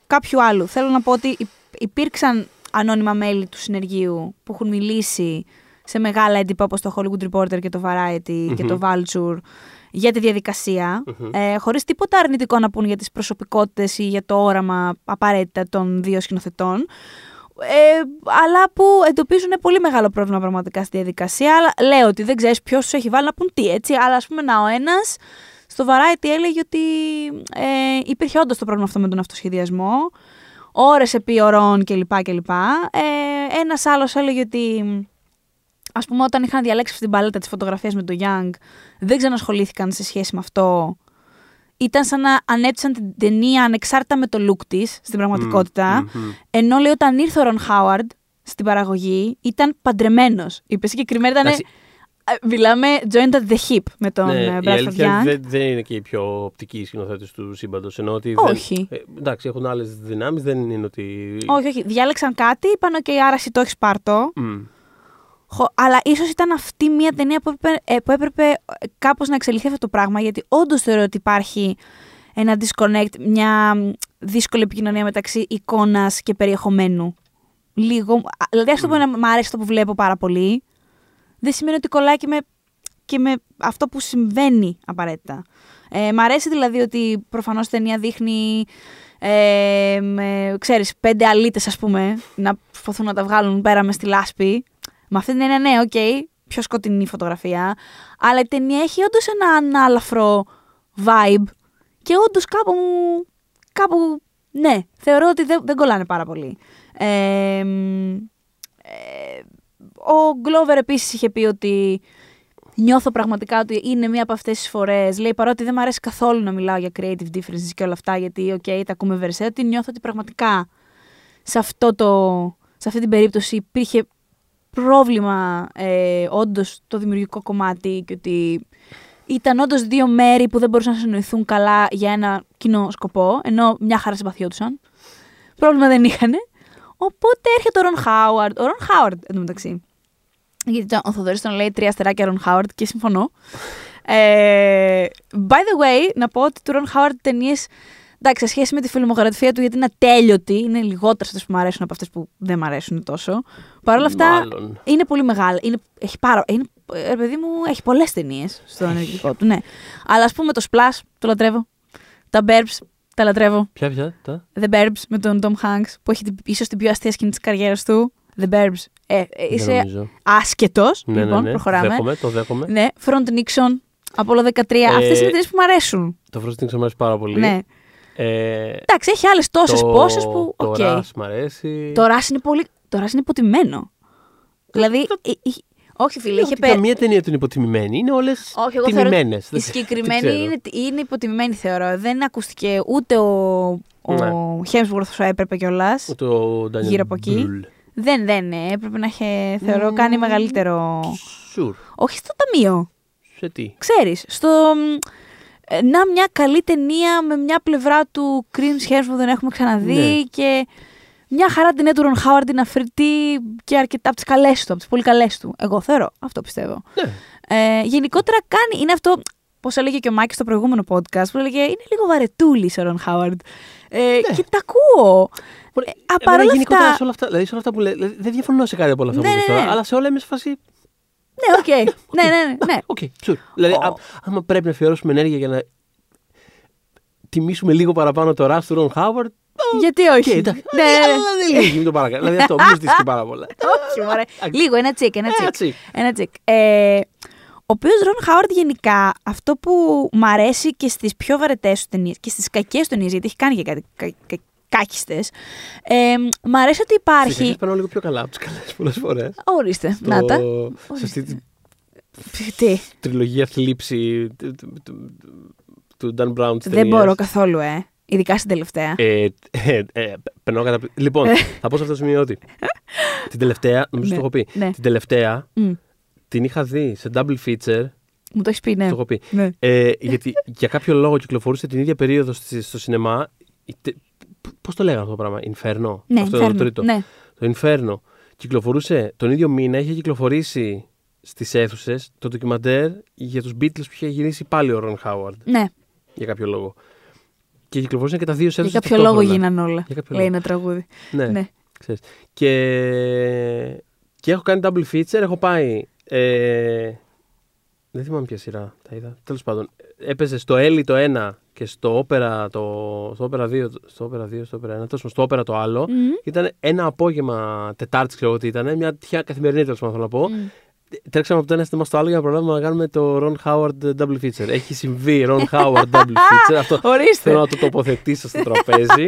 κάποιου άλλου. Θέλω να πω ότι υ- υπήρξαν ανώνυμα μέλη του συνεργείου που έχουν μιλήσει σε μεγάλα έντυπα όπως το Hollywood Reporter και το Variety και το Vulture για τη διαδικασια ε, χωρίς τίποτα αρνητικό να πούν για τις προσωπικότητες ή για το όραμα απαραίτητα των δύο σκηνοθετών. Ε, αλλά που εντοπίζουν πολύ μεγάλο πρόβλημα πραγματικά στη διαδικασία. Αλλά λέω ότι δεν ξέρεις ποιος του έχει βάλει να πούν τι έτσι. Αλλά ας πούμε, να ο ένας στο Variety έλεγε ότι ε, υπήρχε όντως το πρόβλημα αυτό με τον αυτοσχεδιασμό. Ώρες επί ωρών κλπ. κλπ. Ε, Ένας άλλος έλεγε ότι ας πούμε, όταν είχαν διαλέξει αυτή την παλέτα της φωτογραφίας με το Young, δεν ξανασχολήθηκαν σε σχέση με αυτό. Ήταν σαν να ανέπτυσαν την ταινία ανεξάρτητα με το look της στην πραγματικότητα. μμμ. Ενώ λέει όταν ήρθε ο Ρον Χάουαρντ στην παραγωγή, ήταν παντρεμένος. Είπε συγκεκριμένα ήταν. Εντάξει. ε, Μιλάμε joined at the hip με τον Ναι, ναι, η Bradford αλήθεια Young. δεν, δεν είναι και οι πιο οπτικοί σκηνοθέτες του σύμπαντος. ότι Όχι. Δεν, ε, εντάξει, έχουν άλλες δυνάμεις, δεν είναι ότι. Όχι, όχι. Διάλεξαν κάτι, είπαν: OK, άρα εσύ το έχεις πάρτο. Μμ. Χω- Αλλά ίσως ήταν αυτή μια ταινία που έπρεπε, ε, που έπρεπε ε, κάπως να εξελιχθεί αυτό το πράγμα, γιατί όντως θεωρώ ότι υπάρχει ένα disconnect, μια μ, δύσκολη επικοινωνία μεταξύ εικόνας και περιεχομένου. Λίγο. α, Δηλαδή, ας το πω να μ' αρέσει αυτό που βλέπω πάρα πολύ, δεν σημαίνει ότι κολλάει και με, και με αυτό που συμβαίνει απαραίτητα. Ε, μ' αρέσει δηλαδή ότι προφανώς η ταινία δείχνει ε, με, ξέρεις, πέντε αλήτες ας πούμε να προσπαθούν να τα βγάλουν πέρα μες στη λάσπη. Με αυτή την έννοια ναι, οκ, πιο σκοτεινή φωτογραφία. Αλλά η ταινία έχει όντως ένα ανάλαφρο vibe και όντως κάπου μου. Κάπου. Ναι, θεωρώ ότι δεν, δεν κολλάνε πάρα πολύ. Ε, μ, ε, ο Glover επίσης είχε πει ότι νιώθω πραγματικά ότι είναι μία από αυτές τις φορές. Λέει παρότι δεν μου αρέσει καθόλου να μιλάω για creative differences και όλα αυτά, γιατί, οκ, okay, τα ακούμε βερεσέ, ότι νιώθω ότι πραγματικά σε, αυτό το, σε αυτή την περίπτωση υπήρχε πρόβλημα ε, όντως το δημιουργικό κομμάτι και ότι ήταν όντως δύο μέρη που δεν μπορούσαν να συνοηθούν καλά για ένα κοινό σκοπό, ενώ μια χαρά συμπαθιόντουσαν. Πρόβλημα δεν είχαν. Οπότε έρχεται ο Ρον Χάουαρντ. Ο Ρον Χάουαρντ, εντωμεταξύ. Γιατί ο Θοδωρής τον λέει τρία αστεράκια Ρον Χάουαρντ και συμφωνώ. Ε, by the way, να πω ότι του Ρον Χάουαρντ ταινίες. Εντάξει, σε σχέση με τη φιλμογραφία του, γιατί είναι ατέλειωτη, είναι λιγότερε αυτές που μου αρέσουν από αυτές που δεν μου αρέσουν τόσο. Παρ' όλα αυτά, Μάλλον. είναι πολύ μεγάλη. Είναι, έχει πάρα, είναι, ε, παιδί μου, έχει πολλές ταινίες στο ενεργητικό του, ναι. Αλλά ας πούμε το Splash, το λατρεύω. Τα Burbs, τα λατρεύω. Ποια, ποια, τα; The Burbs με τον Tom Hanks, που έχει την- ίσως την πιο αστεία σκηνή της καριέρας του. The Burbs. Ε, ε, Δεν είσαι νομίζω. άσχετος. Ναι, λοιπόν, ναι, ναι. προχωράμε. Δέχομαι, το δέχομαι. Ναι, Front Nixon, Apollo 13. Ε, Αυτές είναι ταινίες που μου αρέσουν. Το Frost/Nixon μου αρέσει πάρα πολύ. Ναι. Ε, Εντάξει, έχει άλλες τόσες το- πόσες που. Το Οκ. Rush μ' αρέσει. Το Rush είναι πολύ. Το Rush είναι υποτιμμένο. Δηλαδή. ε, ε, όχι, φίλε, Λέω είχε ότι πε... Καμία ταινία του είναι υποτιμημένη. Είναι όλες Όχι, εγώ θεωρώ. τιμημένες. Η συγκεκριμένη είναι, είναι υποτιμημένη, θεωρώ. Δεν ακούστηκε ούτε ο, ο Ναι. Hemsworth όσο έπρεπε κιόλας. Το Daniel Γύρω από εκεί. Brühl. Δεν, δεν. ε, Έπρεπε να είχε, θεωρώ, Mm. κάνει μεγαλύτερο. Sure. Όχι στο ταμείο. Σε τι; Ξέρεις, στο... μ, ε, Να μια καλή ταινία με μια πλευρά του Chris Hemsworth που δεν έχουμε ξαναδεί Ναι. και μια χαρά την του Ρον Χάουαρντ είναι αφριτή και αρκετά από τις καλές του, από τις πολύ καλές του. Εγώ θεωρώ, αυτό πιστεύω. Ναι. Ε, γενικότερα κάνει, είναι αυτό, πώς έλεγε και ο Μάκης στο προηγούμενο podcast, που έλεγε είναι λίγο βαρετούλης ο Ρον Χάουαρντ. Ε, Και τα ακούω. Ωραία, Ε, α, εμένα παρόλα γενικότερα αυτά- σε όλα αυτά, δηλαδή σε όλα αυτά που λέει, δηλαδή, δεν διαφωνώ σε κάτι από όλα αυτά Ναι, που λες ναι, τώρα, ναι. αλλά σε όλα είμαι σε φάση. Ναι, οκ. ναι, ναι, ναι, ναι. Οκ, sure. Δηλαδή, Ω. α- άμα πρέπει να αφιερώσουμε ενέργεια για να τιμήσουμε λίγο παραπάνω το Rush του Ρον Χάουαρντ. Γιατί όχι. Και εντάξει. Ναι, ναι, ναι. Αλλά δεν λίγη, μην το παρακαλώ. Δηλαδή αυτό, μην ζητήσει και πάρα πολλά. Όχι, μωρέ. Λίγο, ένα τσικ, ένα τσικ. Έτσι. Ένα τσικ. Ε, ο οποίος Ρον Χάουαρντ γενικά αυτό που μ' αρέσει και στις πιο βαρετές του ταινίες και στις κακές του ταινίες, γιατί έχει κάνει και κάτι κα, κα, κάκιστε. Ε, μ' αρέσει ότι Στις υπάρχει. περνάω λίγο πιο καλά από τις καλές πολλές φορές. Ορίστε, να τα. Σε αυτή την Τι, τριλογία θλίψη του- του- του- του Dan Brown της δεν ταινίας. μπορώ καθόλου, ε. Ειδικά στην τελευταία. Ε, ε, ε, περνάω κατα... Λοιπόν, θα πω σε αυτό το σημείο ότι την τελευταία, νομίζω Ναι, το έχω πει, ναι. την τελευταία Μμ, την είχα δει σε double feature, Μου το έχεις πει, ναι. το έχω πει, ναι. ε, γιατί για κάποιο λόγο κυκλοφορούσε την ίδια περίοδο στη- στο σινεμά, η τε- πώς το λέγανε αυτό το πράγμα, Inferno, Ναι, αυτό το Inferno, τρίτο. ναι. Το Inferno κυκλοφορούσε τον ίδιο μήνα, είχε κυκλοφορήσει στις αίθουσες το ντοκιμαντέρ για τους Beatles που είχε γυρίσει πάλι ο Ron Howard, ναι. για κάποιο λόγο. Και κυκλοφορούσαν και τα δύο σε Για αίθουσες κάποιο λόγο ταυτόχρονα. γίνανε όλα. Για κάποιο Λέει λόγο. ένα τραγούδι. Ναι, Ναι. ξέρεις. Και, και έχω κάνει double feature, έχω πάει... Ε, δεν θυμάμαι ποια σειρά τα είδα. Τέλος πάντων, έπαιζε στο Έλλη το ένα και στο Opera, το, στο Opera 2, στο Opera 2, στο Opera 1, τέλος πάντων, στο Opera το άλλο. Μμμ. Ήταν ένα απόγευμα Τετάρτης, ξέρω εγώ τι ήταν, μια τυχαία καθημερινή τέλος πάντων θέλω να πω. Μμ. Τρέξαμε από το ένα στόμα στο άλλο για να προλάβουμε να κάνουμε το Ron Howard double feature. Έχει συμβεί Ron Howard double feature. Αυτό Ορίστε. θέλω να το τοποθετήσω στο τραπέζι.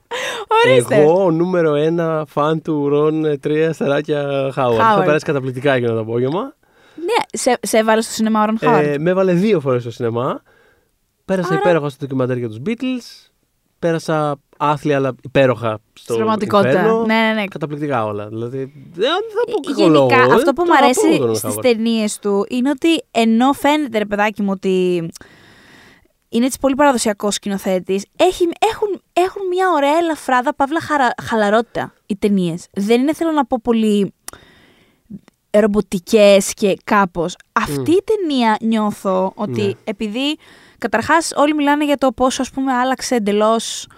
Ορίστε. Εγώ, ο νούμερο ένα φαν του Ron ε, τρία στεράκια Howard. Howard. Θα περάσει καταπληκτικά εκείνο το απόγευμα. Ναι, σε, σε έβαλε στο σινεμά ο Ρον Χάουαρντ. Ε, με έβαλε δύο φορές στο σινεμά. Πέρασα Άρα- υπέροχα στο ντοκιμαντέρ για τους Beatles. Πέρασα άθλια, αλλά υπέροχα στο Στην πραγματικότητα. Inferno. Ναι, ναι, ναι. Καταπληκτικά όλα. Δηλαδή, δεν θα πω κακό λόγο. Γενικά, ε, αυτό που το μου αγαπώ τον αρέσει Ron στις Howard. ταινίες του είναι ότι ενώ φαίνεται, ρε παιδάκι μου, ότι είναι έτσι πολύ παραδοσιακός σκηνοθέτης, έχουν, έχουν μια ωραία ελαφράδα, παύλα χαρα, χαλαρότητα οι ταινίες. Δεν είναι, θέλω να πω, πολύ ρομποτικές και κάπως. Αυτή η ταινία νιώθω ότι Ναι. επειδή καταρχάς όλοι μιλάνε για το πόσο ας πούμε άλλαξε εντελώς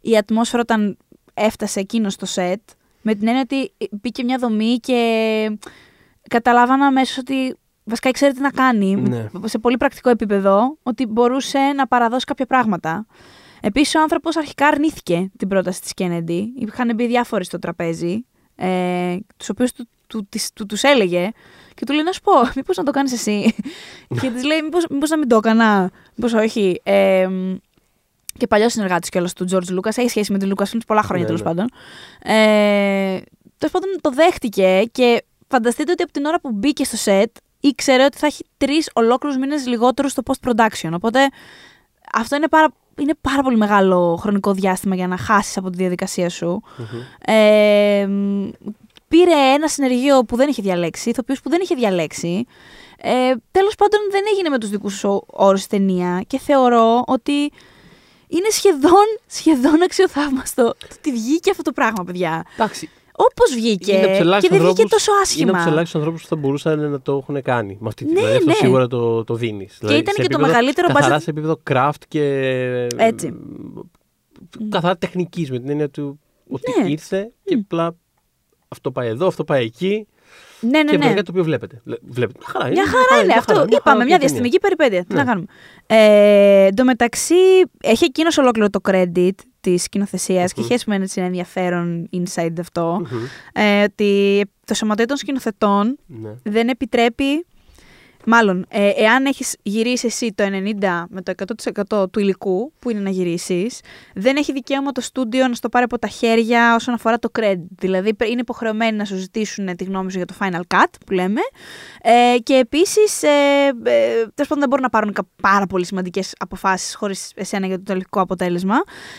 η ατμόσφαιρα όταν έφτασε εκείνο στο σετ. Με την έννοια ότι μπήκε μια δομή και καταλάβανα αμέσως ότι βασικά ήξερε τι να κάνει. Ναι. Σε πολύ πρακτικό επίπεδο, ότι μπορούσε να παραδώσει κάποια πράγματα. Επίσης, ο άνθρωπος αρχικά αρνήθηκε την πρόταση της Kennedy. Είχαν μπει διάφοροι στο τραπέζι, ε, τους οποίους του, του, τις- του, τους έλεγε και του λέει να σου πω, μήπως να το κάνεις εσύ. και της λέει μήπως, μήπως να μην το έκανα, μήπως όχι. Ε, και παλιός συνεργάτης κιόλας του George Lucas, έχει σχέση με τον Lucas Films πολλά χρόνια Ναι, τέλος ναι. πάντων. Ε, τέλος πάντων το δέχτηκε και φανταστείτε ότι από την ώρα που μπήκε στο σετ ήξερε ότι θα έχει τρεις ολόκληρους μήνες λιγότερο στο post-production. Οπότε αυτό είναι πάρα, είναι πάρα πολύ μεγάλο χρονικό διάστημα για να χάσεις από τη διαδικασία σου. Ε, πήρε ένα συνεργείο που δεν είχε διαλέξει, ηθοποιούς που δεν είχε διαλέξει. Ε, Τέλος πάντων, δεν έγινε με τους δικούς όρους ταινία και θεωρώ ότι είναι σχεδόν, σχεδόν αξιοθαύμαστο το ότι βγήκε αυτό το πράγμα, παιδιά. Εντάξει, Όπως βγήκε. Είναι από τους Και ελάχιστους δεν βγήκε ανθρώπους- τόσο Είναι άσχημα. από τους ελάχιστους ανθρώπους που θα μπορούσαν να το έχουν κάνει. Με αυτή τη Ναι, δηλαδή, αυτό ναι. σίγουρα το, το δίνεις. ήταν και το μεγαλύτερο Καθαρά budget- σε επίπεδο craft και. Έτσι. Καθαρά τεχνικής με την έννοια του ότι Ναι. ήρθε και απλά αυτό πάει εδώ, αυτό πάει εκεί. Ναι, ναι, και ναι. βρήκα το οποίο βλέπετε. Λε- βλέπετε. Μια χαρά Μια χαρά είναι αυτό. Είπαμε, μια διαστημική περιπέτεια. Τι Ναι. να κάνουμε. Ε, Εν τω μεταξύ, έχει εκείνος ολόκληρο το credit της σκηνοθεσίας και έχει ένα έτσι ένα ενδιαφέρον inside αυτό. ε, ότι το σωματείο των σκηνοθετών Ναι. δεν επιτρέπει. Μάλλον, ε, εάν έχεις γυρίσει εσύ το 90 με το 100% του υλικού που είναι να γυρίσεις, δεν έχει δικαίωμα το στούντιο να στο πάρει από τα χέρια όσον αφορά το credit. Δηλαδή, πρέ- είναι υποχρεωμένοι να σου ζητήσουν τη γνώμη σου για το final cut, που λέμε. Ε, και επίσης, ε, ε, τέλος πάντων, δεν μπορούν να πάρουν κα- πάρα πολύ σημαντικές αποφάσεις χωρίς εσένα για το τελικό αποτέλεσμα.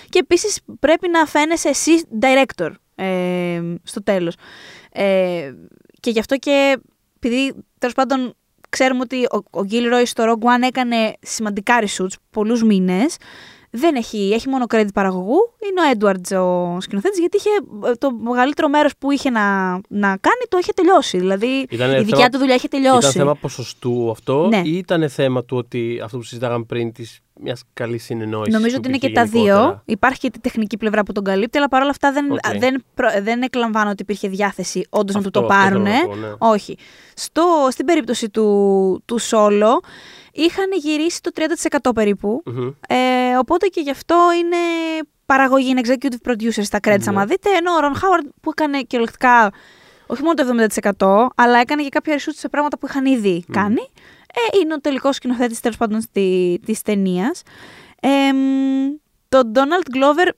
Και επίσης, πρέπει να φαίνεσαι εσύ director ε, στο τέλος. Ε, και γι' αυτό και επειδή τέλος πάντων ξέρουμε ότι ο, ο Gilroy στο Rogue One έκανε σημαντικά reshoots, πολλούς μήνες, δεν έχει, έχει μόνο credit παραγωγού. Είναι ο Edwards ο σκηνοθέτης, γιατί είχε, ε, το μεγαλύτερο μέρος που είχε να, να κάνει το είχε τελειώσει. Δηλαδή Ήτανε η δικιά θέμα- του δουλειά είχε τελειώσει. Ήταν θέμα ποσοστού αυτό Ναι. ή ήταν θέμα του ότι αυτό που συζητάγαμε πριν της μιας καλής συνεννόησης. Νομίζω που ότι είναι και υπήρχε τα δύο. γενικότερα. Υπάρχει και τη τεχνική πλευρά που τον καλύπτει, αλλά παρόλα αυτά δεν, Οκ. δεν, προ- δεν εκλαμβάνω ότι υπήρχε διάθεση όντως να του Αυτό- το αυτό πάρουν. θέλω να πω, ναι. Όχι. Στο, στην περίπτωση του, του Solo είχαν γυρίσει το 30% περίπου. Μμμ. Ε, οπότε και γι' αυτό είναι παραγωγή, είναι executive producer στα credits, Ναι. άμα δείτε. Ενώ ο Ron Howard που έκανε κυριολεκτικά όχι μόνο το 70%, αλλά έκανε και κάποια reshoots σε πράγματα που είχαν ήδη κάνει. Ε, είναι ο τελικός σκηνοθέτης τέλος πάντων της ταινίας. Ε, μ, τον Donald Glover,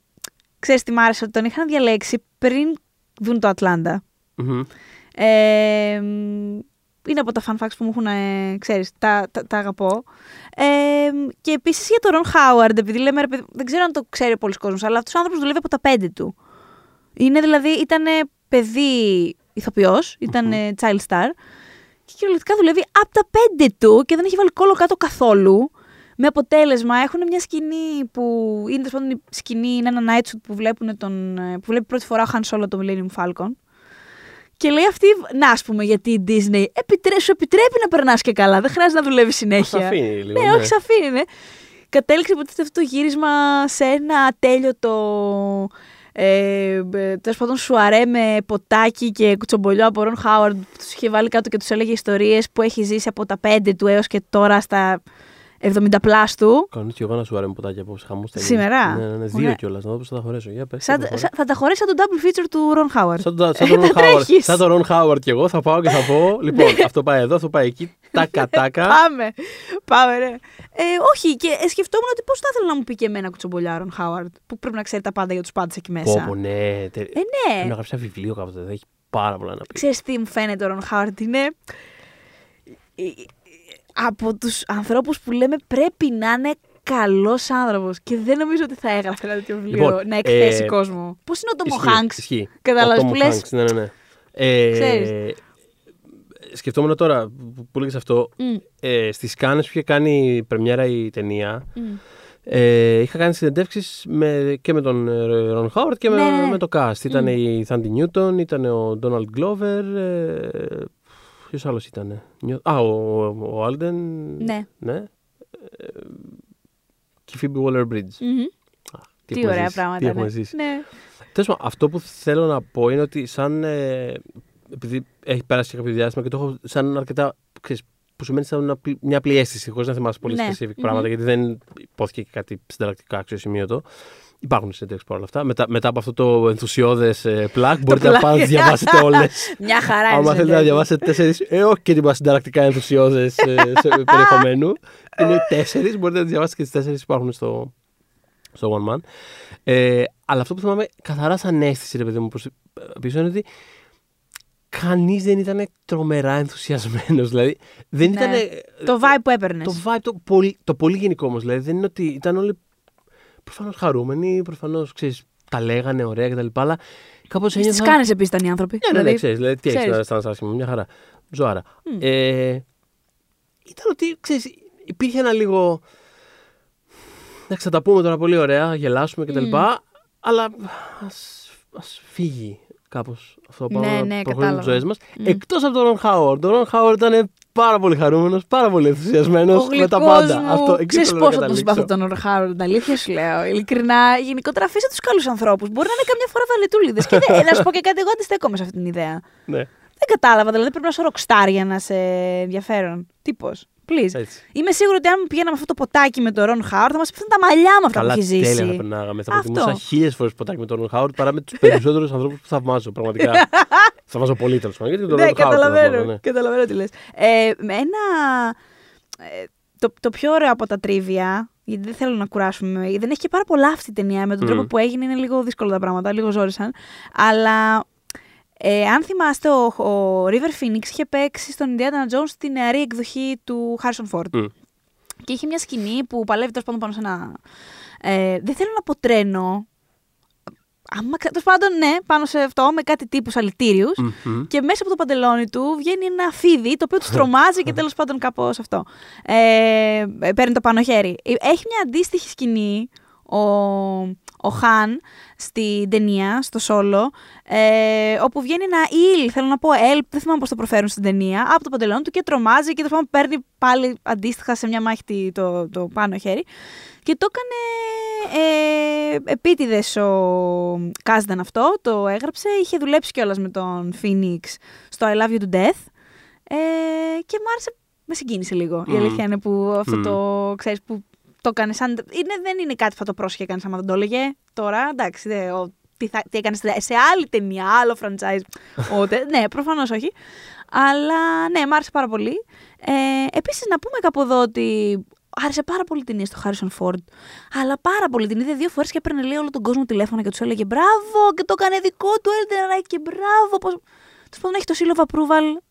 ξέρεις τι μ' άρεσε, ότι τον είχαν διαλέξει πριν δουν το Ατλάντα. Μμμ. Ε, μ, είναι από τα fun facts που μου έχουν, ε, ξέρεις, τα, τα, τα αγαπώ. Ε, μ, και επίσης για τον Ron Howard, επειδή λέμε, ρε παιδί, δεν ξέρω αν το ξέρει πολλοί κόσμος, αλλά αυτός ο άνθρωπος δουλεύει από τα πέντε του. Είναι δηλαδή, ήταν παιδί ηθοποιός, ήταν ε, child star και κυριολεκτικά δουλεύει από τα πέντε του και δεν έχει βάλει κώλο κάτω καθόλου. Με αποτέλεσμα, έχουν μια σκηνή που είναι τέλος πάντων η σκηνή, είναι ένα night shoot που, βλέπουν τον, ε, που βλέπει πρώτη φορά ο Han Solo τον Millennium Falcon. Και λέει αυτή, να ας πούμε, γιατί η Disney επιτρέ, σου επιτρέπει να περνάς και καλά. Δεν χρειάζεται να δουλεύεις συνέχεια. Σ' αφήνει λίγο, Ναι, ναι. όχι, σε αφήνει, ναι. Κατέληξε υποτίθεται αυτό το γύρισμα σε ένα ατέλειωτο. Ε, Τέλος πάντων, σουαρέ με ποτάκι και κουτσομπολιό από Ρον Χάουαρντ που τους είχε βάλει κάτω και τους έλεγε ιστορίες που έχει ζήσει από τα 5 του έως και τώρα στα 70 πλάς του. Κανονίζει και εγώ να σου αρέσει ποτάκια απόψε. Χαμός Σήμερα; Ναι, ναι, ναι, δύο Ωραία. κιόλας. Να δω πώς θα τα χωρέσω. Για πες, Σαν, πώς θα σαν- θα τα χωρέσει σαν το double feature του Ρον Χάουαρντ. Σαν το- σαν τον Ρον Τα Χάουαρντ. τρέχεις. Σαν τον Ρον Χάουαρντ και εγώ θα πάω και θα πω. Λοιπόν, αυτό πάει εδώ, αυτό πάει εκεί. Τάκα, τάκα. Πάμε. Πάμε, ρε. Ε, όχι, και ε, σκεφτόμουν ότι πώς θα ήθελα να μου πει και εμένα κουτσομπολιά Ρον Χάουαρντ, που πρέπει να ξέρει τα πάντα για τους πάντες εκεί μέσα. Πω, πω, ναι. τε- Ε, Πρέπει ναι. να γράψει ένα βιβλίο κάποτε. Δεν έχει πάρα πολλά να πει. Ξέρεις τι μου φαίνεται ο Ρον Χάουαρντ είναι ε, ε, από τους ανθρώπους που λέμε πρέπει να είναι καλός άνθρωπος και δεν νομίζω ότι θα έγραφε ένα τέτοιο βιβλίο Λοιπόν, να εκθέσει ε, κόσμο. Πώς είναι ο Τόμο Ισχύει, Χάνξ; Ισχύει. Κατάλαβες Ο που Tom λες; Hanks, Ναι, ναι, ναι. Ε, Ξέρεις. σκεφτόμουν τώρα που, που λέγεις αυτό. Μμ, Ε, στις Κάνες που είχε κάνει πρεμιέρα η ταινία, μμ. ε, είχα κάνει συνεντεύξεις με, και με τον ε, Ρον Χάουαρτ και με, Ναι, ναι, ναι. με το cast. Ήταν Μμ. η Θάντι Νιούτον, ήταν ο Ντόναλντ Γκλόβερ. Ε, Ποιος άλλος ήταν. Α, ο, ο Άλντεν. Ναι. ναι. Ε, και η Phoebe Waller-Bridge. Μμμ. Α, Τι έχουμε ωραία ζήσει, πράγματα. Τι έχουμε ναι. ζήσει. Ναι. Τέλος πάντων, αυτό που θέλω να πω είναι ότι σαν. Ε, επειδή έχει περάσει και κάποιο διάστημα και το έχω σαν αρκετά. Ξέρεις, που σου μένει σαν μια, απλή- μια απλή αίσθηση, χωρίς να θυμάσαι πολύ Ναι. specific Μμμ. πράγματα, γιατί δεν ειπώθηκε και κάτι συνταρακτικά αξιοσημείωτο. Υπάρχουν συνεντεύξεις παρόλα αυτά. Μετά, μετά από αυτό το ενθουσιώδες plug, μπορείτε να plug. πάτε να τι διαβάσετε όλες. Μια χαρά είναι. Άμα θέλετε να συνέντευξη. διαβάσετε τέσσερις, ε, όχι και τίποτα συνταρακτικά ενθουσιώδες περιεχομένου. Είναι τέσσερις, μπορείτε να τι διαβάσετε και τις τέσσερις υπάρχουν στο, στο One Man. Ε, αλλά αυτό που θυμάμαι καθαρά σαν αίσθηση, ρε παιδί μου, προς, πίσω είναι ότι κανείς δεν ήταν τρομερά ενθουσιασμένος. Δηλαδή, δεν Ναι. ήταν. Το vibe που έπαιρνες. Το vibe το πολύ, το πολύ γενικό όμως. Δηλαδή, δεν είναι ότι ήταν όλοι προφανώς χαρούμενοι, προφανώς τα λέγανε ωραία κτλ. Αλλά κάπως Στι ένιωθα. κάνε επίσης ήταν οι άνθρωποι. Ναι, ναι, ναι, ξέρεις, δηλαδή, τι έχεις ξέρεις. να αισθάνεσαι άσχημα, μια χαρά. Ζωάρα. Μμ. Ε, ήταν ότι, ξέρεις, υπήρχε ένα λίγο. Εντάξει, θα τα πούμε τώρα πολύ ωραία, γελάσουμε κτλ. Μμ. Αλλά ας, ας φύγει κάπως αυτό που Ναι, πάμε ναι, να προχωρήσουμε κατάλαβα. τις ζωές μας. Μμ. Εκτός από τον Ρον Χάουαρντ. Ο Ρον Χάουαρντ ήταν πάρα πολύ χαρούμενος, πάρα πολύ Ο ενθουσιασμένος με τα γλυκός πάντα. μου. Αυτό, εκεί Ξέρεις θέλω να πόσο τον καταλήξω. συμπαθώ τον Ορχάροντ, αλήθεια σου λέω. Ειλικρινά, γενικότερα αφήστε τους καλούς ανθρώπους. Μπορεί να είναι καμιά φορά βαλετούλιδες. και δεν, να σου πω και κάτι, εγώ αντιστέκομαι σε αυτή την ιδέα. Ναι, Δεν κατάλαβα, δηλαδή πρέπει να είσαι ροκστάρ για να σε ενδιαφέρον. Τύπος. Please. έτσι. Είμαι σίγουρη ότι αν πηγαίναμε αυτό το ποτάκι με τον Ρον Χάουρ θα μας πέφτουν τα μαλλιά με αυτά Καλά, που έχει τέλεια θα ζήσει. περνάγαμε. Θα Αυτό. προτιμούσα χίλιες φορές ποτάκι με τον Ρον Χάουαρντ παρά με τους περισσότερους ανθρώπους που θαυμάζω. Πραγματικά. θαυμάζω πολύ τέλος πάντων. Γιατί τον Ναι, Ρον Χάουαρντ. τον καταλαβαίνω. θαυμάζω, ναι. Καταλαβαίνω τι λες. Ε, με ένα. ε, το, το πιο ωραίο από τα τρίβια, γιατί δεν θέλω να κουράσουμε, δεν έχει και πάρα πολλά αυτή η ταινία. Με τον Μμ. τρόπο που έγινε είναι λίγο δύσκολα τα πράγματα, λίγο ζόρισαν. Αλλά ε, αν θυμάστε, ο, ο River Phoenix είχε παίξει στον Indiana Jones τη νεαρή εκδοχή του Harrison Ford. Μμ. Και είχε μια σκηνή που παλεύει τέλος πάντων πάνω σε ένα. Ε, δεν θέλω να πω τρένο. Άμα, τέλος πάντων, ναι, πάνω σε αυτό με κάτι τύπου αλητήριου. Μμμ. Και μέσα από το παντελόνι του βγαίνει ένα φίδι το οποίο του τρομάζει και τέλος πάντων κάπως αυτό. Ε, παίρνει το πάνω χέρι. Ε, Έχει μια αντίστοιχη σκηνή ο, ο Χαν στην ταινία, στο σόλο, ε, όπου βγαίνει ένα ήλ, θέλω να πω, ελπ, δεν θυμάμαι πώς το προφέρουν στην ταινία, από το παντελόνι του και τρομάζει και τέλο πάντων παίρνει πάλι αντίστοιχα σε μια μάχη τη- το, το πάνω χέρι. Και το έκανε ε, επίτηδες ο Κάσταν αυτό, το έγραψε, είχε δουλέψει κιόλας με τον Phoenix στο I Love You to Death ε, και μου άρεσε, με συγκίνησε λίγο. Η Μμμ. αλήθεια είναι που αυτό Μμ. το, ξέρεις, που το έκανε σαν... Είναι, δεν είναι κάτι που θα το πρόσχε κανείς άμα δεν το έλεγε τώρα, εντάξει, δε, ο, τι, θα, τι έκανες σε άλλη ταινία, άλλο franchise, ούτε, ναι, προφανώς όχι. Αλλά ναι, μ' άρεσε πάρα πολύ. Ε, επίσης να πούμε κάπου εδώ ότι άρεσε πάρα πολύ την ταινία στο Harrison Ford. Αλλά πάρα πολύ. Την είδε δύο φορές και έπαιρνε λέει όλο τον κόσμο τηλέφωνα και τους έλεγε Μπράβο! Και το έκανε δικό του Elden Ring και μπράβο! Πώς... Τους πάντων έχει το seal of approval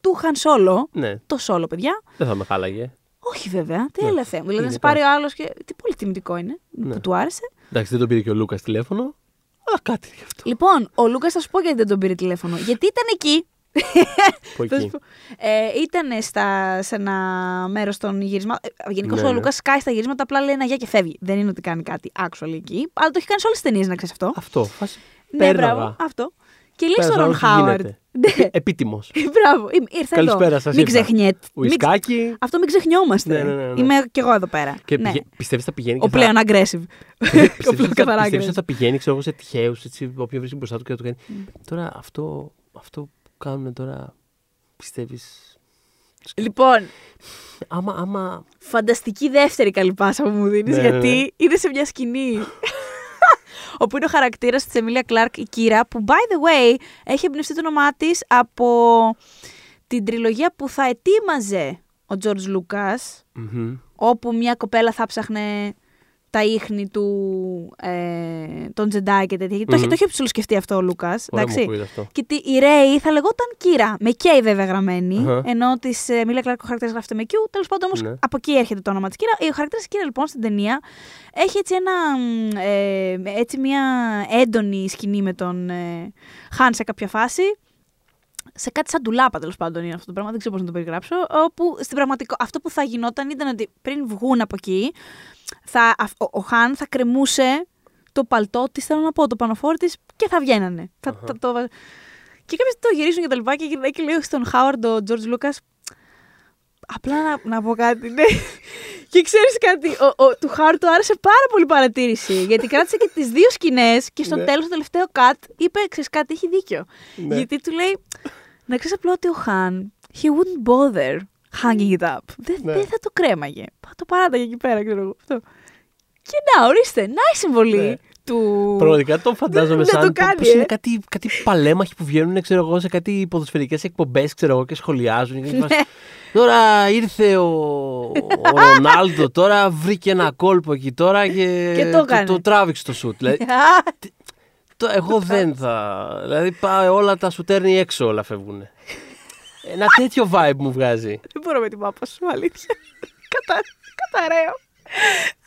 του Han Solo. Ναι, Το Solo, παιδιά. δεν θα με χάλαγε. Όχι βέβαια. Τι Ναι. έλεγε θέμα. Δηλαδή να Είναι σε πάρει ο κάτι. άλλος και. Τι πολύ τιμητικό είναι Ναι. που του άρεσε. Εντάξει, δεν τον πήρε και ο Λούκας τηλέφωνο. Αλλά κάτι γι' αυτό. Λοιπόν, ο Λούκας θα σου πω γιατί δεν τον πήρε τηλέφωνο. Γιατί ήταν εκεί. Από Θα σου εκεί. πω. Ε, ήταν στα, σε ένα μέρος των γυρισμάτων. Ε, Γενικώς Ναι, ο ναι. Λούκας σκάει στα γυρίσματα, απλά λέει ένα γεια και φεύγει. Δεν είναι ότι κάνει κάτι actually εκεί. Αλλά το έχει κάνει σε όλες τις ταινίες, να ξέρεις αυτό. Αυτό. Φάση. Ναι, Πέρναγα. μπράβο, αυτό. Και λέει Πέρασα στον Ρον όσο Χάουαρντ. γίνεται. Ναι, Επίτιμος. μπράβο. Είμαι- Ήρθα εδώ. Καλησπέρα σας, Μην ήρθα. ξεχνιέται. Μην ξε- Ουισκάκι. Αυτό μην ξεχνιόμαστε. Ναι, ναι, ναι, ναι. Είμαι κι εγώ εδώ πέρα. Και ναι. πηγα... πιστεύεις θα πηγαίνει. Ο και θα- πλέον aggressive. Πιστεύεις Ο πλέον ότι θα- καθαρά πιστεύεις aggressive. ότι θα πηγαίνει ξέρω, εγώ, σε τυχαίους, όποιον βρίσκει μπροστά του και θα του κάνει. Τώρα αυτό, αυτό που κάνουν τώρα πιστεύει. Λοιπόν, Άμα, άμα. φανταστική δεύτερη καλή πάσα που μου δίνεις, Ναι, ναι, γιατί ναι. είναι σε μια σκηνή. όπου είναι ο χαρακτήρας της Εμίλια Κλάρκ, η Κύρα, που by the way έχει εμπνευστεί το όνομά της από την τριλογία που θα ετοίμαζε ο George Lucas, μμμ. όπου μια κοπέλα θα ψάχνε τα ίχνη του, ε, των Τζεντάι και τέτοια. Το, έχει- Μμμ. το είχε ψηλοσκεφτεί αυτό ο Λούκας. Ωραία μου ακούγεται αυτό. Και τη, η Ρέι θα λεγόταν Κύρα. Με K βέβαια γραμμένη. Αχα. Ενώ της ε, Μίλια Κλάρκ ο χαρακτήρας γράφεται με Q. Τέλος πάντων όμως Ναι. από εκεί έρχεται το όνομα της Κύρα. Ο χαρακτήρας Κύρα λοιπόν στην ταινία έχει έτσι, ένα, μ, ε, έτσι μια έντονη σκηνή με τον ε, Χάν σε κάποια φάση. Σε κάτι σαν τουλάπα τέλος πάντων είναι αυτό το πράγμα, δεν ξέρω πώς να το περιγράψω. Όπου στην πραγματικό, αυτό που θα γινόταν ήταν ότι πριν βγουν από εκεί, θα, αυ- ο, ο Χάν θα κρεμούσε το παλτό της, θέλω να πω, το πανοφόρι της και θα βγαίνανε. Θα, Αχα. θα το... βα- Και κάποιοι το γυρίσουν και τα λοιπά και γυρνάει και λέει στον Χάουαρντ ο Τζορτζ Λούκας. Απλά να, να πω κάτι, ναι. και ξέρεις κάτι, ο, ο, του Χάουαρντ του άρεσε πάρα πολύ η παρατήρηση. Γιατί κράτησε και τις δύο σκηνές και στο Ναι. τέλος, το τελευταίο cut, είπε: Ξέρεις κάτι, έχει δίκιο. Ναι. Γιατί του λέει, να ξέρεις απλά ότι ο Χαν, he wouldn't bother hanging it up. Δεν, Ναι. δεν θα το κρέμαγε. Θα το παράταγε εκεί πέρα, ξέρω εγώ. Αυτό. Και να, ορίστε, να η συμβολή Ναι. του. Πραγματικά τον φαντάζομαι Δεν το σαν. κάνει, πώς ε. είναι κάτι, κάτι παλέμαχοι που βγαίνουν ξέρω εγώ, σε κάτι ποδοσφαιρικές εκπομπές και σχολιάζουν. Και Ναι. φάση, τώρα ήρθε ο, ο Ρονάλντο, τώρα βρήκε ένα κόλπο εκεί τώρα και, Και το έκανε. το τράβηξε το σουτ. Δηλαδή, Το, εγώ δεν θα. Δηλαδή πάω, όλα τα σου τέρνει έξω, όλα φεύγουν. Ένα τέτοιο vibe μου βγάζει. Δεν μπορώ με την μάπα σου, αλήθεια. Κατα... Καταραίω.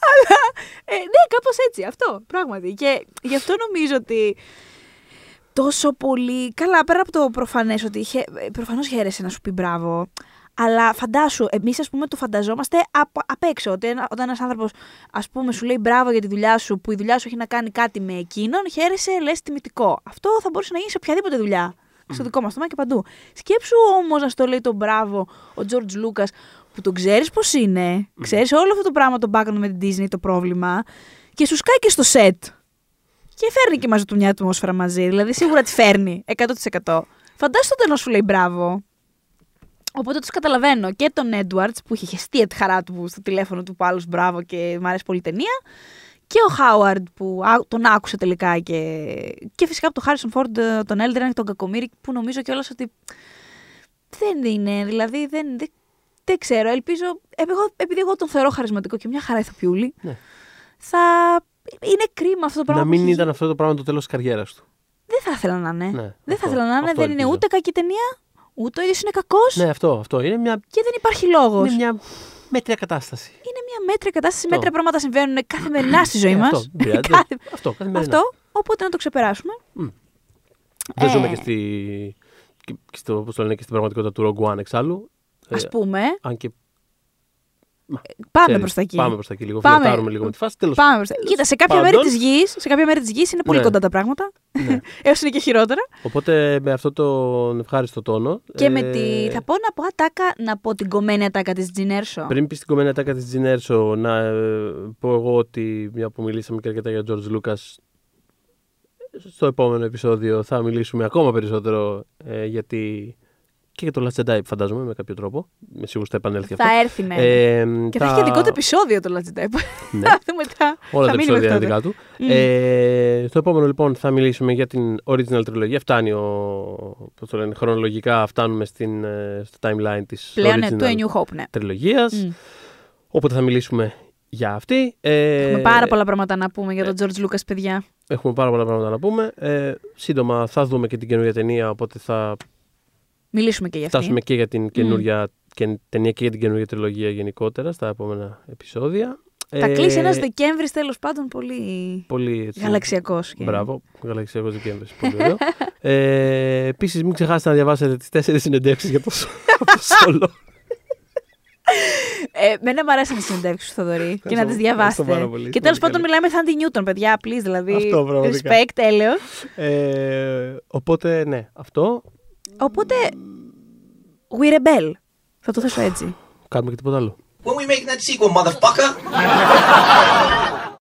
Αλλά ε, ναι, κάπως έτσι, αυτό πράγματι. Και γι' αυτό νομίζω ότι τόσο πολύ. Καλά, πέρα από το προφανές ότι χε... προφανώς χαίρεσαι να σου πει μπράβο. Αλλά φαντάσου, εμείς ας πούμε το φανταζόμαστε απ, απ' έξω. Ότι ένα, όταν ένας άνθρωπος, ας πούμε, σου λέει μπράβο για τη δουλειά σου, που η δουλειά σου έχει να κάνει κάτι με εκείνον, χαίρεσαι, λες τιμητικό. Αυτό θα μπορούσε να γίνει σε οποιαδήποτε δουλειά. Στο δικό μας τομέα και παντού. Σκέψου όμως να στο λέει τον μπράβο ο Τζορτζ Λούκα, που τον ξέρεις πώς είναι. Mm. Ξέρεις όλο αυτό το πράγμα το background με την Disney, το πρόβλημα. Και σου σκάει και στο σετ. Και φέρνει και μαζί του μια ατμόσφαιρα μαζί. Δηλαδή σίγουρα τη φέρνει 100%. Φαντάζομαι τότε να σου λέει μπράβο. Οπότε τους καταλαβαίνω και τον Έντουαρτ που είχε χεστεί τη χαρά του στο τηλέφωνο του που άλλου μπράβο και μου αρέσει πολύ η ταινία. Και ο Χάουαρντ που τον άκουσε τελικά. Και, και φυσικά από τον Χάρισον Φόρντ, τον Έλτεραν και τον Κακομίρη που νομίζω κιόλας ότι δεν είναι. Δηλαδή δεν, δεν, δεν ξέρω. Ελπίζω. Εγώ, επειδή εγώ τον θεωρώ χαρισματικό και μια χαρά ηθοποιούλη, Ναι. θα. Είναι κρίμα αυτό το πράγμα. Να που μην έχει ήταν αυτό το πράγμα το τέλος της καριέρας του. Δεν θα ήθελα να είναι. Ναι, δεν αυτό- θα ήθελα να είναι. αυτό Δεν είναι ελπίζω. ούτε κακή ταινία, ούτε ο ίδιος είναι κακός. Ναι, αυτό, αυτό. Είναι μια, Και δεν υπάρχει λόγος. είναι μια μέτρια κατάσταση. Είναι μια μέτρια κατάσταση. Αυτό. Μέτρια πράγματα συμβαίνουν καθημερινά στη ζωή Ε, μας. Αυτό, δεν πειράζει. αυτό, καθημερινά. Αυτό. Οπότε να το ξεπεράσουμε. Δεν Ε. ζούμε και, στη, και και στο, πώς το λένε, και στην πραγματικότητα του Rogue One εξάλλου. Ε, Α πούμε, αν και πάμε ξέρεις, προς τα εκεί. Πάμε προς τα εκεί λίγο. Πάμε. Φλερτάρουμε λίγο με τη φάση. Τέλος, Πάμε προς τα... Κοίτα, σε κάποια πάντων. μέρη της γης, σε κάποια μέρη της γης είναι πολύ Ναι. κοντά τα πράγματα. Ναι. Έω είναι και χειρότερα. Οπότε με αυτό τον ευχάριστο τόνο. Και με ε, τη. Θα πω να πω ατάκα, να πω την κομμένη ατάκα της Τζινέρσο. Πριν πεις την κομμένη ατάκα της Τζινέρσο, να ε, πω εγώ ότι μια που μιλήσαμε και αρκετά για τον George Lucas, στο επόμενο επεισόδιο θα μιλήσουμε ακόμα περισσότερο ε, γιατί και για το Last Jedi φαντάζομαι με κάποιο τρόπο. Με σίγουρο θα επανέλθει αυτό. Θα έρθει με. Ε, και θα έχει και δικό του επεισόδιο το Last Jedi. Ναι. Θα δούμε μετά. Όλα θα τα μείνει επεισόδια είναι μέχρι δικά τότε. του. Μμ. Ε, στο επόμενο λοιπόν θα μιλήσουμε για την original τριλογία. Φτάνει ο, πώς το λένε, χρονολογικά φτάνουμε στην, ε, στο timeline της Πλέον ναι, original του A New Hope, ναι. τριλογίας. Μμ. Οπότε θα μιλήσουμε για αυτή. Ε, Έχουμε πάρα πολλά πράγματα να πούμε για τον George Lucas, παιδιά. Έχουμε πάρα πολλά πράγματα να πούμε. Ε, σύντομα θα δούμε και την καινούργια ταινία, οπότε θα Μιλήσουμε και για αυτή. φτάσουμε και για την καινούργια και, ταινία και για την καινούργια τριλογία γενικότερα στα επόμενα επεισόδια. Θα Ε, κλείσει ένας Δεκέμβρης τέλος πάντων πολύ Πολύ έτσι, γαλαξιακός. Μπράβο, γαλαξιακός Δεκέμβρης. Πολύ ωραίο. ε, Επίσης, μην ξεχάσετε να διαβάσετε τις τέσσερις συνεντεύξεις για το, από το solo. Ε, μένα μου αρέσουν οι συνεντεύξεις του Θοδωρή και να Ευχαριστώ. τις Ευχαριστώ διαβάσετε. πάρα πολύ. Και Πολύ τέλο πάντων καλή. μιλάμε Θάντι Νιούτον, παιδιά. Please, δηλαδή. Αυτό, πραγματικά. Respect, τέλειο. ε, οπότε, ναι, αυτό. Οπότε. We rebel. Θα το θέσω έτσι. Κάνουμε και τίποτα άλλο. When we making that sequel, motherfucker?